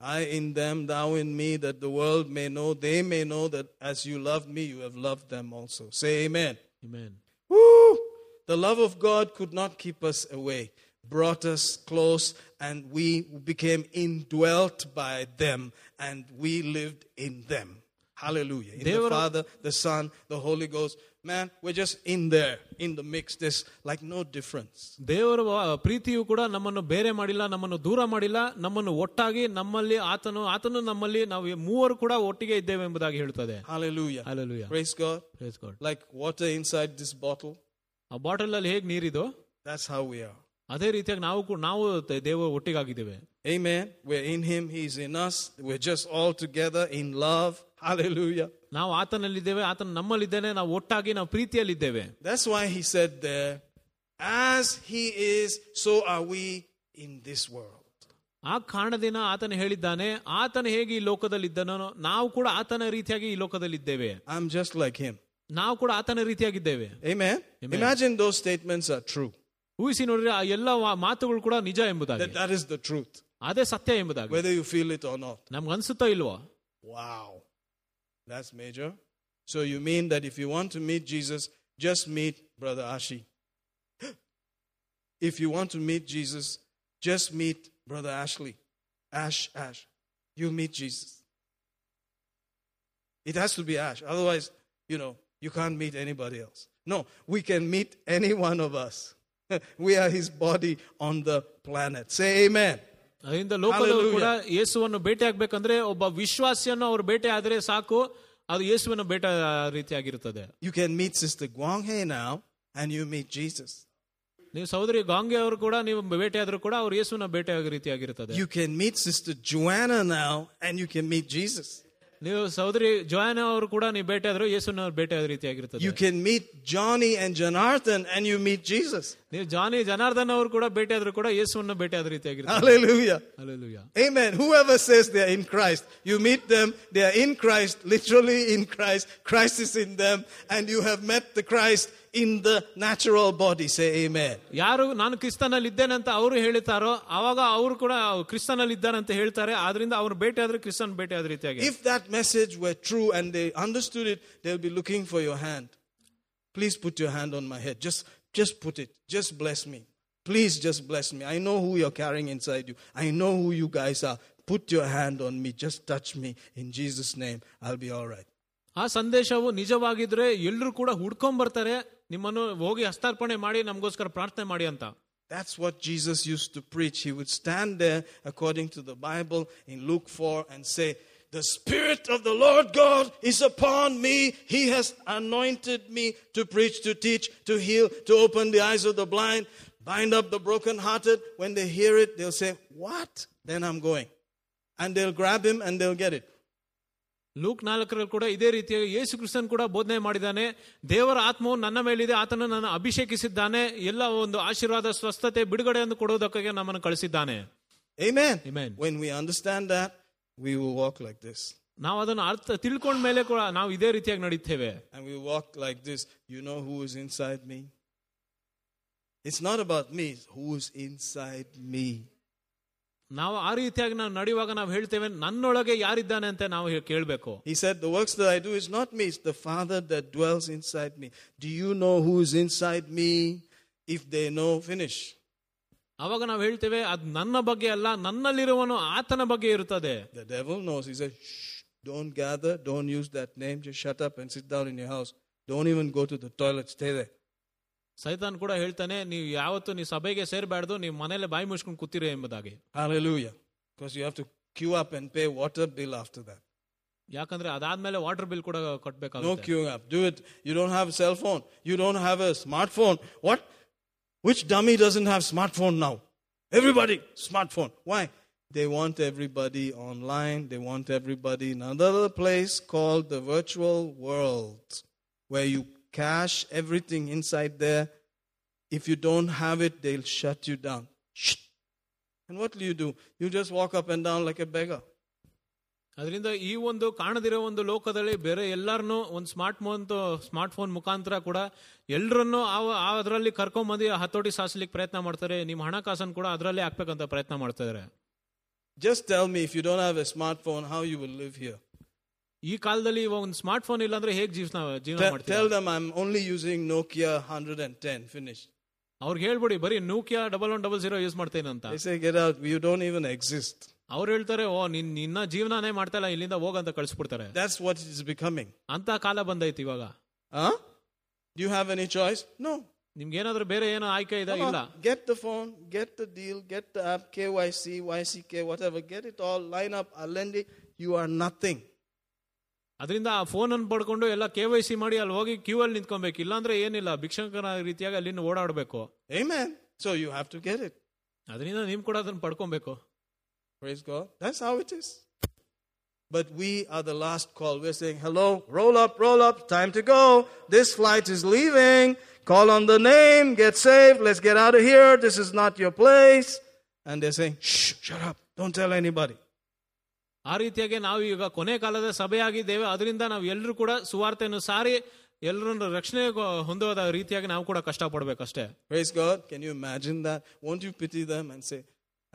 [SPEAKER 1] I in them, thou in me, that the world may know, they may know that as you loved me, you have loved them also. Say amen.
[SPEAKER 2] Amen.
[SPEAKER 1] Woo! The love of God could not keep us away, brought us close, and we became indwelt by them, and we lived in them. Hallelujah. In the
[SPEAKER 2] Devara-
[SPEAKER 1] Father, the Son, the Holy Ghost Man, we're just in there, in the mix. There's like no difference.
[SPEAKER 2] ದೇವರ ವ- ಪ್ರೀತಿಯು ಕೂಡ ನಮ್ಮನ್ನು ಬೇರೆ ಮಾಡಿಲ್ಲ ನಮ್ಮನ್ನು ದೂರ ಮಾಡಿಲ್ಲ ನಮ್ಮನ್ನು ಒಟ್ಟಾಗಿ ನಮ್ಮಲ್ಲಿ ಆತನು ಆತನು ನಮ್ಮಲ್ಲಿ ನಾವು ಮೂವರು ಕೂಡ ಒಟ್ಟಿಗೆ ಇದ್ದೇವೆ ಎಂಬುದಾಗಿ ಹೇಳ್ತದೆ
[SPEAKER 1] Hallelujah.
[SPEAKER 2] Hallelujah.
[SPEAKER 1] Praise God.
[SPEAKER 2] Praise God.
[SPEAKER 1] Like water inside this bottle.
[SPEAKER 2] ಆ ಬಾಟಲ್ ಅಲ್ಲಿ ಹೇಗೆ ನೀರಿದು
[SPEAKER 1] That's how we are.
[SPEAKER 2] ಅದೇ ರೀತಿಯಾಗಿ ನಾವು ಕೂಡ ನಾವು ತ- ದೇವ ಒಟ್ಟಿಗಾಗಿದ್ದೇವೆ
[SPEAKER 1] Amen. We're in Him, He's in us. We're just all together in love. Hallelujah.
[SPEAKER 2] ನಾವು ಆತನಲ್ಲಿದ್ದೇವೆ ಆತನ ನಮ್ಮಲ್ಲಿದ್ದೇನೆ ನಾವು ಒಟ್ಟಾಗಿ ನಾವು ಪ್ರೀತಿಯಲ್ಲಿದ್ದೇವೆ
[SPEAKER 1] That's why He said there, as He is, so are we in this world.
[SPEAKER 2] ಆ ಕಾರಣದಿಂದ ಆತನ ಹೇಳಿದ್ದಾನೆ ಆತನ ಹೇಗೆ ಈ ಲೋಕದಲ್ಲಿದ್ದನೋ ನಾವು ಕೂಡ ಆತನ ರೀತಿಯಾಗಿ ಈ ಲೋಕದಲ್ಲಿದ್ದೇವೆ
[SPEAKER 1] I'm just like Him.
[SPEAKER 2] ನಾವು ಕೂಡ ಆತನ ರೀತಿಯಾಗಿದ್ದೇವೆ
[SPEAKER 1] Amen. Imagine those statements are true.
[SPEAKER 2] ಊಹಿಸಿ ನೋಡ್ರಿ ಆ ಎಲ್ಲ ವಾ- ಮಾತುಗಳು ಕೂಡ ನಿಜ ಎಂಬುದಾಗಿ
[SPEAKER 1] That that is the truth,
[SPEAKER 2] ಅದೇ ಸತ್ಯ ಎಂಬುದಾಗಿ
[SPEAKER 1] whether you feel it or not.
[SPEAKER 2] ನಮ್ಗೆ ಅನ್ಸುತ್ತೋ ಇಲ್ವೋ
[SPEAKER 1] Wow. that's major. So you mean that if you want to meet Jesus, just meet Brother Ashi. if you want to meet Jesus, just meet Brother Ashley. Ash, Ash. You meet Jesus. It has to be Ash. Otherwise, you know, you can't meet anybody else. No, we can meet any one of us. we are his body on the planet. Say amen.
[SPEAKER 2] ಅದರಿಂದ ಲೋಕದವರು ಕೂಡ ಯೇಸುವನ್ನು ಭೇಟಿ ಆಗ್ಬೇಕಂದ್ರೆ ಒಬ್ಬ ವಿಶ್ವಾಸಿಯನ್ನು ಅವ್ರು ಭೇಟಿ ಆದ್ರೆ ಸಾಕು ಅದು ಯೇಸುವನ್ನು ಭೇಟ ರೀತಿಯಾಗಿರುತ್ತದೆ
[SPEAKER 1] You can meet Sister Guang He now, and you meet Jesus.
[SPEAKER 2] ನೀವು ಸಹೋದರಿ ಗಾಂಗೆ ಅವರು ಕೂಡ ನೀವು ಭೇಟಿ ಆದ್ರೂ ಕೂಡ ಅವ್ರು ಯೇಸುವನ್ನ ಭೇಟಿ ಆಗೋ ರೀತಿಯಾಗಿರುತ್ತದೆ
[SPEAKER 1] You can meet Sister Joanna now, and you can meet Jesus.
[SPEAKER 2] ನೀವು ಸಹೋದರಿ ಜೋಯಾನ ಅವರು ಕೂಡ ನೀವು ಭೇಟಿ ಆದ್ರು ಯೇಸುನ ಭೇಟಿ ಆದ ರೀತಿಯಾಗಿರುತ್ತದೆ
[SPEAKER 1] You can meet Johnny and Janarthan, and you meet Jesus.
[SPEAKER 2] ನೀವು ಜಾನಿ ಜನಾರ್ದನ್ ಅವರು ಕೂಡ ಭೇಟಿ ಆದ್ರೂ ಕೂಡ ಯೇಸುವನ್ನ ಭೇಟಿ ಆದ ರೀತಿಯಾಗಿರುತ್ತೆ
[SPEAKER 1] Hallelujah.
[SPEAKER 2] Hallelujah.
[SPEAKER 1] Amen. Whoever says they are in Christ, you meet them, they are in Christ, literally in Christ. Christ is in them, and you have met the Christ in the natural body. Say amen.
[SPEAKER 2] ಯಾರು ನಾನು ಕ್ರಿಸ್ತನಲ್ಲಿ ಇದ್ದೇನೆ ಅಂತ ಅವರು ಹೇಳ್ತಾರೋ ಅವಾಗ ಅವರು ಕೂಡ ಕ್ರಿಸ್ತನಲ್ಲಿ ಇದ್ದಾನೆ ಅಂತ ಹೇಳ್ತಾರೆ ಆದ್ರಿಂದ ಅವ್ರು ಭೇಟಿ ಆದ್ರೆ ಕ್ರಿಸ್ತನ್ ಭೇಟಿ ಆದ ರೀತಿಯಾಗಿ
[SPEAKER 1] If that message were true and they understood it, they'll be looking for your hand. Please put your hand on my head. Just, just put it. Just bless me. Please just bless me. I know who you're carrying inside you. I know who you guys are. Put your hand on me. Just touch me. In Jesus' name, I'll be all right.
[SPEAKER 2] ಆ ಸಂದೇಶವು ನಿಜವಾಗಿದ್ರೆ ಎಲ್ಲರೂ ಕೂಡ ಹುಡ್ಕೊಂಡ್ ಬರ್ತಾರೆ ನಿಮ್ಮನ್ನು ಹೋಗಿ ಹಸ್ತಾರ್ಪಣೆ ಮಾಡಿ ನಮಗೋಸ್ಕರ ಪ್ರಾರ್ಥನೆ ಮಾಡಿ ಅಂತ
[SPEAKER 1] That's what Jesus used to preach. He would stand there, according to the Bible, in Luke 4 and say, The Spirit of the Lord God is upon me. He has anointed me to preach, to teach, to heal, to open the eyes of the blind, bind up the brokenhearted. When they hear it, they'll say, What? Then I'm going. And they'll grab him and they'll get it.
[SPEAKER 2] Luke ನಾಲ್ಕರಲ್ಲಿ ಕೂಡ ಇದೇ ರೀತಿಯಾಗಿ ಯೇಸು ಕ್ರಿಸ್ತನ್ ಕೂಡ ಬೋಧನೆ ಮಾಡಿದ್ದಾನೆ ದೇವರ ಆತ್ಮವು ನನ್ನ ಮೇಲಿದೆ ಆತನ ನನ್ನ ಅಭಿಷೇಕಿಸಿದ್ದಾನೆ ಎಲ್ಲ ಒಂದು ಆಶೀರ್ವಾದ ಸ್ವಸ್ಥತೆ ಬಿಡುಗಡೆಯನ್ನು ಕೊಡೋದಕ್ಕಾಗಿ ನಮ್ಮನ್ನು ಕಳಿಸಿದ್ದಾನೆ
[SPEAKER 1] Amen.
[SPEAKER 2] Amen.
[SPEAKER 1] When we understand that, we will walk like this.
[SPEAKER 2] ನಾವು ಅದನ್ನು ಅರ್ಥ ತಿಳ್ಕೊಂಡ ಮೇಲೆ ಕೂಡ ನಾವು ಇದೇ ರೀತಿಯಾಗಿ ನಡೀತೇವೆ
[SPEAKER 1] and we walk like this, you know who is inside me? It's not about me, it's who is inside me.
[SPEAKER 2] ನಾವು ಆ ರೀತಿಯಾಗಿ ನಾವು ನಡೆಯುವಾಗ ನಾವು ಹೇಳ್ತೇವೆ ನನ್ನೊಳಗೆ ಯಾರಿದ್ದಾನೆ ಅಂತ ನಾವು ಹೇ- ಕೇಳ್ಬೇಕು
[SPEAKER 1] He said, The works that I do is not me, it's the Father that dwells inside me. Do you know who is inside me? If they know, finish.
[SPEAKER 2] ಅವಾಗ ನಾವು ಹೇಳ್ತೇವೆ ಅದು ನನ್ನ ಬಗ್ಗೆ ಅಲ್ಲ ನನ್ನಲ್ಲಿರುವನು ಆತನ ಬಗ್ಗೆ ಇರುತ್ತದೆ
[SPEAKER 1] The devil knows. He said, Shh, don't gather, don't use that name, just shut up and sit down in your house. Don't even go to the toilet, stay there.
[SPEAKER 2] ಸೈತಾನ್ ಕೂಡ ಹೇಳ್ತಾನೆ ನೀವು ಯಾವತ್ತು ನೀವು ಸಭೆಗೆ ಸೇರ್ಬಾರ್ದು ನೀವು ಮನೇಲೆ ಬಾಯಿ ಮುಚ್ಕೊಂಡು ಕೂತಿರಿ ಎಂಬುದಾಗಿ
[SPEAKER 1] Hallelujah. Because you have to queue up and pay water bill after that.
[SPEAKER 2] ಯಾಕಂದ್ರೆ ಅದಾದ್ಮೇಲೆ ವಾಟರ್ ಬಿಲ್ ಕೂಡ
[SPEAKER 1] No
[SPEAKER 2] ಕಟ್ಬೇಕಾಗುತ್ತೆ
[SPEAKER 1] queuing up. Do it. You don't have a cell phone. You don't have a smartphone. What? Which dummy doesn't have smartphone now? Everybody, smartphone. Why? They want everybody online. They want everybody in another place called the virtual world where you cache everything inside there. If you don't have it, they'll shut you down. Shh. And what will you do? You just walk up and down like a beggar.
[SPEAKER 2] ಅದರಿಂದ ಈ ಒಂದು ಕಾಣದಿರೋ ಒಂದು ಲೋಕದಲ್ಲಿ ಬೇರೆ ಎಲ್ಲರನ್ನು ಒಂದು smart phone smart phone ಮುಖಾಂತರ ಕೂಡ ಎಲ್ಲರನ್ನು ಅದರಲ್ಲಿ ಕರ್ಕೊಂಬಂದು ಹತೋಟಿ ಸಾಧಿಸ್ಲಿಕ್ಕೆ ಪ್ರಯತ್ನ ಮಾಡ್ತಾರೆ ನಿಮ್ಮ ಹಣಕಾಸನ್ನು ಕೂಡ ಅದರಲ್ಲೇ ಹಾಕ್ಬೇಕಂತ ಪ್ರಯತ್ನ ಮಾಡ್ತಾ ಇದಾರೆ
[SPEAKER 1] Just tell me if you don't have a smartphone, how you will live here.
[SPEAKER 2] ಈ ಕಾಲದಲ್ಲಿ ಇವಾಗ ಒಂದು ಸ್ಮಾರ್ಟ್ ಫೋನ್ ಇಲ್ಲ ಅಂದ್ರೆ ಹೇಗೆ ಜೀವನ ಜೀವನ
[SPEAKER 1] Tell,
[SPEAKER 2] ಮಾಡ್ತೀರಾ
[SPEAKER 1] tell them I'm only using Nokia 110. Finish.
[SPEAKER 2] ಅವ್ರಿಗೆ ಹೇಳ್ಬಿಡಿ ಬರೀ ನೂಕಿಯಾ double one double zero use ಮಾಡ್ತೇನೆ ಅಂತ
[SPEAKER 1] They say, get out. You don't even exist.
[SPEAKER 2] ಅವ್ರು ಹೇಳ್ತಾರೆ ಓ ನಿನ್ ನಿನ್ನ ಜೀವನನೇ ಮಾಡ್ತಾ ಇಲ್ಲ ಇಲ್ಲಿಂದ ಹೋಗಂತ ಕಳಿಸ್ಬಿಡ್ತಾರೆ
[SPEAKER 1] That's what it is becoming.
[SPEAKER 2] ಅಂತ ಕಾಲ ಬಂದೈತಿ ಇವಾಗ
[SPEAKER 1] Huh? Do you have any choice? No.
[SPEAKER 2] ನಿಮ್ಗೆ ಏನಾದ್ರೂ ಬೇರೆ ಏನೋ ಆಯ್ಕೆ ಇದೆ
[SPEAKER 1] Come
[SPEAKER 2] ಇಲ್ಲ
[SPEAKER 1] on. Get the phone, get the deal, get the app, KYC, YCK, whatever. Get it all. Line up. Alendi. You are nothing.
[SPEAKER 2] ಅದರಿಂದ ಆ ಫೋನ್ ಅನ್ನು ಪಡ್ಕೊಂಡು ಎಲ್ಲ ಕೆ ವೈ ಸಿ ಮಾಡಿ ಅಲ್ಲಿ ಹೋಗಿ ಕ್ಯೂ ಅಲ್ಲಿ ನಿಂತ್ಕೊಬೇಕು ಇಲ್ಲಾಂದ್ರೆ ಏನಿಲ್ಲ ಭಿಕ್ಷಕರ ರೀತಿಯಾಗಿ ಅಲ್ಲಿಂದ ಓಡಾಡಬೇಕು
[SPEAKER 1] Amen. So you have to get it.
[SPEAKER 2] ಅದರಿಂದ ನೀವು ಕೂಡ ಅದನ್ನು ಪಡ್ಕೊಬೇಕು
[SPEAKER 1] Praise God. That's how it is. But we are the last call. We're saying, hello, roll up, roll up, time to go. This flight is leaving. Call on the name, get saved, let's get out of here. This is not your place. And they're saying, shh, shut up, don't tell anybody.
[SPEAKER 2] ಆ ರೀತಿಯಾಗಿ ನಾವು ಈಗ ಕೊನೆ ಕಾಲದ ಸಭೆಯಾಗಿದ್ದೇವೆ ಅದರಿಂದ ನಾವು ಎಲ್ಲರೂ ಕೂಡ ಸುವಾರ್ತೆಯನ್ನು ಸಾರಿ ಎಲ್ಲರನ್ನು ರಕ್ಷಣೆ ಹೊಂದುವ ರೀತಿಯಾಗಿ ನಾವು ಕೂಡ ಕಷ್ಟಪಡ್ಬೇಕಷ್ಟೇ
[SPEAKER 1] Praise God. Can you imagine that? Won't you pity them and say,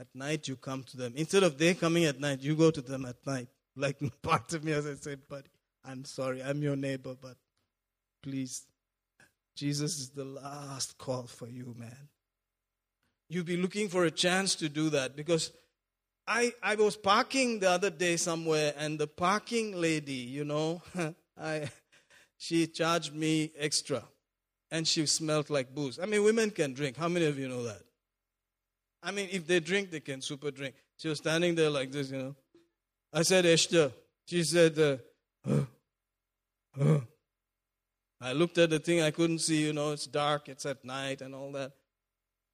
[SPEAKER 1] at night you come to them. Instead of they coming at night, you go to them at night. Like part of me as I said, buddy, I'm sorry, I'm your neighbor, but please, Jesus is the last call for you, man. You'll be looking for a chance to do that because I, I was parking the other day somewhere and the parking lady, you know, I, she charged me extra and she smelled like booze. I mean, women can drink. How many of you know that? I mean, if they drink, they can super drink. She was standing there like this, you know. I said, Esther. She said, uh, "Huh? Huh?" I looked at the thing, I couldn't see, you know, it's dark, it's at night and all that.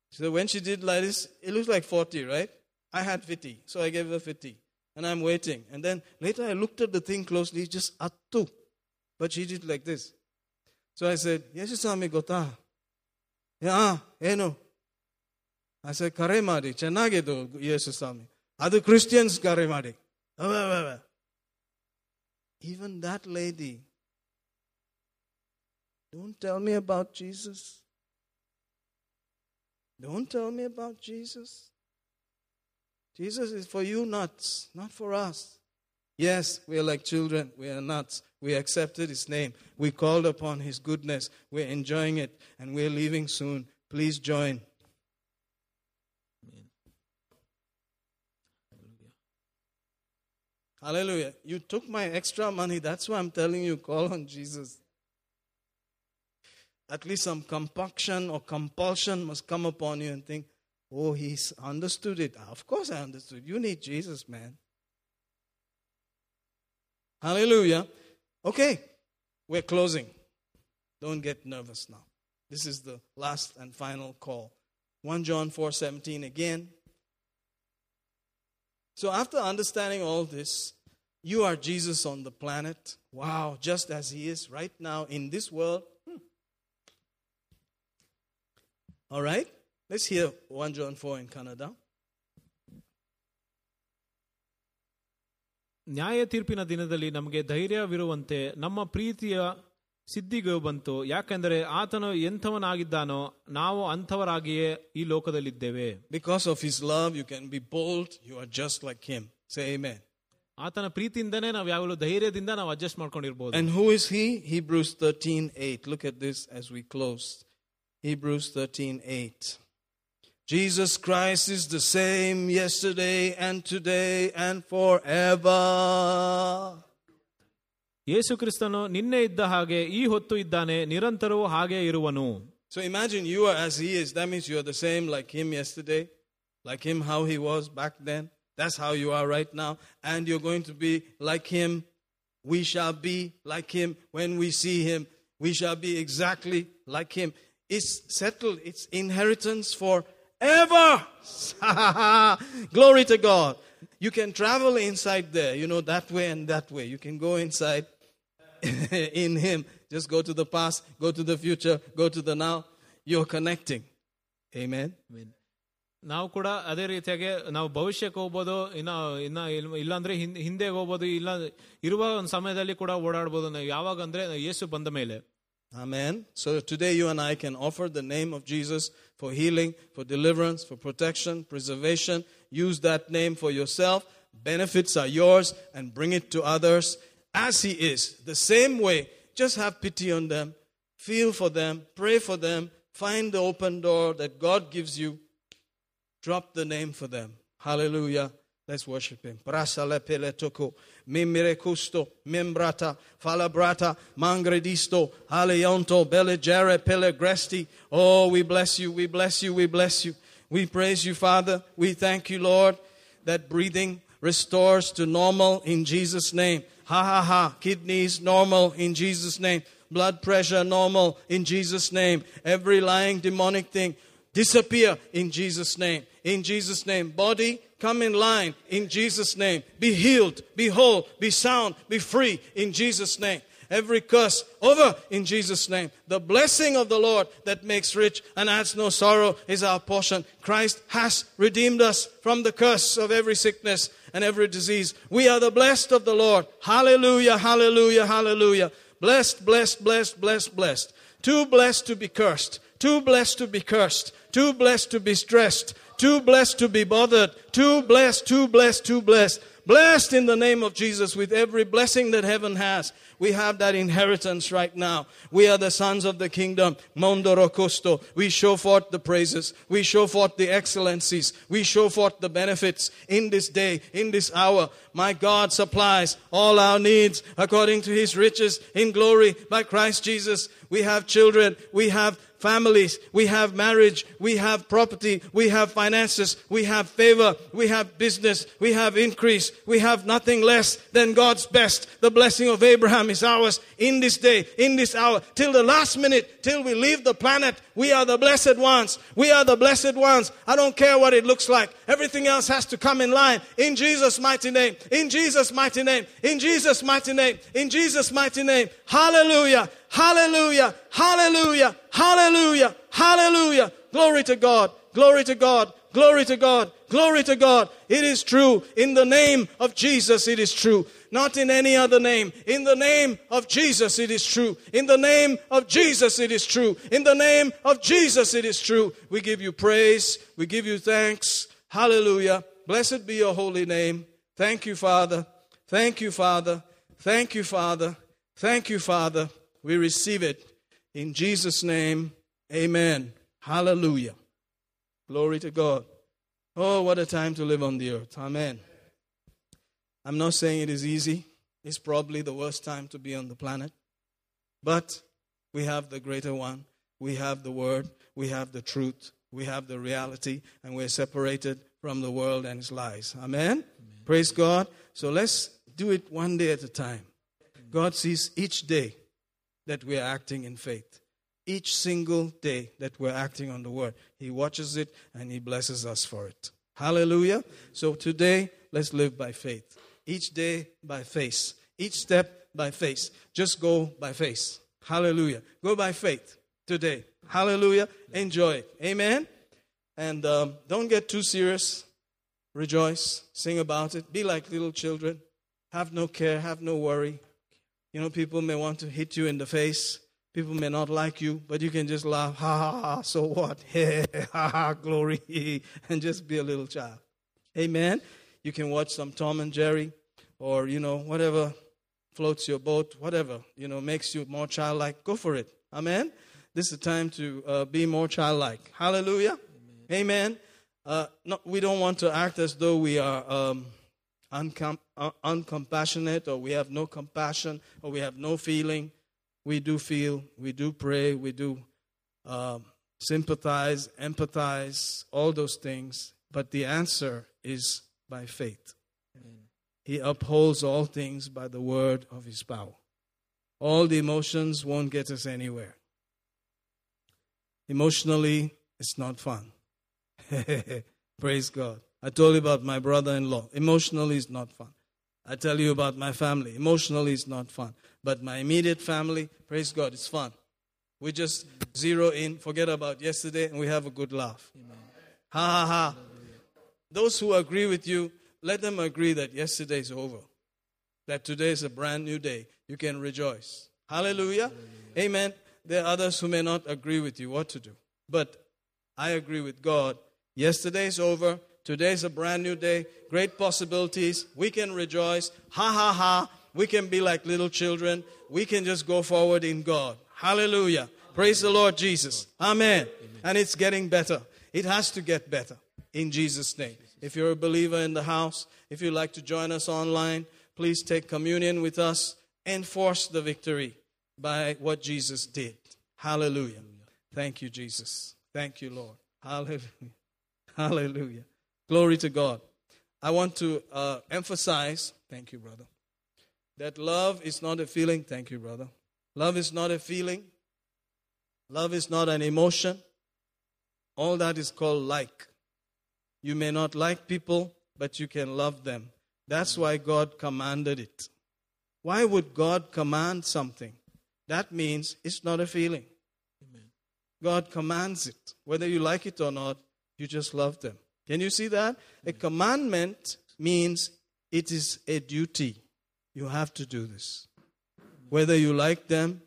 [SPEAKER 1] So when she did like this, it looks like 40, right? I had 50, so I gave her 50. And I'm waiting. And then later I looked at the thing closely, just attu. But she did like this. So I said, Yeshisami gota. Yeah, ah, eh, eno. I said, kare madi, chenagedo, Yeshisami. Other Christians kare madi. Ah, Even that lady, don't tell me about Jesus. Don't tell me about Jesus. Jesus is for you nuts, not for us. Yes, we are like children. We are nuts. We accepted His name. We called upon His goodness. We're enjoying it, and we're leaving soon. Please join. Amen. Hallelujah. You took my extra money. That's why I'm telling you call on Jesus. At least some compunction or compulsion must come upon you and think, oh, he's understood it. Of course I understood. You need Jesus, man. Hallelujah. Okay, we're closing. Don't get nervous now. This is the last and final call. 1 John 4:17 again. So after understanding all this, you are Jesus on the planet. Wow, just as he is right now in this world. Hmm. All right? Let's hear 1 John 4 in Kannada.
[SPEAKER 2] ನ್ಯಾಯ ತೀರ್ಪಿನ ದಿನದಲ್ಲಿ ನಮಗೆ ಧೈರ್ಯವಿರುವಂತೆ ನಮ್ಮ ಪ್ರೀತಿಯ ಸಿದ್ಧಿಗೂ ಬಂತು ಯಾಕೆಂದರೆ ಆತನು ಎಂಥವನಾಗಿದ್ದಾನೋ ನಾವು ಅಂಥವರಾಗಿಯೇ ಈ ಲೋಕದಲ್ಲಿದ್ದೇವೆ
[SPEAKER 1] because of his love you can be bold you are just like him say amen
[SPEAKER 2] ಆತನ ಪ್ರೀತಿಯಿಂದನೇ ನಾವು ಯಾವಾಗಲೂ ಧೈರ್ಯದಿಂದ ನಾವು adjust ಮಾಡ್ಕೊಂಡಿರ್ಬೋದು
[SPEAKER 1] and who is he Hebrews 13 8 look at this as we close Hebrews 13 8 Jesus Christ is the same yesterday and today and forever.
[SPEAKER 2] Yesu ಕ್ರಿಸ್ತನು ನಿನ್ನೆ ಇದ್ದ ಹಾಗೆ ಈ ಹೊತ್ತು ಇದ್ದಾನೆ ನಿರಂತರವೂ ಹಾಗೆ ಇರುವನು
[SPEAKER 1] So imagine you are as he is. That means you are the same like him yesterday, like him how he was back then. That's how you are right now. And you're going to be like him. We shall be like him when we see him. We shall be exactly like him. It's settled, it's inheritance forever. Glory to God. You can travel inside there, you know, that way and that way. You can go inside in Him. Just go to the past, go to the future, go to the now. You're connecting. Amen.
[SPEAKER 2] ನಾವು ಕೂಡ ಅದೇ ರೀತಿಯಾಗಿ ನಾವು ಭವಿಷ್ಯಕ್ಕೆ ಹೋಗ್ಬೋದು ಇನ್ನ ಇನ್ನ ಇಲ್- ಇಲ್ಲಾಂದ್ರೆ ಹಿಂದ್- ಹಿಂದೆ ಹೋಗ್ಬೋದು ಇಲ್ಲ ಇರುವ ಒಂದು ಸಮಯದಲ್ಲಿ ಕೂಡ ಓಡಾಡ್ಬೋದು ನಾವು ಯಾವಾಗ ಅಂದ್ರೆ ಯೇಸು ಬಂದ ಮೇಲೆ
[SPEAKER 1] Amen. So today you and I can offer the name of Jesus for healing, for deliverance, for protection, preservation. Use that name for yourself. Benefits are yours and bring it to others as He is. The same way, just have pity on them, feel for them, pray for them, find the open door that God gives you. Drop the name for them. Hallelujah. Let's worship him. Prasale pele toko, mimire custo, membrata, falabrata, mangredisto, aleonto, belegere, pelegresti. Oh, we bless you, we bless you, we bless you. We praise you, Father. We thank you, Lord, that breathing restores to normal in Jesus' name. Ha ha ha. Kidneys normal in Jesus' name. Blood pressure normal in Jesus' name. Every lying demonic thing disappear in Jesus' name. In Jesus' name. Body, come in line in Jesus' name. Be healed, be whole, be sound, be free in Jesus' name. Every curse over in Jesus' name. The blessing of the Lord that makes rich and adds no sorrow is our portion. Christ has redeemed us from the curse of every sickness and every disease. We are the blessed of the Lord. Hallelujah, hallelujah, hallelujah. Blessed, blessed, blessed, blessed, blessed. Too blessed to be cursed. Too blessed to be cursed. Too blessed to be stressed. Too blessed to be bothered. Too blessed, too blessed, too blessed. Blessed in the name of Jesus with every blessing that heaven has. We have that inheritance right now. We are the sons of the kingdom. Mondoro Costo. We show forth the praises. We show forth the excellencies. We show forth the benefits in this day, in this hour. My God supplies all our needs according to his riches in glory by Christ Jesus. We have children. We have families, we have marriage, we have property, we have finances, we have favor, we have business, we have increase, we have nothing less than God's best. The blessing of Abraham is ours in this day, in this hour, till the last minute, till we leave the planet. We are the blessed ones. We are the blessed ones. I don't care what it looks like. Everything else has to come in line in Jesus' mighty name, in Jesus' mighty name, in Jesus' mighty name, in Jesus' mighty name. Hallelujah. Hallelujah, hallelujah, hallelujah, hallelujah. Glory to God, glory to God, glory to God, glory to God. It is true. In the name of Jesus, it is true. Not in any other name. In the name of Jesus, it is true. In the name of Jesus, it is true. In the name of Jesus, it is true. We give you praise. We give you thanks. Hallelujah. Blessed be your holy name. Thank you, Father. Thank you, Father. Thank you, Father. Thank you, Father. We receive it in Jesus' name. Amen. Hallelujah. Glory to God. Oh, what a time to live on the earth. Amen. I'm not saying it is easy. It's probably the worst time to be on the planet. But we have the greater one. We have the word. We have the truth. We have the reality. And we're separated from the world and its lies. Amen? Amen. Praise God. So let's do it one day at a time. God sees each day that we're acting in faith. Each single day that we're acting on the word, He watches it and He blesses us for it. Hallelujah. So today, let's live by faith. Each day by faith. Each step by faith. Just go by faith. Hallelujah. Go by faith today. Hallelujah. Enjoy. Amen. And um, don't get too serious. Rejoice. Sing about it. Be like little children. Have no care. Have no worry. You know, people may want to hit you in the face. People may not like you, but you can just laugh, ha ha ha, so what? Hey, ha ha, glory, and just be a little child. Amen. You can watch some Tom and Jerry or, you know, whatever floats your boat, whatever, you know, makes you more childlike. Go for it. Amen. This is the time to uh, be more childlike. Hallelujah. Amen. Amen. Uh, no, we don't want to act as though we are. Um, uncom- uh, uncompassionate or we have no compassion or we have no feeling. We do feel, we do pray, we do um, sympathize, empathize, all those things. But the answer is by faith. Amen. He upholds all things by the word of his power. All the emotions won't get us anywhere. Emotionally, it's not fun. Praise God. I told you about my brother in law. Emotionally, it's not fun. I tell you about my family. Emotionally, it's not fun. But my immediate family, praise God, it's fun. We just zero in, forget about yesterday, and we have a good laugh. Amen. Ha ha ha. Those who agree with you, let them agree that yesterday is over. That today is a brand new day. You can rejoice. Hallelujah. Hallelujah. Amen. There are others who may not agree with you what to do. But I agree with God. Yesterday is over. Today's a brand new day. Great possibilities. We can rejoice. Ha ha ha. We can be like little children. We can just go forward in God. Hallelujah. Praise the Lord Jesus. Amen. And it's getting better. It has to get better in Jesus' name. If you're a believer in the house, if you'd like to join us online, please take communion with us. Enforce the victory by what Jesus did. Hallelujah. Thank you, Jesus. Thank you, Lord. Hallelujah. Hallelujah. Glory to God. I want to uh, emphasize, thank you, brother, that love is not a feeling. Thank you, brother. Love is not a feeling. Love is not an emotion. All that is called like. You may not like people, but you can love them. That's why God commanded it. Why would God command something? That means it's not a feeling. God commands it. Whether you like it or not, you just love them. Can you see that? A commandment means it is a duty. You have to do this. Whether you like them,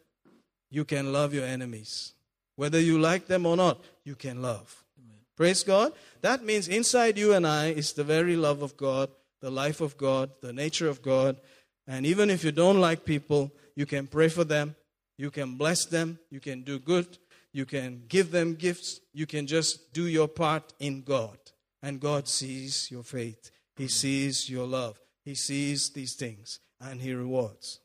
[SPEAKER 1] you can love your enemies. Whether you like them or not, you can love. Praise God. That means inside you and I is the very love of God, the life of God, the nature of God. And even if you don't like people, you can pray for them, you can bless them, you can do good, you can give them gifts, you can just do your part in God. And God sees your faith, He sees your love, He sees these things, and He rewards.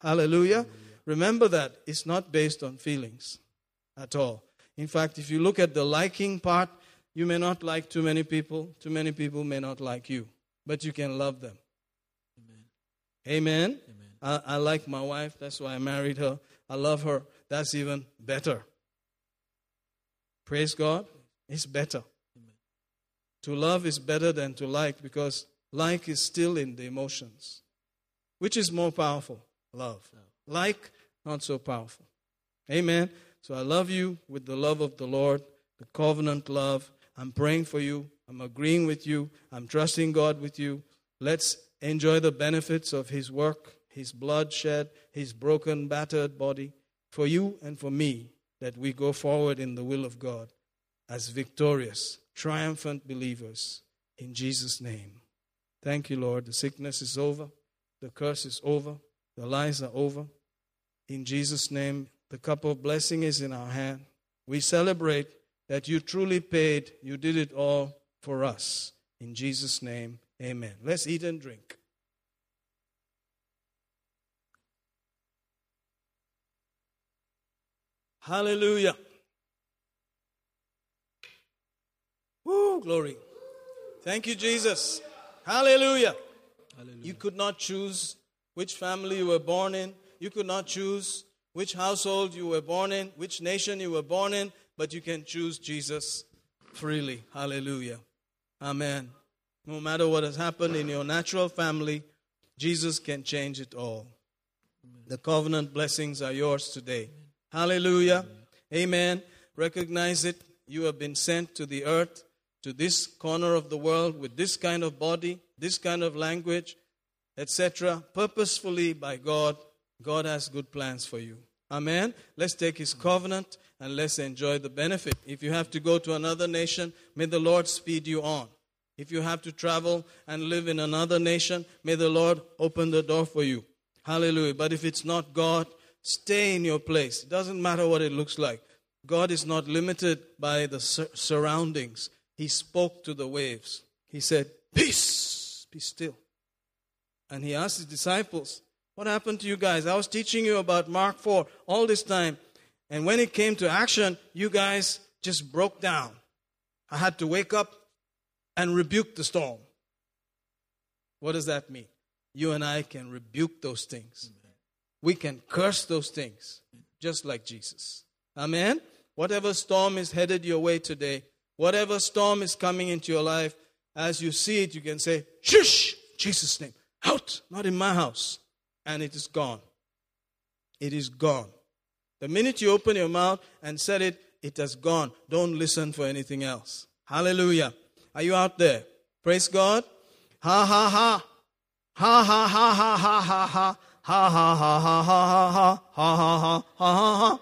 [SPEAKER 1] Hallelujah. Hallelujah. Remember that it's not based on feelings at all. In fact, if you look at the liking part, you may not like too many people, too many people may not like you, but you can love them. Amen. Amen. Amen. I, I like my wife, that's why I married her. I love her. That's even better. Praise God. It's better. Amen. To love is better than to like because like is still in the emotions. Which is more powerful? Love. Like, not so powerful. Amen. So I love you with the love of the Lord, the covenant love. I'm praying for you. I'm agreeing with you. I'm trusting God with you. Let's enjoy the benefits of His work, His blood shed, His broken, battered body for you and for me, that we go forward in the will of God as victorious, triumphant believers in Jesus' name. Thank you, Lord. The sickness is over, the curse is over, the lies are over. In Jesus' name, the cup of blessing is in our hand. We celebrate that you truly paid, you did it all for us. In Jesus' name, amen. Let's eat and drink. Hallelujah. Woo, glory. Thank you, Jesus. Hallelujah. Hallelujah. You could not choose which family you were born in. You could not choose which household you were born in, which nation you were born in, but you can choose Jesus freely. Hallelujah. Amen. No matter what has happened in your natural family, Jesus can change it all. The covenant blessings are yours today. Hallelujah. Amen. Recognize it. You have been sent to the earth, to this corner of the world with this kind of body, this kind of language, etc., purposefully by God God has good plans for you. Amen. Let's take his covenant and let's enjoy the benefit. If you have to go to another nation, may the Lord speed you on. If you have to travel and live in another nation, may the Lord open the door for you. Hallelujah. But if it's not God, stay in your place. It doesn't matter what it looks like. God is not limited by the sur- surroundings. He spoke to the waves. He said, Peace, be still. And he asked his disciples, what happened to you guys? I was teaching you about Mark 4 all this time. And when it came to action, you guys just broke down. I had to wake up and rebuke the storm. What does that mean? You and I can rebuke those things. We can curse those things just like Jesus. Amen? Whatever storm is headed your way today, whatever storm is coming into your life, as you see it, you can say, Shush! Jesus' name. Out! Not in my house and it is gone. It is gone. The minute you open your mouth and said it, it has gone. Don't listen for anything else. Hallelujah. Are you out there? Praise God. Ha ha ha. Ha ha ha ha ha ha ha. Ha ha ha ha ha ha ha ha ha ha ha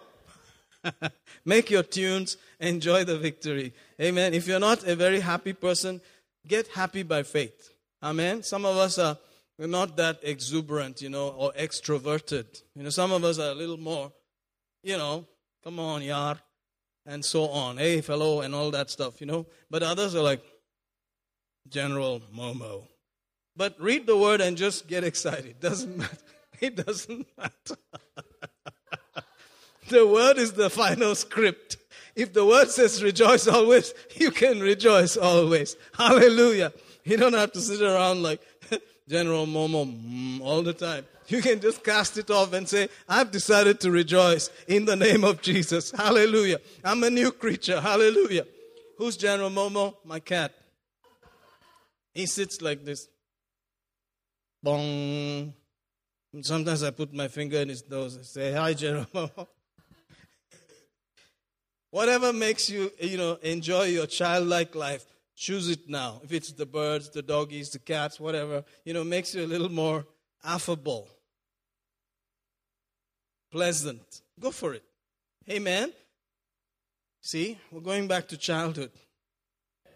[SPEAKER 1] ha. Make your tunes, enjoy the victory. Amen. If you're not a very happy person, get happy by faith. Amen. Some of us are not that exuberant, you know, or extroverted. You know, some of us are a little more, you know, come on, yar, and so on. Hey, fellow, and all that stuff, you know. But others are like, General Momo. But read the word and just get excited. Doesn't matter. It doesn't matter. the word is the final script. If the word says rejoice always, you can rejoice always. Hallelujah. You don't have to sit around like, General Momo mm, all the time. You can just cast it off and say, I've decided to rejoice in the name of Jesus. Hallelujah. I'm a new creature. Hallelujah. Who's General Momo? My cat. He sits like this. Bong. Sometimes I put my finger in his nose and say, Hi, General Momo. Whatever makes you, you know, enjoy your childlike life, choose it now. If it's the birds, the doggies, the cats, whatever, you know, makes you a little more affable, pleasant. Go for it. Amen. See, we're going back to childhood.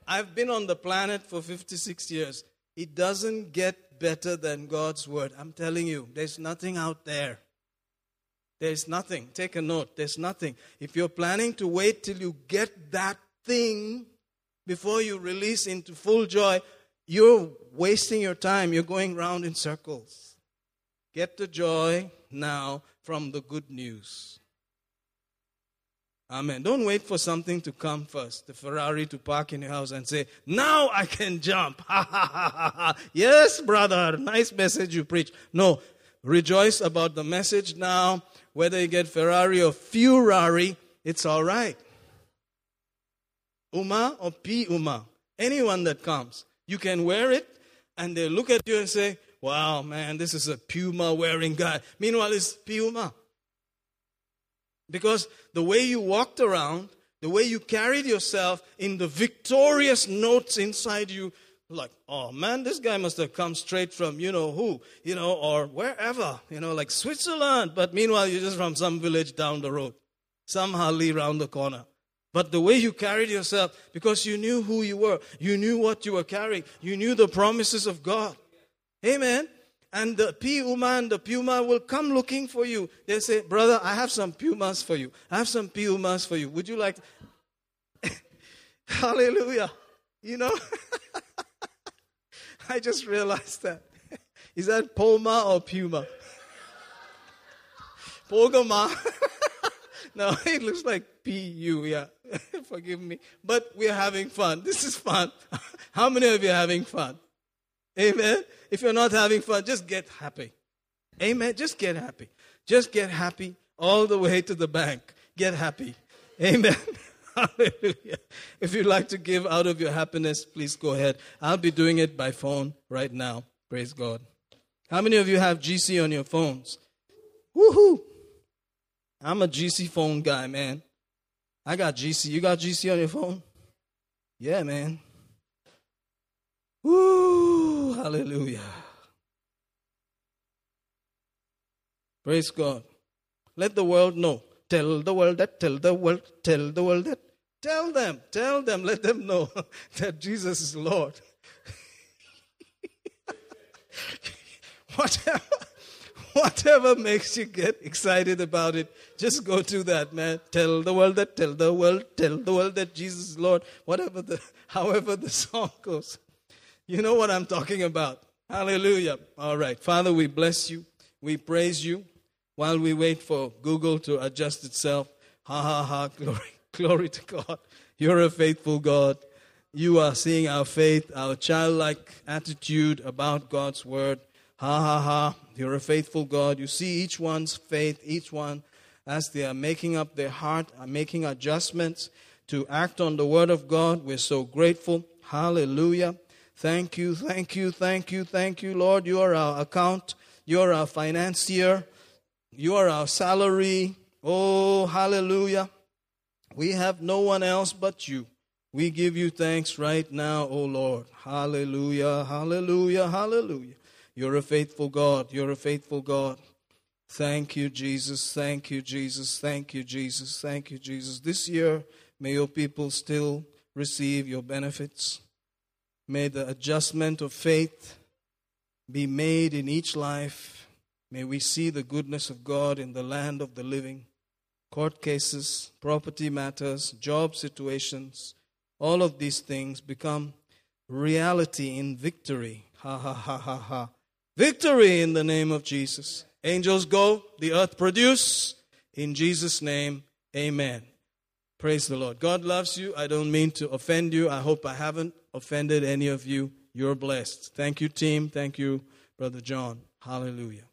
[SPEAKER 1] I've been on the planet for 56 years. It doesn't get better than God's word. I'm telling you, there's nothing out there. There's nothing. Take a note. There's nothing. If you're planning to wait till you get that thing before you release into full joy, you're wasting your time. You're going round in circles. Get the joy now from the good news. Amen. Don't wait for something to come first. The Ferrari to park in your house and say, Now I can jump. Yes, brother. Nice message you preach. No. Rejoice about the message now. Whether you get Ferrari or Furari, it's all right. Uma or P Uma. Anyone that comes. You can wear it and they look at you and say, Wow, man, this is a Puma wearing guy. Meanwhile, it's Puma. Because the way you walked around, the way you carried yourself in the victorious notes inside you, like, oh man, this guy must have come straight from you know who, you know, or wherever, you know, like Switzerland. But meanwhile, you're just from some village down the road, some hardly round the corner. But the way you carried yourself, because you knew who you were, you knew what you were carrying, you knew the promises of God. Amen and the Puma and the Puma will come looking for you. They say, Brother, I have some Pumas for you. I have some Pumas for you. Would you like? Hallelujah. You know, I just realized that. Is that Puma or Puma? Pogama. no, it looks like P U, yeah. Forgive me. But we're having fun. This is fun. How many of you are having fun? Amen. If you're not having fun, just get happy. Amen. Just get happy. Just get happy all the way to the bank. Get happy. Amen. Hallelujah. If you'd like to give out of your happiness, please go ahead. I'll be doing it by phone right now. Praise God. How many of you have GC on your phones? Woohoo! I'm a GC phone guy, man. I got GC. You got GC on your phone? Yeah, man. Woo! Hallelujah. Praise God. Let the world know. Tell the world that, tell the world, tell the world that. Tell them, tell them, let them know that Jesus is Lord. whatever, whatever makes you get excited about it, just go to that, man. Tell the world that, tell the world, tell the world that Jesus is Lord. Whatever the, however the song goes. You know what I'm talking about. Hallelujah. All right. Father, we bless you. We praise you while we wait for Google to adjust itself. Ha ha ha. Glory, glory to God. You're a faithful God. You are seeing our faith, our childlike attitude about God's word. Ha ha ha. You're a faithful God. You see each one's faith, each one as they are making up their heart, are making adjustments to act on the word of God. We're so grateful. Hallelujah. Thank you, thank you, thank you, thank you, Lord. You are our account. You are our financier. You are our salary. Oh, hallelujah. We have no one else but you. We give you thanks right now, oh Lord. Hallelujah, hallelujah, hallelujah. You're a faithful God. You're a faithful God. Thank you, Jesus. Thank you, Jesus. Thank you, Jesus. Thank you, Jesus. This year, may your people still receive your benefits. May the adjustment of faith be made in each life. May we see the goodness of God in the land of the living. Court cases, property matters, job situations, all of these things become reality in victory. Ha ha ha ha ha. Victory in the name of Jesus. Angels go, the earth produce. In Jesus' name, amen. Praise the Lord. God loves you. I don't mean to offend you. I hope I haven't offended any of you. You're blessed. Thank you, team. Thank you, Brother John. Hallelujah.